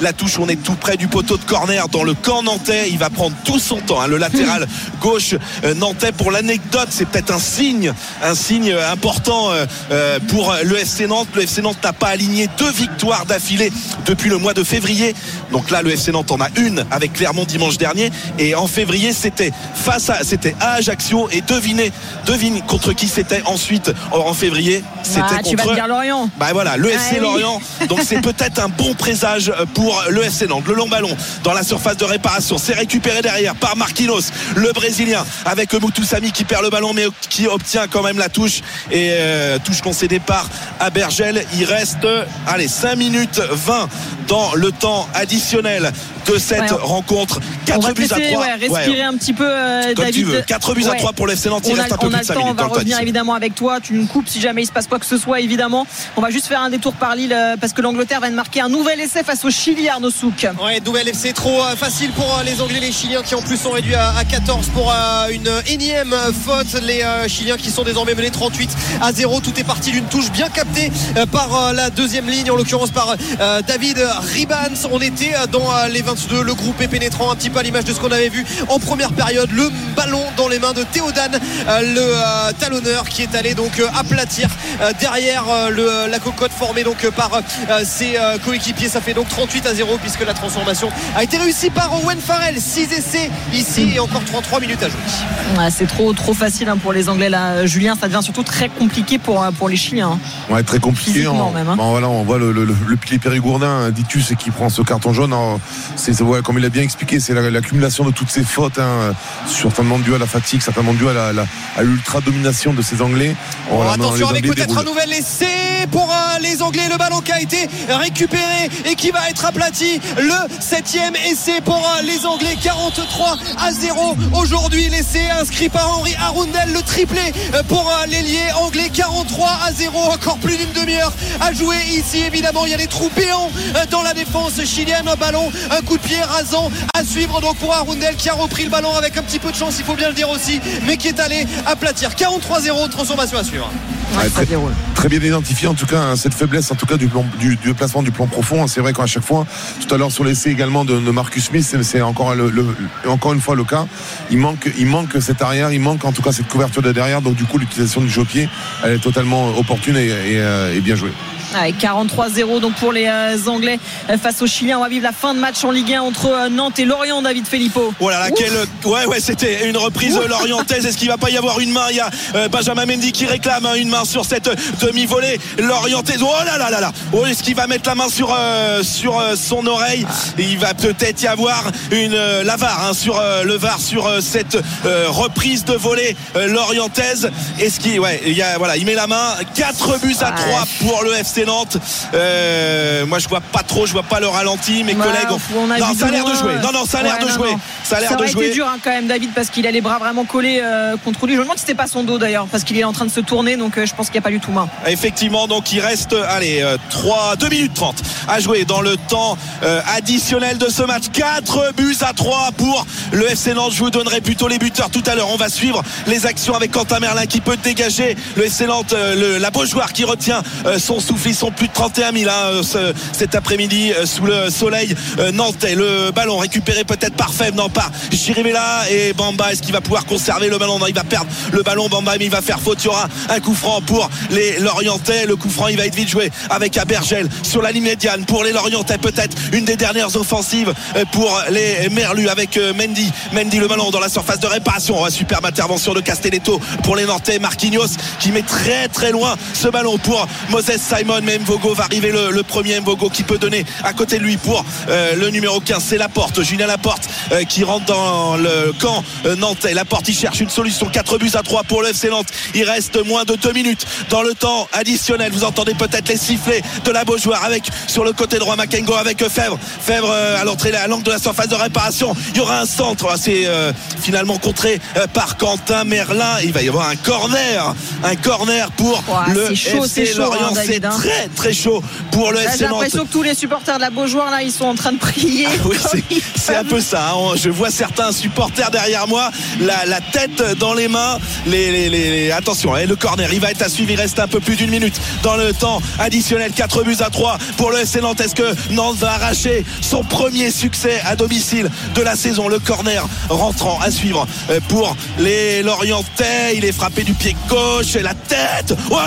la touche. On est tout près du poteau de corner dans le camp nantais. Il va prendre tout son temps. Hein, le latéral gauche euh, nantais. Pour l'anecdote, c'est peut-être un signe, un signe important euh, pour le FC Nantes. Le FC Nantes n'a pas aligné deux victoires d'affilée depuis le mois de février. Donc là, le FC Nantes en a une avec Clermont dimanche dernier. Et en février, c'était face à, c'était à Ajaccio. Et devinez, devine contre qui c'était ensuite en février. C'était bah, contre. Tu vas dire Lorient. Bah voilà, le FC Lorient. Donc c'est peut-être un bon présage pour le FC. Le long ballon dans la surface de réparation. C'est récupéré derrière par Marquinhos, le Brésilien, avec Moutoussami qui perd le ballon mais qui obtient quand même la touche. Et euh, touche concédée par Abergel. Il reste, allez, 5 minutes 20 dans le temps additionnel de cette rencontre. 4 buts à 3. respirer un petit peu, euh, David. 4 buts à 3 pour l'FC Nantes. Il reste un peu plus de 5 minutes. On va revenir évidemment avec toi. Tu nous coupes si jamais il se passe quoi que ce soit, évidemment. On va juste faire un détour par Lille euh, parce que l'Angleterre va marquer un nouvel essai face au Chili, Arnaud Souk. Ouais, nouvel essai trop euh, facile pour les Anglais, les Chiliens qui en plus sont réduits à 14 pour une énième faute. Les Chiliens qui sont désormais menés 38 à 0. Tout est parti d'une touche bien captée par la deuxième ligne, en l'occurrence par David Ribans. On était dans les 22, le groupe est pénétrant un petit peu à l'image de ce qu'on avait vu en première période. Le ballon dans les mains de Théodane, le talonneur qui est allé donc aplatir derrière la cocotte formée donc par ses coéquipiers. Ça fait donc 38 à 0 puisque la transformation a été réussie par Owen Farrell. 6 essais ici et encore 33 minutes à jouer. c'est trop trop facile hein, pour les Anglais là. Julien, ça devient surtout très compliqué pour, pour les Chiliens. Hein. Ouais, très compliqué. On, même, hein. voilà, on voit le, le, le pilier périgourdin, Ditus, qui prend ce carton jaune. C'est ouais, comme il a bien expliqué, c'est l'accumulation de toutes ces fautes, hein, certainement dû à la fatigue, certainement dû à l'ultra domination de ces Anglais. Oh, attention avec peut-être un nouvel essai pour euh, les Anglais. Le ballon qui a été récupéré et qui va être aplati. Le septième essai pour euh, les Anglais. 43 à 0 aujourd'hui. L'essai inscrit par Henri Arundel. Le triplé euh, pour l'ailier anglais. 43 à 0. Encore plus d'une demi-heure à jouer ici. Évidemment, il y a des trous béants dans la défense chilienne. Un ballon, un coup de pied rasant à suivre donc pour Arundel qui a repris le ballon avec un petit peu de chance, il faut bien le dire aussi, mais qui est allé aplatir. 43-0, transformation à suivre. très, bien identifié en tout cas hein, cette faiblesse en tout cas du, du, placement du plan profond hein. c'est vrai qu'à chaque fois tout à l'heure sur l'essai également de, Marcus Smith c'est encore, encore une fois le cas il manque, il manque cette arrière il manque en tout cas cette couverture de derrière donc du coup l'utilisation du jeu pied elle est totalement opportune et, et euh, bien jouée 43-0 donc pour les Anglais face aux Chiliens. On va vivre la fin de match en Ligue 1 entre Nantes et Lorient, David Filippo. Voilà, laquelle, ouais, ouais, c'était une reprise lorientaise. Est-ce qu'il va pas y avoir une main? Il y a Benjamin Mendy qui réclame hein, une main sur cette demi-volée lorientaise. Oh là là là là Oh, est-ce qu'il va mettre la main sur, sur son oreille? Il va peut-être y avoir une la VAR hein, sur le VAR sur cette reprise de volée lorientaise. Est-ce qu'il ouais, il y a, voilà, il met la main. 4 buts à 3 pour le FC Nantes. moi, je vois pas trop, je vois pas le ralenti. Mes collègues, ont... non, ça a l'air de jouer. Non, non, ça a l'air de jouer. Ça a l'air de jouer. été dur hein, quand même, David, parce qu'il a les bras vraiment collés contre lui. Je me demande si c'était pas son dos d'ailleurs, parce qu'il est en train de se tourner, donc je pense qu'il n'y a pas du tout main. Effectivement, donc il reste, allez, 3, 2 minutes 30 à jouer dans le temps additionnel de ce match. 4 buts à 3 pour le FC Nantes. Je vous donnerai plutôt les buteurs tout à l'heure. On va suivre les actions avec Quentin Merlin qui peut dégager le FC Nantes, le, la Beaujoire qui retient son souffle. Ils sont plus de 31 000 hein, cet après-midi sous le soleil nantais. Le ballon récupéré peut-être par Fèvre, non pas là et Bamba. Est-ce qu'il va pouvoir conserver le ballon? Non, il va perdre le ballon. Bamba, mais il va faire faute. Il y aura un coup franc pour les Lorientais. Le coup franc, il va être vite joué avec Abergel sur la ligne médiane pour les Lorientais. Peut-être une des dernières offensives pour les Merlus avec Mendy. Mendy, le ballon dans la surface de réparation. Superbe intervention de Castelletto pour les Nantais. Marquinhos qui met très très loin ce ballon pour Moses Simon. Mais Mvogo va arriver le, premier Mvogo qui peut donner à côté de lui pour le numéro 15. C'est la porte. Julien Laporte qui rentre dans le camp nantais. Laporte, il cherche une solution. 4 buts à 3 pour le FC Nantes. Il reste moins de 2 minutes dans le temps additionnel. Vous entendez peut-être les sifflets de la Beaujoire avec sur le côté droit Makengo avec Fèvre. Fèvre à l'entrée à l'angle de la surface de réparation. Il y aura un centre. C'est finalement contré par Quentin Merlin. Il va y avoir un corner. Un corner pour le FC Lorient. Hein, c'est hein. Très très chaud pour le FC Nantes. J'ai l'impression que tous les supporters de la Beaujoire là, ils sont en train de prier. Ah oui, c'est un peu ça. Hein. Je vois certains supporters derrière moi, la, tête dans les mains. Les, les, Attention, hein, le corner, il va être à suivre. Il reste un peu plus d'une minute dans le temps additionnel. 4 buts à 3 pour le FC Nantes. Est-ce que Nantes va arracher son premier succès à domicile de la saison? Le corner rentrant à suivre euh, pour les Lorientais. Il est frappé du pied gauche et la tête. Oh,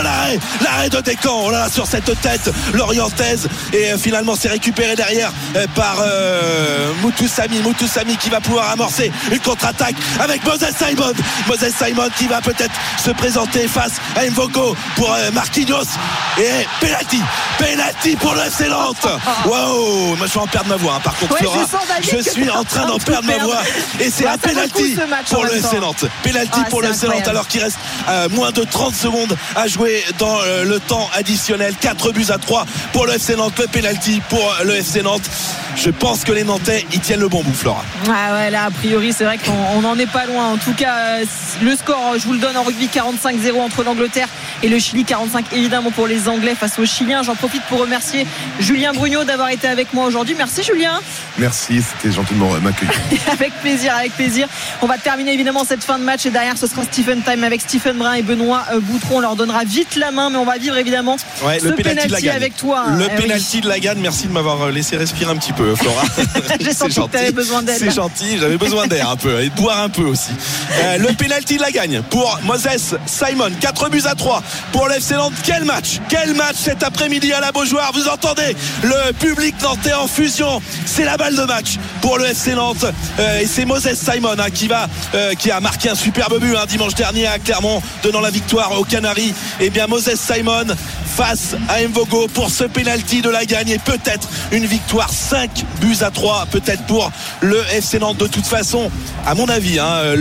l'arrêt de Descamps. Oh là, sur cette tête lorientaise. Et euh, finalement, c'est récupéré derrière euh, par euh, Moutoussami. Moutoussami qui va pouvoir amorcer une contre-attaque avec Moses Simon. Moses Simon qui va peut-être se présenter face à Mvogo pour Marquinhos. Et penalty. Penalty pour le Nantes. Waouh, moi je vais en perdre ma voix. Hein. Par contre, Flora, je, suis en train d'en perdre ma voix. Et c'est un penalty pour le Nantes. Penalty pour le Nantes alors qu'il reste moins de 30 secondes à jouer dans le temps additionnel. 4 buts à 3 pour le FC Nantes. Le penalty pour le FC Nantes. Je pense que les Nantais ils tiennent le bon bout, Flora. Ah ouais, là a priori c'est vrai qu'on n'en est pas loin. En tout cas, le score, je vous le donne en rugby 45-0 entre l'Angleterre et le Chili, 45 évidemment pour les Anglais face aux Chiliens. J'en profite pour remercier Julien Brugnot d'avoir été avec moi aujourd'hui. Merci Julien. Merci, c'était gentil de m'accueillir. avec plaisir, avec plaisir. On va terminer évidemment cette fin de match et derrière ce sera Stephen Time avec Stephen Brun et Benoît euh, Boutron. On leur donnera vite la main, mais on va vivre évidemment ouais, ce avec toi. Le eh penalty de la gagne. Merci de m'avoir euh, laissé respirer un petit peu, Flora. J'ai senti que tu avais besoin d'aide. C'est gentil, j'avais besoin d'air un peu et de boire un peu aussi. Euh, le penalty de la gagne pour Moses Simon. 4 buts à 3 pour l'FC Nantes. Quel match Quel match cet après-midi à la Beaujoire Vous entendez le public nantais en fusion. C'est la balle de match pour le FC Nantes. Euh, et c'est Moses Simon hein, qui, va, euh, qui a marqué un superbe but un hein, dimanche dernier à Clermont, donnant la victoire aux Canaries. Et eh bien Moses Simon face à Mvogo pour ce penalty de la gagne et peut-être une victoire. 5 buts à 3 peut-être pour le FC Nantes. De toute façon à mon avis hein,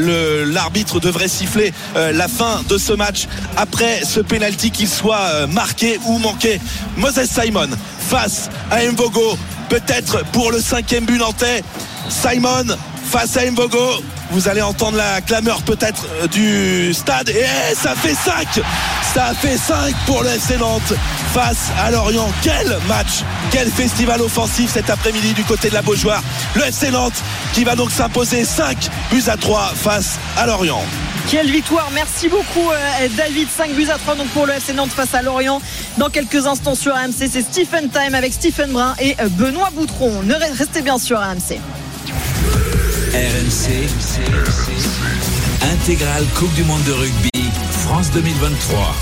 l'arbitre devrait siffler euh, la fin de ce match après ce penalty qu'il soit euh, marqué ou manqué. Moses Simon face à Mvogo peut-être pour le cinquième but nantais. Simon face à Mvogo vous allez entendre la clameur peut-être euh, du stade. Et eh, ça fait 5 ça fait 5 pour le FC Nantes. Face à Lorient quel match quel festival offensif cet après-midi du côté de la Beaujoire. Le FC Nantes qui va donc s'imposer 5 buts à 3 face à Lorient. Quelle victoire, merci beaucoup euh, David, 5 buts à 3 donc pour le FC Nantes face à Lorient. Dans quelques instants sur AMC, c'est Stephen Time avec Stephen Brun et euh, Benoît Boutron. Restez bien sur AMC. RMC, intégrale Coupe du Monde de rugby, France 2023.